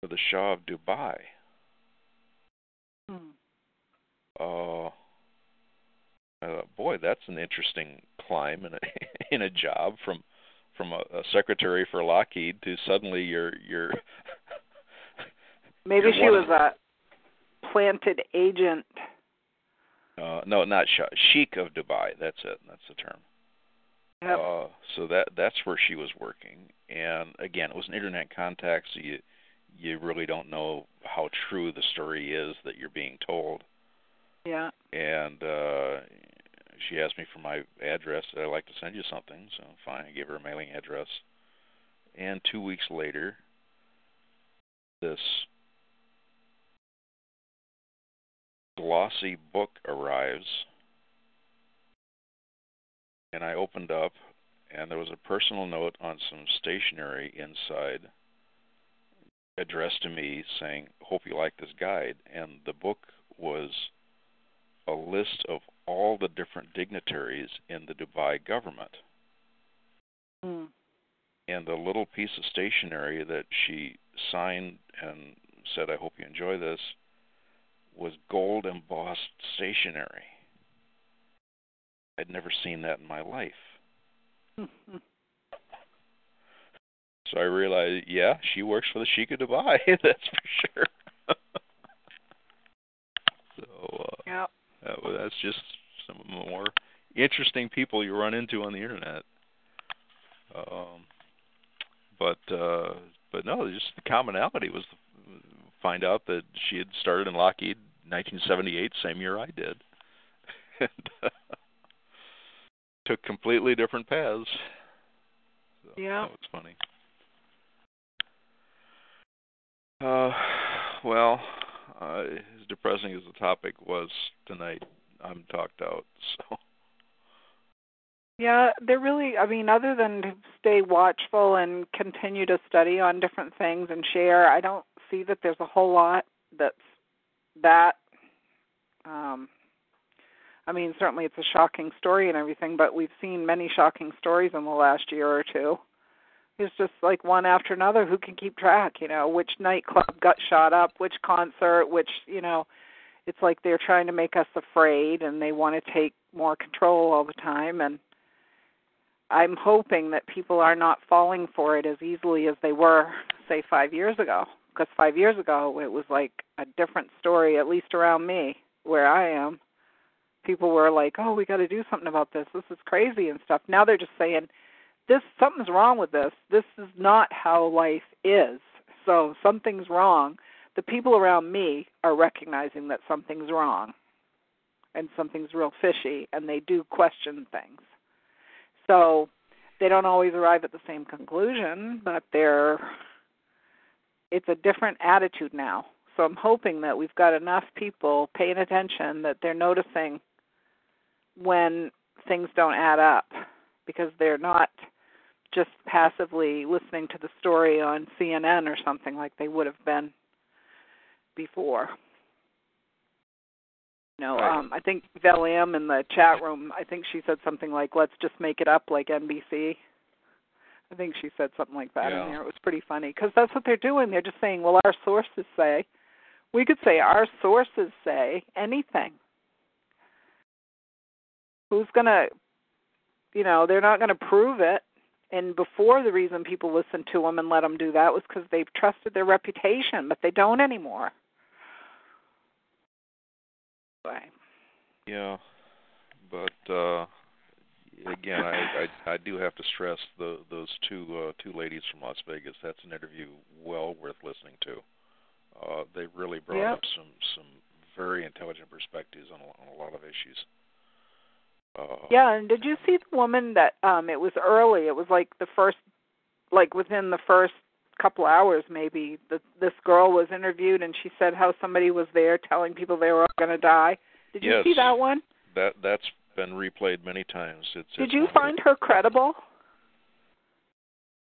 for the Shah of Dubai. Hmm. Uh, uh, boy, that's an interesting climb in a in a job from from a, a secretary for Lockheed to suddenly you're you're. Maybe you're she was a planted agent. Uh, no, not Sheikh of Dubai. That's it. That's the term. Yep. Uh, so that that's where she was working, and again, it was an internet contact, so you you really don't know how true the story is that you're being told. Yeah. And uh she asked me for my address. That I'd like to send you something, so fine. I gave her a mailing address. And two weeks later, this glossy book arrives, and I opened up, and there was a personal note on some stationery inside addressed to me saying, Hope you like this guide. And the book was a list of all the different dignitaries in the Dubai government. Mm. And the little piece of stationery that she signed and said, I hope you enjoy this, was gold embossed stationery. I'd never seen that in my life. So I realized, yeah, she works for the Sheikh of Dubai. That's for sure. so. Uh, yeah. Uh, well, that's just some of the more interesting people you run into on the internet. Um, but uh, but no, just the commonality was find out that she had started in Lockheed 1978, same year I did, and uh, took completely different paths. So yeah, that was funny. Uh, well, uh, as depressing as the topic was tonight, I'm talked out. So. Yeah, they're really. I mean, other than to stay watchful and continue to study on different things and share, I don't see that there's a whole lot that's that. Um, I mean, certainly it's a shocking story and everything, but we've seen many shocking stories in the last year or two. It's just like one after another. Who can keep track? You know, which nightclub got shot up, which concert, which you know. It's like they're trying to make us afraid, and they want to take more control all the time, and I'm hoping that people are not falling for it as easily as they were, say, five years ago. Because five years ago, it was like a different story, at least around me, where I am. People were like, "Oh, we got to do something about this. This is crazy and stuff." Now they're just saying, "This something's wrong with this. This is not how life is. So something's wrong." The people around me are recognizing that something's wrong, and something's real fishy, and they do question things. So they don't always arrive at the same conclusion, but they're it's a different attitude now. So I'm hoping that we've got enough people paying attention that they're noticing when things don't add up because they're not just passively listening to the story on CNN or something like they would have been before You know, right. um, I think Valium in the chat room, I think she said something like, "Let's just make it up like NBC." I think she said something like that yeah. in there. It was pretty funny because that's what they're doing. They're just saying, "Well, our sources say." We could say our sources say anything. Who's gonna, you know, they're not gonna prove it. And before, the reason people listened to them and let them do that was because they trusted their reputation, but they don't anymore. Yeah, but uh again, I, I I do have to stress the those two uh, two ladies from Las Vegas. That's an interview well worth listening to. Uh, they really brought yep. up some some very intelligent perspectives on a, on a lot of issues. Uh, yeah, and did you see the woman that um it was early? It was like the first, like within the first couple hours maybe. The, this girl was interviewed and she said how somebody was there telling people they were all going to die. Did you yes, see that one? That that's been replayed many times. It's, did it's you find her credible?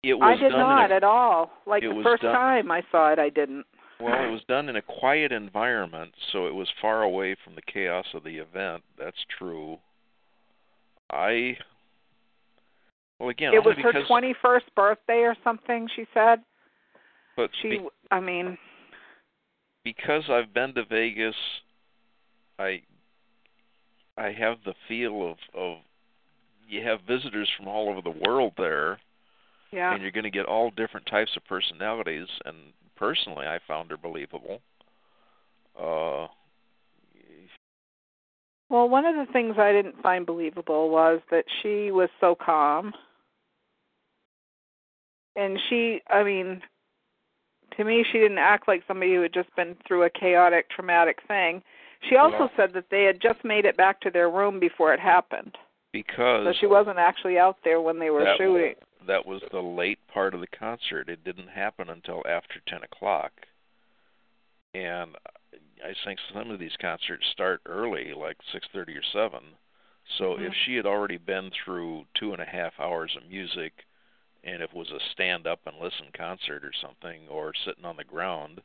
It was I did not a, at all. Like the first done, time I saw it, I didn't. Well, it was done in a quiet environment, so it was far away from the chaos of the event. That's true. I well again. It was her twenty-first birthday or something. She said. But she, be, I mean, because I've been to Vegas, I I have the feel of of you have visitors from all over the world there. Yeah. And you're going to get all different types of personalities and personally I found her believable. Uh well, one of the things I didn't find believable was that she was so calm. And she, I mean, to me, she didn't act like somebody who had just been through a chaotic, traumatic thing. She also well, said that they had just made it back to their room before it happened. Because so she wasn't actually out there when they were that shooting. Was, that was the late part of the concert. It didn't happen until after ten o'clock. And I think some of these concerts start early, like six thirty or seven. So mm-hmm. if she had already been through two and a half hours of music, and if it was a stand up and listen concert or something, or sitting on the ground,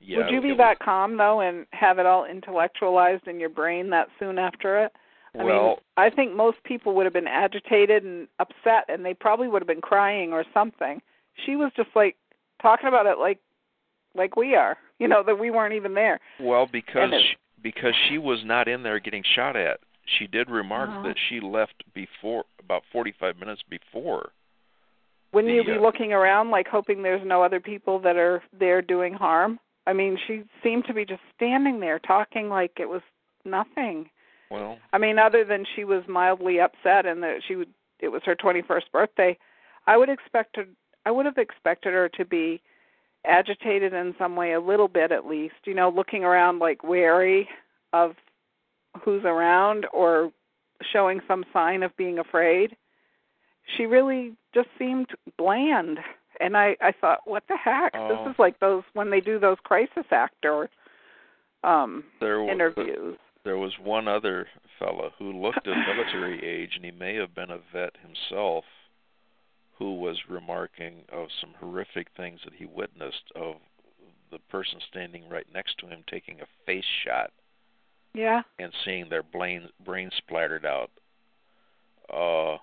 yeah. Would you be that calm though, and have it all intellectualized in your brain that soon after it? I well, mean, I think most people would have been agitated and upset, and they probably would have been crying or something. She was just like talking about it like, like we are, you know, that we weren't even there. Well, because she, because she was not in there getting shot at. She did remark uh-huh. that she left before about 45 minutes before. Wouldn't the, you be uh, looking around like hoping there's no other people that are there doing harm? I mean, she seemed to be just standing there talking like it was nothing. Well, I mean, other than she was mildly upset and that she would, it was her 21st birthday, I would expect her. I would have expected her to be agitated in some way, a little bit at least. You know, looking around like wary of who's around or showing some sign of being afraid. She really just seemed bland, and I I thought, what the heck? Oh. This is like those when they do those crisis actor um there was interviews. there was one other fellow who looked of military age, and he may have been a vet himself, who was remarking of some horrific things that he witnessed of the person standing right next to him taking a face shot Yeah. and seeing their brain brain splattered out. Uh,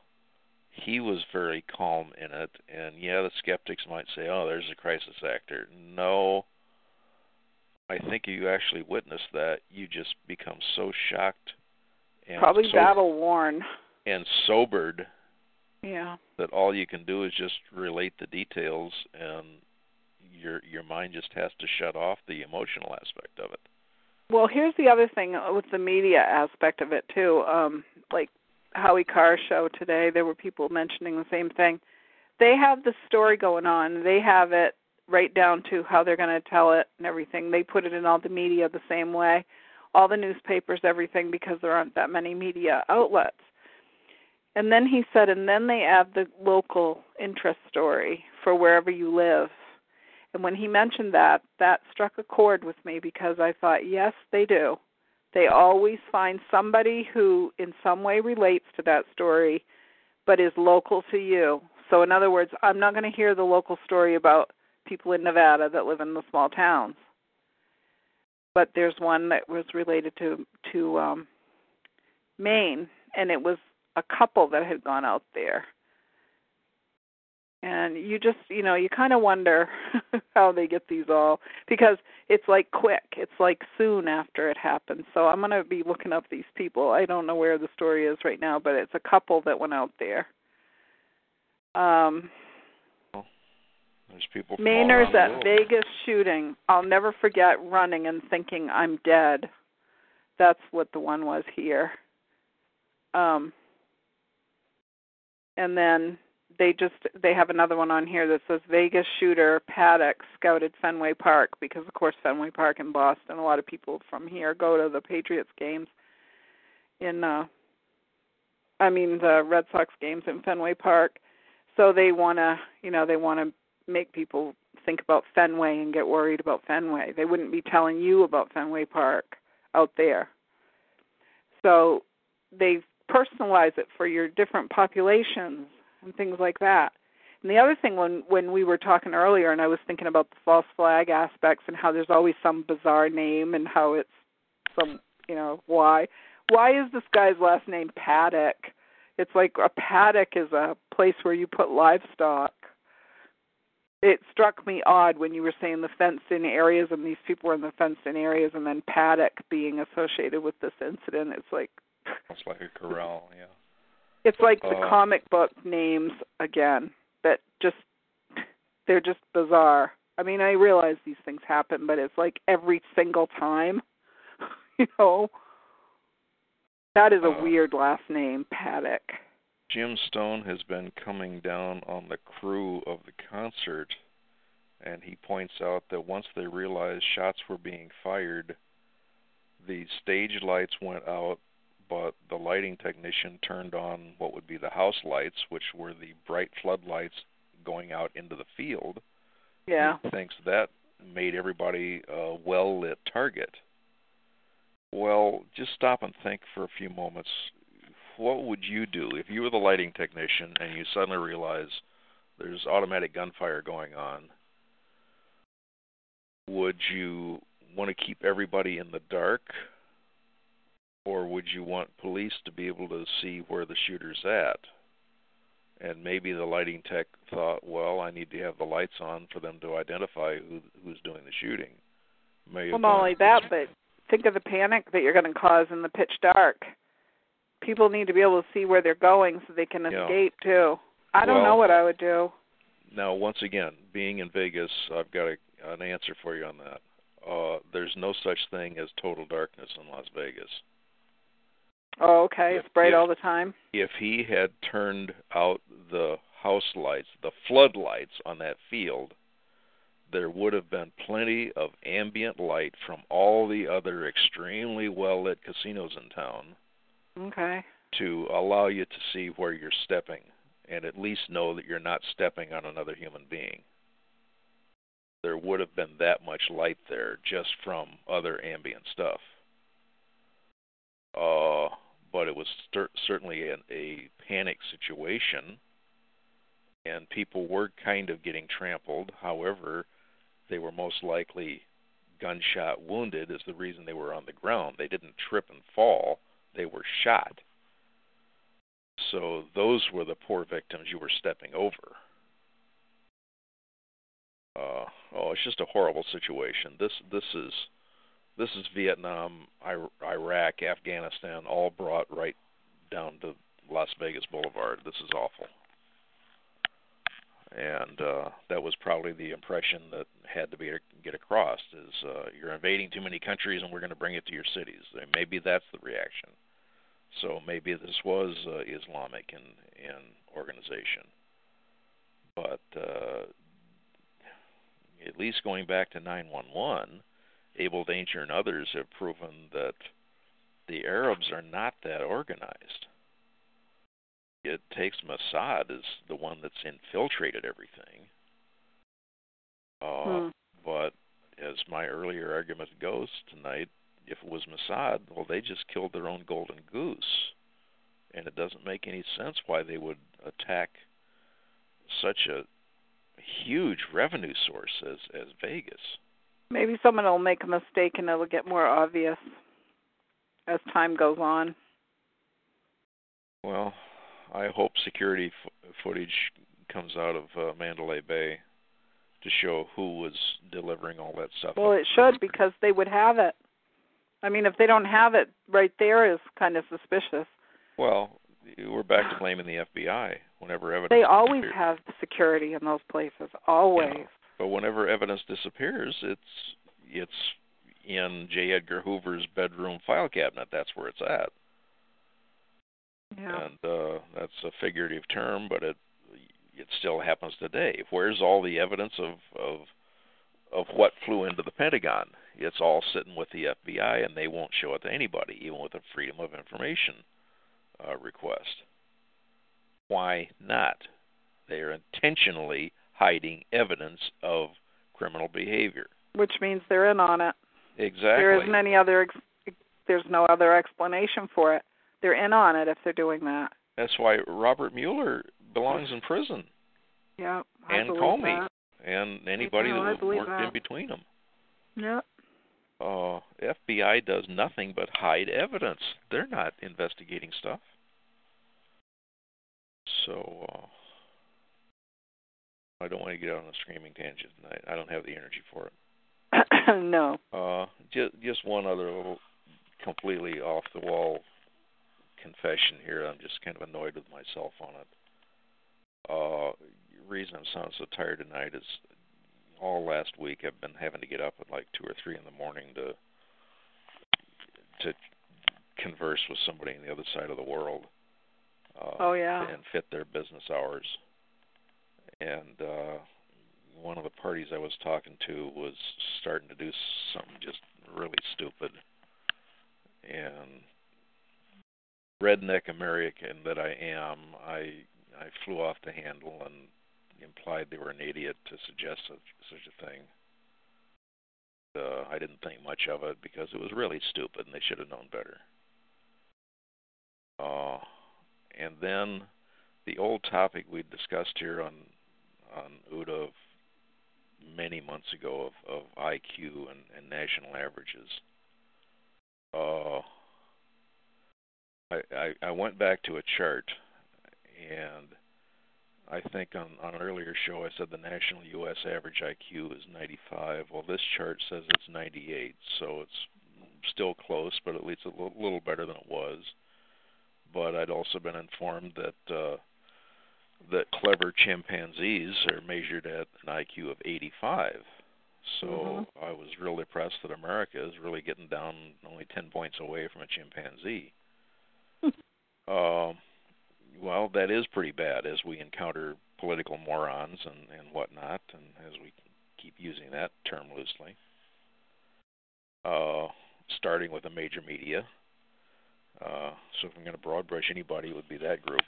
he was very calm in it, and yeah, the skeptics might say, "Oh, there's a crisis actor." No, I think you actually witness that, you just become so shocked and Probably so, battle worn. and sobered Yeah. that all you can do is just relate the details, and your your mind just has to shut off the emotional aspect of it. Well, here's the other thing with the media aspect of it too. Um, like Howie Carr's show today, there were people mentioning the same thing. They have the story going on. They have it right down to how they're going to tell it and everything. They put it in all the media the same way, all the newspapers, everything, because there aren't that many media outlets. And then he said, and then they add the local interest story for wherever you live. And when he mentioned that, that struck a chord with me because I thought, yes, they do. They always find somebody who, in some way, relates to that story, but is local to you. So, in other words, I'm not going to hear the local story about people in Nevada that live in the small towns. But there's one that was related to to um, Maine, and it was a couple that had gone out there and you just you know you kind of wonder how they get these all because it's like quick it's like soon after it happens so i'm going to be looking up these people i don't know where the story is right now but it's a couple that went out there um There's people from Mainer's at world. Vegas shooting. I'll never forget running and thinking I'm dead. That's what the one was here. Um and then they just they have another one on here that says Vegas shooter Paddock scouted Fenway Park because of course Fenway Park in Boston a lot of people from here go to the Patriots games in uh I mean the Red Sox games in Fenway Park. So they want to, you know, they want to make people think about Fenway and get worried about Fenway. They wouldn't be telling you about Fenway Park out there. So they personalize it for your different populations and things like that. And the other thing when when we were talking earlier and I was thinking about the false flag aspects and how there's always some bizarre name and how it's some you know, why why is this guy's last name Paddock? It's like a paddock is a place where you put livestock. It struck me odd when you were saying the fenced in areas and these people were in the fenced in areas and then paddock being associated with this incident. It's like It's like a corral, yeah. it's like the Uh, comic book names again that just they're just bizarre. I mean, I realize these things happen, but it's like every single time, you know. That is a Uh, weird last name, Paddock. Jim Stone has been coming down on the crew of the concert, and he points out that once they realized shots were being fired, the stage lights went out, but the lighting technician turned on what would be the house lights, which were the bright floodlights going out into the field. Yeah. He thinks that made everybody a well lit target. Well, just stop and think for a few moments. What would you do if you were the lighting technician and you suddenly realize there's automatic gunfire going on? Would you want to keep everybody in the dark? Or would you want police to be able to see where the shooter's at? And maybe the lighting tech thought, well, I need to have the lights on for them to identify who who's doing the shooting. May Well, not only that, but think of the panic that you're going to cause in the pitch dark. People need to be able to see where they're going so they can Yeah. escape too. I don't Well- know what I would do. Now, once again, being in Vegas, I've got a, an answer for you on that. Uh, there's no such thing as total darkness in Las Vegas. Oh, okay. If- Sprayed if- all the time. If he had turned out the house lights, the floodlights on that field, there would have been plenty of ambient light from all the other extremely well lit casinos in town Okay. to allow you to see where you're stepping and at least know that you're not stepping on another human being. There would have been that much light there just from other ambient stuff. Uh, but it was cer- certainly an, a panic situation, and people were kind of getting trampled. However, they were most likely gunshot wounded, is the reason they were on the ground. They didn't trip and fall, they were shot. So those were the poor victims you were stepping over. Uh, oh, it's just a horrible situation. This this is this is Vietnam, Ir- Iraq, Afghanistan, all brought right down to Las Vegas Boulevard. This is awful. And uh, that was probably the impression that had to be get across: is uh, you're invading too many countries, and we're going to bring it to your cities. Maybe that's the reaction. So maybe this was uh, Islamic in in organization, but uh, at least going back to 911, Abel Danger and others have proven that the Arabs are not that organized. It takes Mossad as the one that's infiltrated everything. Uh, Hmm. But as my earlier argument goes tonight, if it was Mossad, well, they just killed their own golden goose, and it doesn't make any sense why they would attack such a huge revenue source as as Vegas. Maybe someone will make a mistake and it'll get more obvious as time goes on. Well, I hope security f- footage comes out of uh, Mandalay Bay to show who was delivering all that stuff. Well, it should because they would have it. I mean, if they don't have it right there is kind of suspicious. Well, we're back to blaming the FBI whenever evidence. They always disappears. have security in those places, always. But whenever evidence disappears, it's it's in J. Edgar Hoover's bedroom file cabinet. That's where it's at. Yeah. and uh, that's a figurative term, but it it still happens today. Where's all the evidence of of of what flew into the Pentagon? It's all sitting with the FBI, and they won't show it to anybody, even with a Freedom of Information uh, request. Why not? They are intentionally hiding evidence of criminal behavior. Which means they're in on it. Exactly. There isn't any other. Ex- there's no other explanation for it. They're in on it if they're doing that. That's why Robert Mueller belongs in prison, Yeah. I and Comey, that. and anybody that worked that. in between them. Yeah. uh, FBI does nothing but hide evidence. They're not investigating stuff. So uh, I don't want to get out on a screaming tangent tonight. I don't have the energy for it. no. Uh, just just one other little completely off the wall confession here. I'm just kind of annoyed with myself on it. Uh, reason I'm sounding so tired tonight is all last week I've been having to get up at like two or three in the morning to to converse with somebody on the other side of the world. Uh, Oh, yeah. And fit their business hours. And uh, one of the parties I was talking to was starting to do something just really stupid. And redneck American that I am, I I flew off the handle and implied they were an idiot to suggest such such a thing. Uh, I didn't think much of it because it was really stupid and they should have known better. Uh, and then the old topic we discussed here on on OODA many months ago of, of IQ and, and national averages. Uh, I, I I went back to a chart and I think on, on an earlier show I said the national U.S. average IQ is 95. Well, this chart says it's 98, so it's still close, but at least a little, little better than it was. But I'd also been informed that uh, that clever chimpanzees are measured at an IQ of 85. So Mhm. I was real impressed that America is really getting down only 10 points away from a chimpanzee. uh, well, that is pretty bad as we encounter political morons and, and whatnot, and as we keep using that term loosely. Uh, starting with the major media. Uh, so if I'm going to broad brush anybody, it would be that group.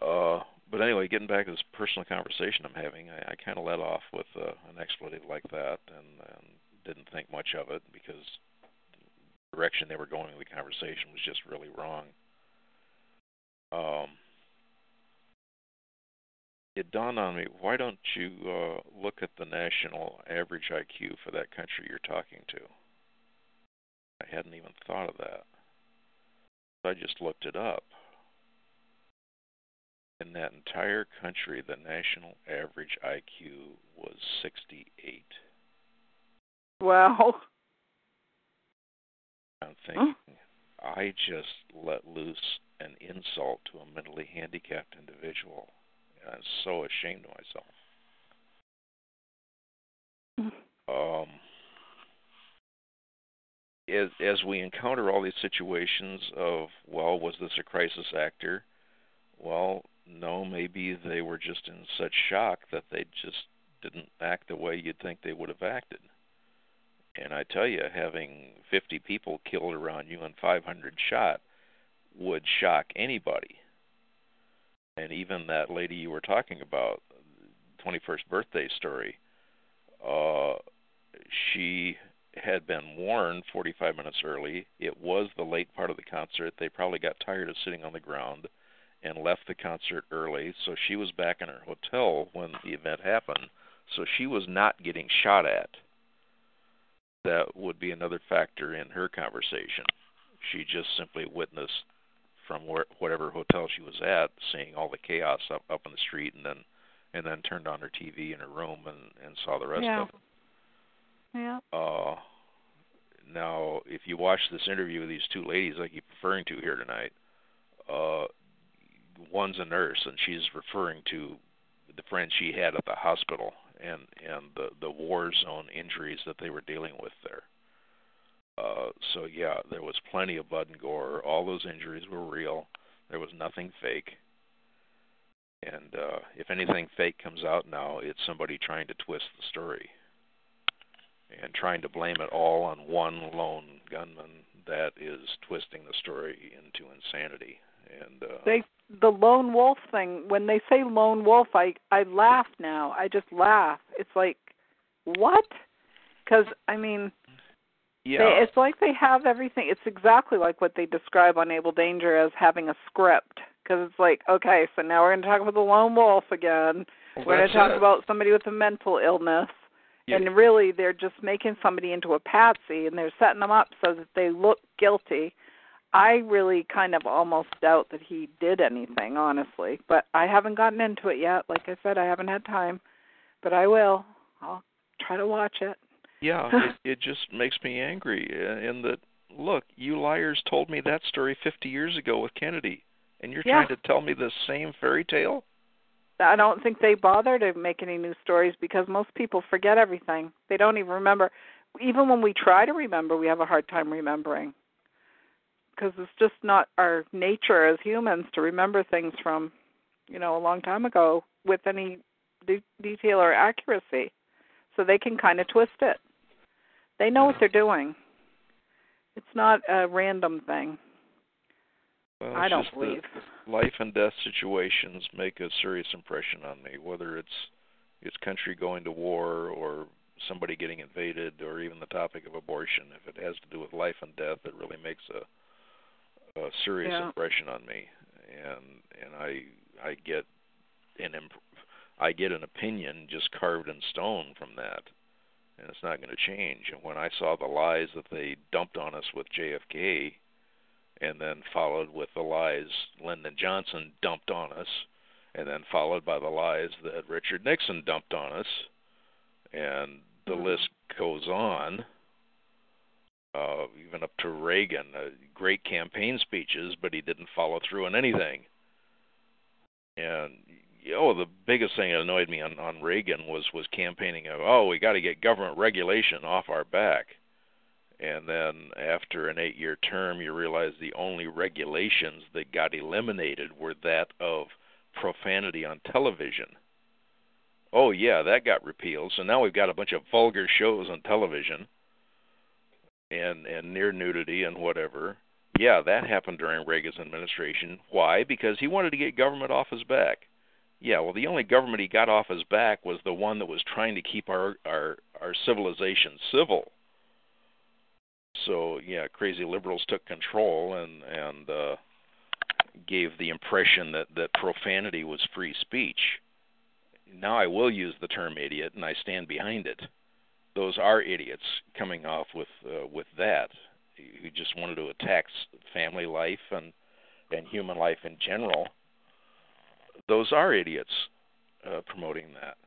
Uh, but anyway, getting back to this personal conversation I'm having, I, I kind of let off with uh, an expletive like that, and, and didn't think much of it because the direction they were going with the conversation was just really wrong. Um, it dawned on me, why don't you uh, look at the national average IQ for that country you're talking to? I hadn't even thought of that. I just looked it up. In that entire country, the national average IQ was 68. Wow. I'm thinking, huh? I just let loose an insult to a mentally handicapped individual. I'm so ashamed of myself. Um, as, as we encounter all these situations of, well, was this a crisis actor? Well, no, maybe they were just in such shock that they just didn't act the way you'd think they would have acted. And I tell you, having 50 people killed around you and 500 shot would shock anybody. And even that lady you were talking about, 21st birthday story, uh, she had been warned 45 minutes early. It was the late part of the concert. They probably got tired of sitting on the ground and left the concert early. So she was back in her hotel when the event happened. So she was not getting shot at. That would be another factor in her conversation. She just simply witnessed from where, whatever hotel she was at, seeing all the chaos up up in the street, and then and then turned on her TV in her room and and saw the rest yeah. of it. Yeah. Uh, now, if you watch this interview with these two ladies I keep referring to here tonight, uh, one's a nurse and she's referring to the friend she had at the hospital and and the the war zone injuries that they were dealing with there. Uh, so yeah, there was plenty of blood and gore. All those injuries were real. There was nothing fake. And uh, if anything fake comes out now, it's somebody trying to twist the story and trying to blame it all on one lone gunman. That is twisting the story into insanity. And uh, they the lone wolf thing. When they say lone wolf, I I laugh now. I just laugh. It's like what? Because I mean, yeah, they, it's like they have everything. It's exactly like what they describe on Abel Danger as having a script. Because it's like, okay, so now we're going to talk about the lone wolf again. well, we're going to talk it. about somebody with a mental illness. Yeah. And really, they're just making somebody into a patsy, and they're setting them up so that they look guilty. I really kind of almost doubt that he did anything, honestly. But I haven't gotten into it yet. Like I said, I haven't had time, but I will. I'll try to watch it. Yeah, it, it just makes me angry. In that, look, you liars told me that story 50 years ago with Kennedy, and you're Yeah. trying to tell me the same fairy tale. I don't think they bother to make any new stories because most people forget everything. They don't even remember. Even when we try to remember, we have a hard time remembering because it's just not our nature as humans to remember things from, you know, a long time ago with any de- detail or accuracy. So they can kind of twist it. They know what they're doing. It's not a random thing. Well, I don't believe. life and death situations make a serious impression on me, whether it's it's country going to war or somebody getting invaded or even the topic of abortion. If it has to do with life and death, it really makes a, a serious Yeah. impression on me, and and I I get an imp- I get an opinion just carved in stone from that, and it's not going to change. And when I saw the lies that they dumped on us with JFK, and then followed with the lies Lyndon Johnson dumped on us, and then followed by the lies that Richard Nixon dumped on us, and the Mhm. list goes on. Uh, even up to Reagan, uh, great campaign speeches, but he didn't follow through on anything. And know, the biggest thing that annoyed me on, on Reagan was was campaigning of, oh, we got to get government regulation off our back. and then after an eight year term you realize the only regulations that got eliminated were that of profanity on television oh yeah that got repealed so now we've got a bunch of vulgar shows on television and and near nudity and whatever. Yeah that happened during reagan's administration. Why? Because he wanted to get government off his back. Yeah well the only government he got off his back was the one that was trying to keep our our our civilization civil. So yeah, crazy liberals took control and and uh, gave the impression that that profanity was free speech. Now I will use the term idiot, and I stand behind it. Those are idiots coming off with uh, with that, who just wanted to attack family life and and human life in general. Those are idiots uh, promoting that.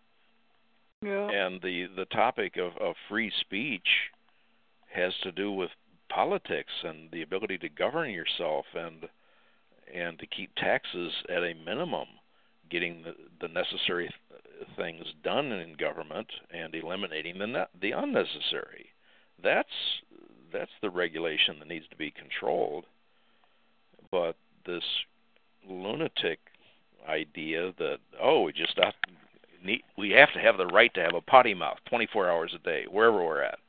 Yeah. And the the topic of, of free speech has to do with politics and the ability to govern yourself and and to keep taxes at a minimum, getting the, the necessary things done in government and eliminating the the unnecessary. That's that's the regulation that needs to be controlled. But this lunatic idea that oh we just have, need, we have to have the right to have a potty mouth 24 hours a day wherever we're at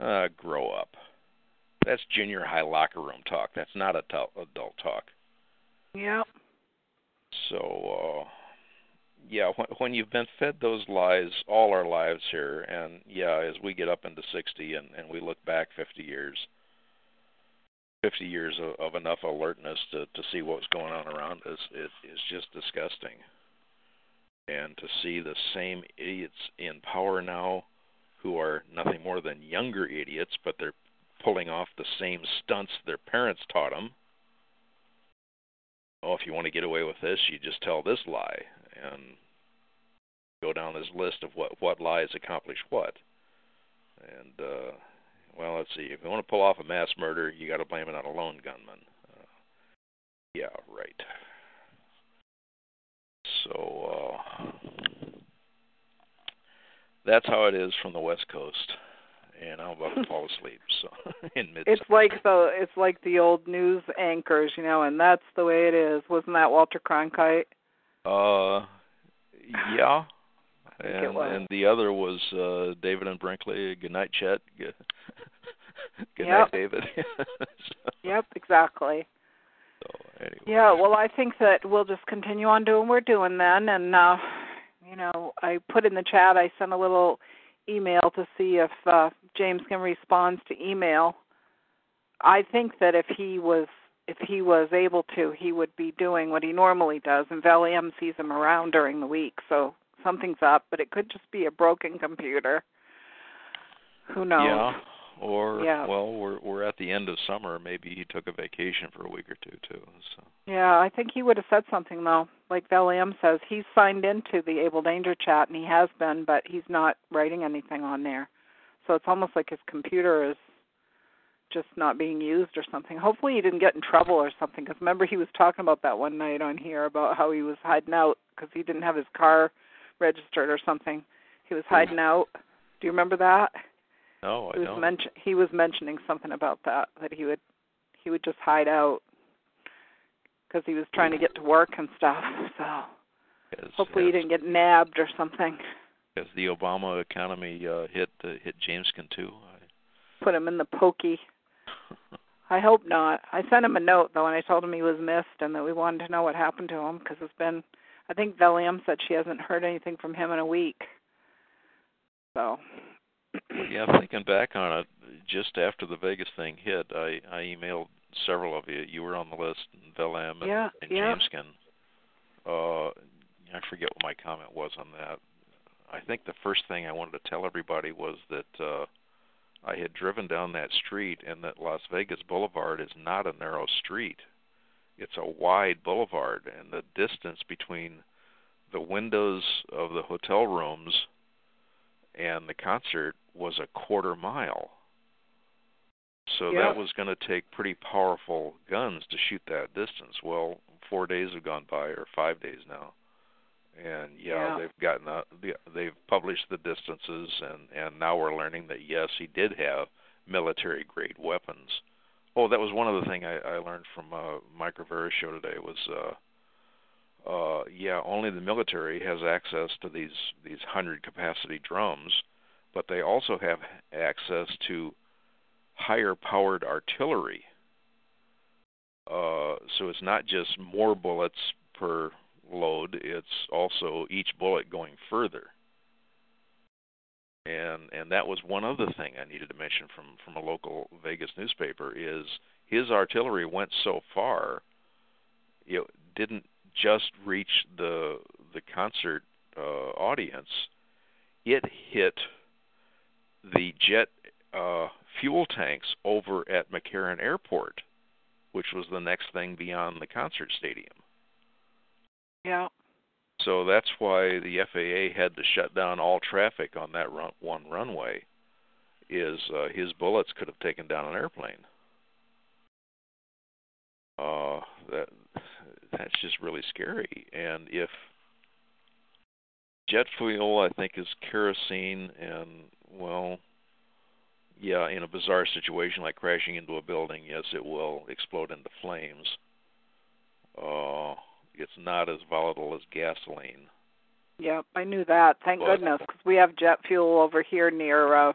uh, grow up. That's junior high locker room talk. That's not adult adult talk. Yeah. So, uh, yeah, when, when you've been fed those lies all our lives here, and yeah, as we get up into 60 and, and we look back 50 years, 50 years of, of enough alertness to, to see what's going on around us, it is just disgusting. And to see the same idiots in power now who are nothing more than younger idiots, but they're pulling off the same stunts their parents taught them. Oh, if you want to get away with this, you just tell this lie and go down this list of what what lies accomplish what. And uh, well, let's see. If you want to pull off a mass murder, you got to blame it on a lone gunman. Uh, yeah, right. So. Uh, that's how it is from the West Coast, and I'm about to fall asleep. So in mid. It's like the it's like the old news anchors, you know, and that's the way it is. Wasn't that Walter Cronkite? Uh, yeah. And and the other was uh David and Brinkley. Good night, Chet. Good, good yep. night, David. so, yep, exactly. So anyway. Yeah, well, I think that we'll just continue on doing what we're doing then, and uh you know, I put in the chat. I sent a little email to see if uh, James can respond to email. I think that if he was if he was able to, he would be doing what he normally does. And Valium sees him around during the week, so something's up. But it could just be a broken computer. Who knows? Yeah. Or yeah. well, we're we're at the end of summer. Maybe he took a vacation for a week or two too. So. Yeah, I think he would have said something though. Like Valium says, he's signed into the Abel Danger chat and he has been, but he's not writing anything on there. So it's almost like his computer is just not being used or something. Hopefully he didn't get in trouble or something. Because remember he was talking about that one night on here about how he was hiding out because he didn't have his car registered or something. He was hiding out. Do you remember that? No, he I was don't. mention he was mentioning something about that that he would he would just hide out because he was trying to get to work and stuff. So hopefully he didn't get nabbed or something. As the Obama economy uh, hit uh, hit Jameskin too. Put him in the pokey. I hope not. I sent him a note though, and I told him he was missed and that we wanted to know what happened to him because it's been. I think Valium said she hasn't heard anything from him in a week. So yeah, thinking back on it, just after the Vegas thing hit, I I emailed several of you. You were on the list, Velam and, yeah, and yeah. Jameskin. Uh, I forget what my comment was on that. I think the first thing I wanted to tell everybody was that uh, I had driven down that street, and that Las Vegas Boulevard is not a narrow street. It's a wide boulevard, and the distance between the windows of the hotel rooms and the concert was a quarter mile. So that was going to take pretty powerful guns to shoot that distance. Well, four days have gone by, or five days now, and yeah, yeah. they've gotten a, they've published the distances, and and now we're learning that yes, he did have military grade weapons. Oh, that was one other thing I, I learned from uh, Mike Rivero's show today was uh, uh, yeah, only the military has access to these these hundred capacity drums, but they also have access to higher powered artillery. Uh, so it's not just more bullets per load; it's also each bullet going further and and that was one other thing I needed to mention from from a local Vegas newspaper is his artillery went so far, it didn't just reach the the concert uh, audience, it hit the jet uh, fuel tanks over at McCarran Airport, which was the next thing beyond the concert stadium. Yeah. So that's why the FAA had to shut down all traffic on that run, one runway. Is uh, his bullets could have taken down an airplane. Uh, that that's just really scary. And if jet fuel, I think, is kerosene, and well, yeah, in a bizarre situation like crashing into a building, yes, it will explode into flames. Uh, it's not as volatile as gasoline. Yep, I knew that. Thank But- goodness, because we have jet fuel over here near uh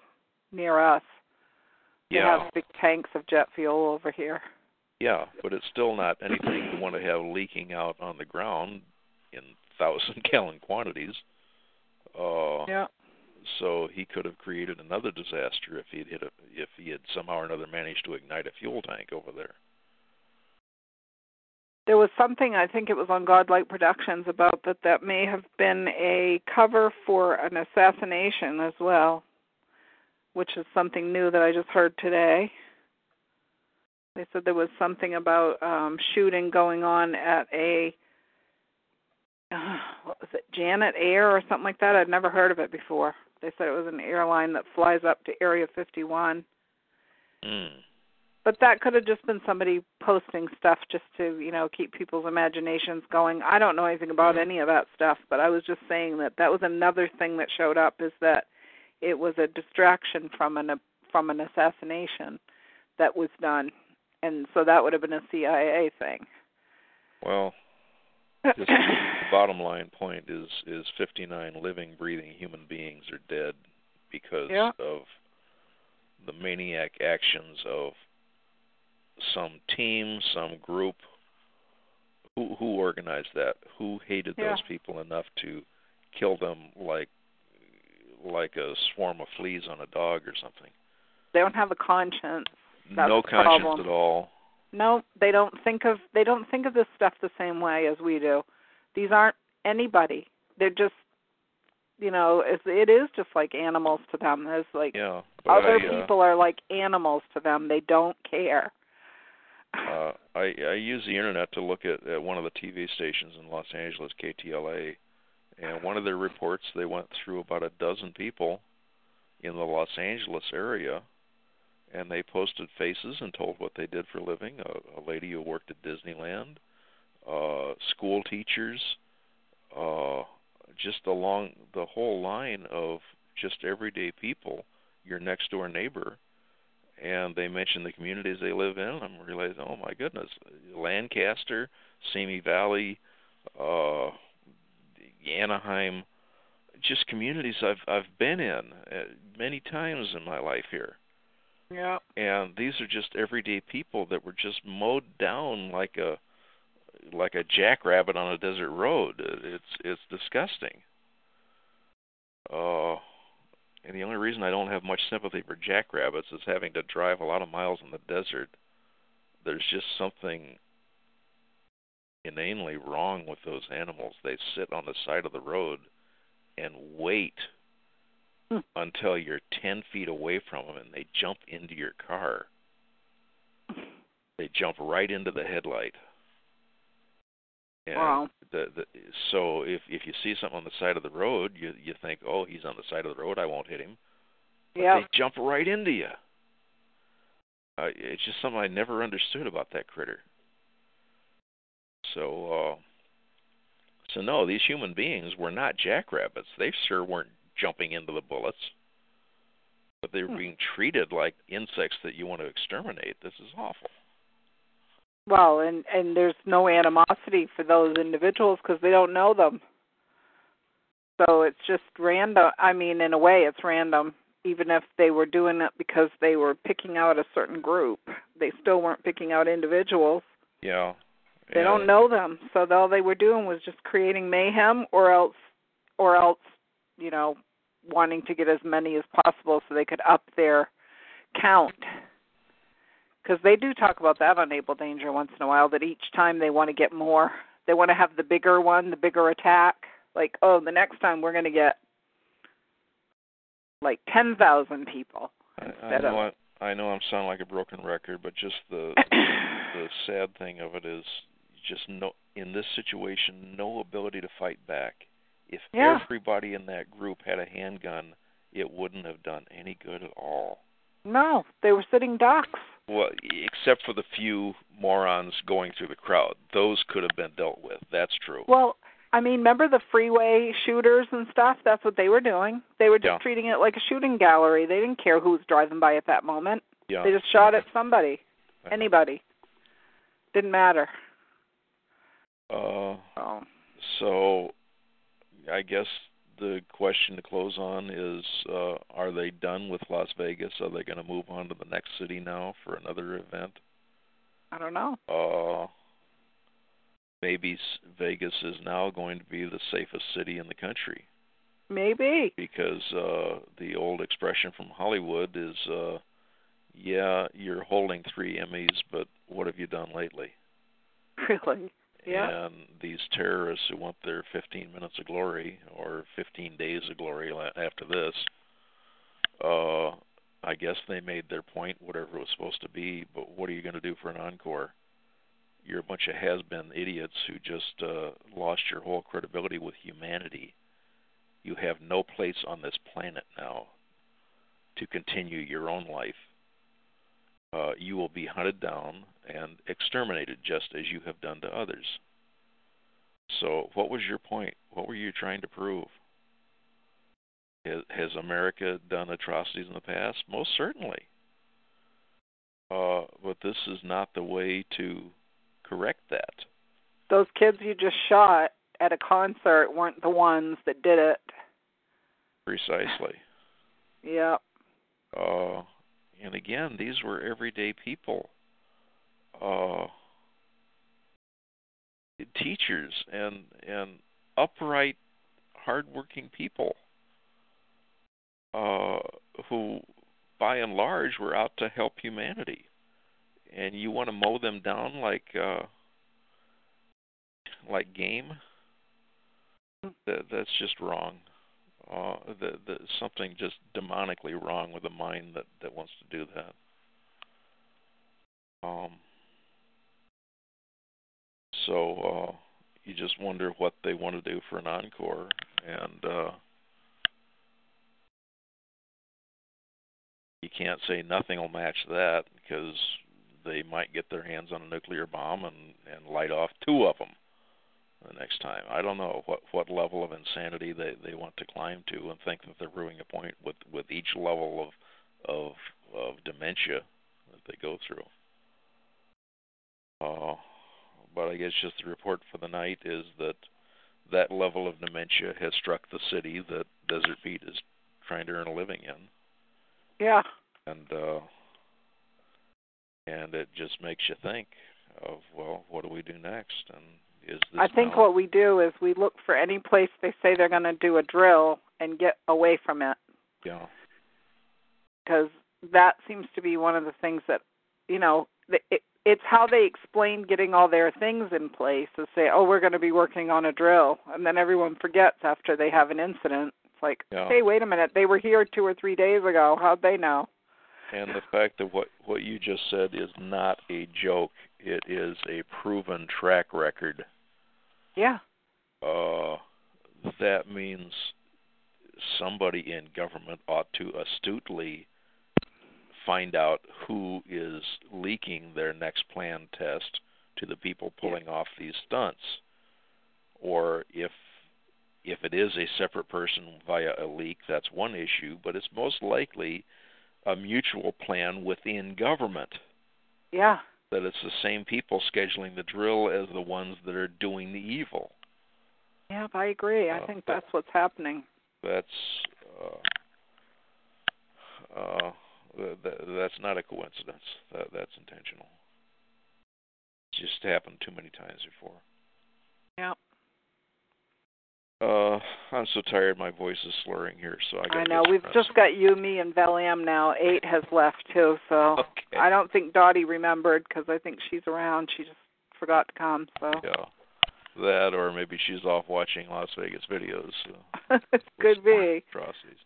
near us. We Yeah, have big tanks of jet fuel over here. yeah, but it's still not anything you want to have leaking out on the ground in thousand gallon quantities. Uh, Yeah. So he could have created another disaster if he'd hit a, if he had somehow or another managed to ignite a fuel tank over there. There was something I think it was on Godlike Productions about that that may have been a cover for an assassination as well, which is something new that I just heard today. They said there was something about um shooting going on at a uh, what was it, Janet Air or something like that. I'd never heard of it before. They said it was an airline that flies up to Area 51. Mm. But that could have just been somebody posting stuff just to, you know, keep people's imaginations going. I don't know anything about mm-hmm. any of that stuff, but I was just saying that that was another thing that showed up is that it was a distraction from an from an assassination that was done. And so that would have been a CIA thing. Well, just the bottom line point is is 59 living, breathing human beings are dead because Yeah. of the maniac actions of some team, some group. Who who organized that? Who hated Yeah. those people enough to kill them like like a swarm of fleas on a dog or something? They don't have a conscience. That's no conscience problem. at all. No, they don't think of they don't think of this stuff the same way as we do. These aren't anybody. They're just you know, it's, it is just like animals to them. It's like Yeah. Other I, uh, people are like animals to them. They don't care. Uh, I, I use the internet to look at, at one of the TV stations in Los Angeles, KTLA, and one of their reports they went through about a dozen people in the Los Angeles area, and they posted faces and told what they did for a living. A, a lady who worked at Disneyland, uh, school teachers, uh, just along the whole line of just everyday people, your next door neighbor and they mention the communities they live in. I'm realizing, oh my goodness, Lancaster, Simi Valley, uh, Anaheim, just communities I've I've been in uh, many times in my life here. Yeah. And these are just everyday people that were just mowed down like a like a jackrabbit on a desert road. It's it's disgusting. Uh and the only reason I don't have much sympathy for jackrabbits is having to drive a lot of miles in the desert. There's just something inanely wrong with those animals. They sit on the side of the road and wait Hmm. until you're 10 feet away from them and they jump into your car. They jump right into the headlight. And Wow. The, the so if if you see something on the side of the road, you you think, "Oh, he's on the side of the road, I won't hit him." But Yeah. they jump right into you. Uh, it's just something I never understood about that critter. So, uh, so no, these human beings were not jackrabbits. They sure weren't jumping into the bullets. but they were Hmm. being treated like insects that you want to exterminate. This is awful. Well, and and there's no animosity for those individuals because they don't know them. So it's just random. I mean, in a way, it's random. Even if they were doing it because they were picking out a certain group, they still weren't picking out individuals. Yeah. They don't know them, so all they were doing was just creating mayhem, or else, or else, you know, wanting to get as many as possible so they could up their count. Because they do talk about that on Abel Danger once in a while. That each time they want to get more, they want to have the bigger one, the bigger attack. Like, oh, the next time we're going to get like ten thousand people I, I know of. I, I know I'm sounding like a broken record, but just the the sad thing of it is just no in this situation no ability to fight back. If Yeah. everybody in that group had a handgun, it wouldn't have done any good at all. no, they were sitting ducks. Well, except for the few morons going through the crowd, those could have been dealt with. That's true. Well, I mean, remember the freeway shooters and stuff? That's what they were doing. They were just Yeah. treating it like a shooting gallery. They didn't care who was driving by at that moment. yeah. They just shot at somebody, anybody. Didn't matter. Uh, So, so, I guess the question to close on is: uh, Are they done with Las Vegas? Are they going to move on to the next city now for another event? I don't know. Uh, maybe Vegas is now going to be the safest city in the country Maybe. because uh, the old expression from Hollywood is, uh, "Yeah, you're holding three Emmys, but what have you done lately?" Really. Yeah. And these terrorists who want their 15 minutes of glory or 15 days of glory after this, uh, I guess they made their point, whatever it was supposed to be. But what are you going to do for an encore? You're a bunch of has-been idiots who just uh, lost your whole credibility with humanity. You have no place on this planet now to continue your own life. Uh, you will be hunted down and exterminated just as you have done to others. So, what was your point? What were you trying to prove? Has, has America done atrocities in the past? Most certainly. Uh, but this is not the way to correct that. Those kids you just shot at a concert weren't the ones that did it. Precisely. Yep. Uh, and again, these were everyday people, uh, teachers, and and upright, hardworking people, uh, who, by and large, were out to help humanity. And you want to mow them down like uh, like game? That that's just wrong uh, the, the something just demonically wrong with a mind that that wants to do that. Um, so uh, you just wonder what they want to do for an encore, and uh, you can't say nothing will match that because they might get their hands on a nuclear bomb and and light off two of them the next time. I don't know what what level of insanity they they want to climb to and think that they're proving a point with with each level of of of dementia that they go through. Uh, but I guess just the report for the night is that that level of dementia has struck the city that Desert Pete is trying to earn a living in, Yeah. and uh, and it just makes you think of well, what do we do next? And is this I think now- what we do is we look for any place they say they're going to do a drill and get away from it yeah because that seems to be one of the things that you know it, it's how they explain getting all their things in place to say oh we're going to be working on a drill and then everyone forgets after they have an incident it's like Yeah. hey wait a minute they were here two or three days ago how'd they know And the fact that what what you just said is not a joke. It is a proven track record. yeah Uh, that means somebody in government ought to astutely find out who is leaking their next plan test to the people pulling off these stunts, or if if it is a separate person via a leak, that's one issue. But it's most likely a mutual plan within government. Yeah. That it's the same people scheduling the drill as the ones that are doing the evil. Yeah, I agree. I Uh, think that's what's happening. That's uh, uh, th- th- that's not a coincidence. That, that's intentional. It's just happened too many times before. Yeah. Uh, I'm so tired. My voice is slurring here, so I. I know. We've some just got you, me, and Valium now. Eight has left too, so. Okay. I don't think Dottie remembered because I think she's around. She just forgot to come. So Yeah. That, or maybe she's off watching Las Vegas videos. So could be. atrocities.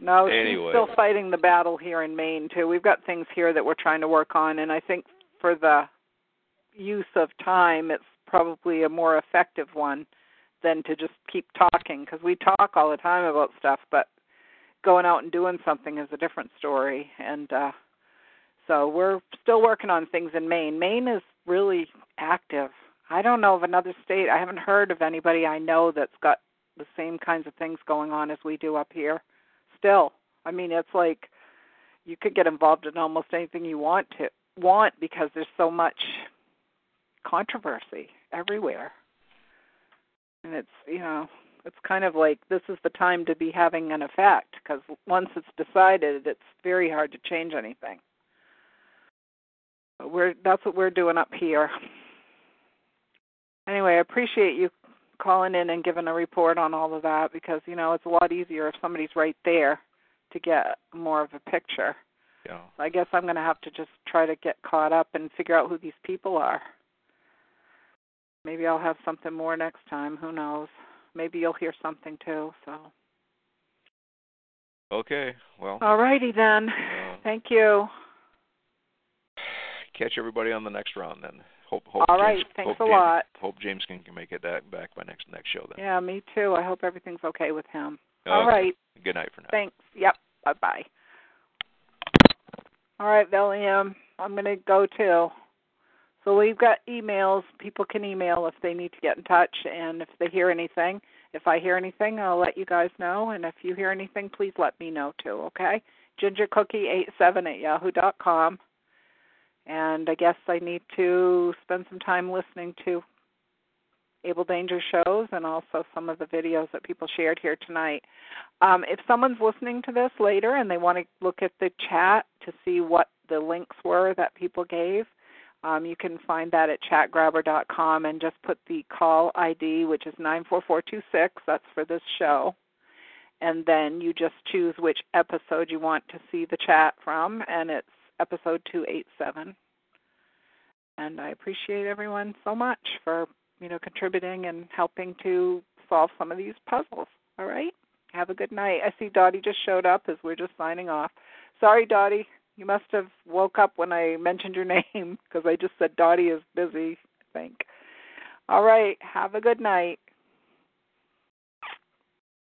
No, Anyway. she's still fighting the battle here in Maine too. We've got things here that we're trying to work on, and I think for the use of time, it's probably a more effective one than to just keep talking because we talk all the time about stuff, but going out and doing something is a different story. And uh so we're still working on things in Maine. Maine is really active. I don't know of another state. I haven't heard of anybody I know that's got the same kinds of things going on as we do up here. Still, I mean, it's like you could get involved in almost anything you want to want because there's so much controversy everywhere. And it's, you know, it's kind of like this is the time to be having an effect because once it's decided, it's very hard to change anything. But we're that's what we're doing up here. Anyway, I appreciate you calling in and giving a report on all of that because you know it's a lot easier if somebody's right there to get more of a picture. Yeah. I guess I'm going to have to just try to get caught up and figure out who these people are. Maybe I'll have something more next time. Who knows? Maybe you'll hear something too. So, Okay. Well, all righty then. Uh, Thank you. catch everybody on the next round then. Hope. hope All James. Thanks hope a James, lot. Hope James can, can make it back back by next next show then. Yeah, me too. I hope everything's okay with him. All Okay. right. Good night for now. Thanks. Yep. Bye bye. All right, Valium. I'm going to go too. So we've got emails. People can email if they need to get in touch and if they hear anything. If I hear anything, I'll let you guys know. And if you hear anything, please let me know too, okay? Gingercookie87 at yahoo dot com. And I guess I need to spend some time listening to Abel Danger shows and also some of the videos that people shared here tonight. Um, if someone's listening to this later and they want to look at the chat to see what the links were that people gave, um, you can find that at chatgrabber.com and just put the call ID, which is 94426. That's for this show. And then you just choose which episode you want to see the chat from, and it's episode 287. And I appreciate everyone so much for you know contributing and helping to solve some of these puzzles. All right. Have a good night. I see Dottie just showed up as we're just signing off. Sorry, Dottie. You must have woke up when I mentioned your name because I just said Dottie is busy, I think. All right. Have a good night.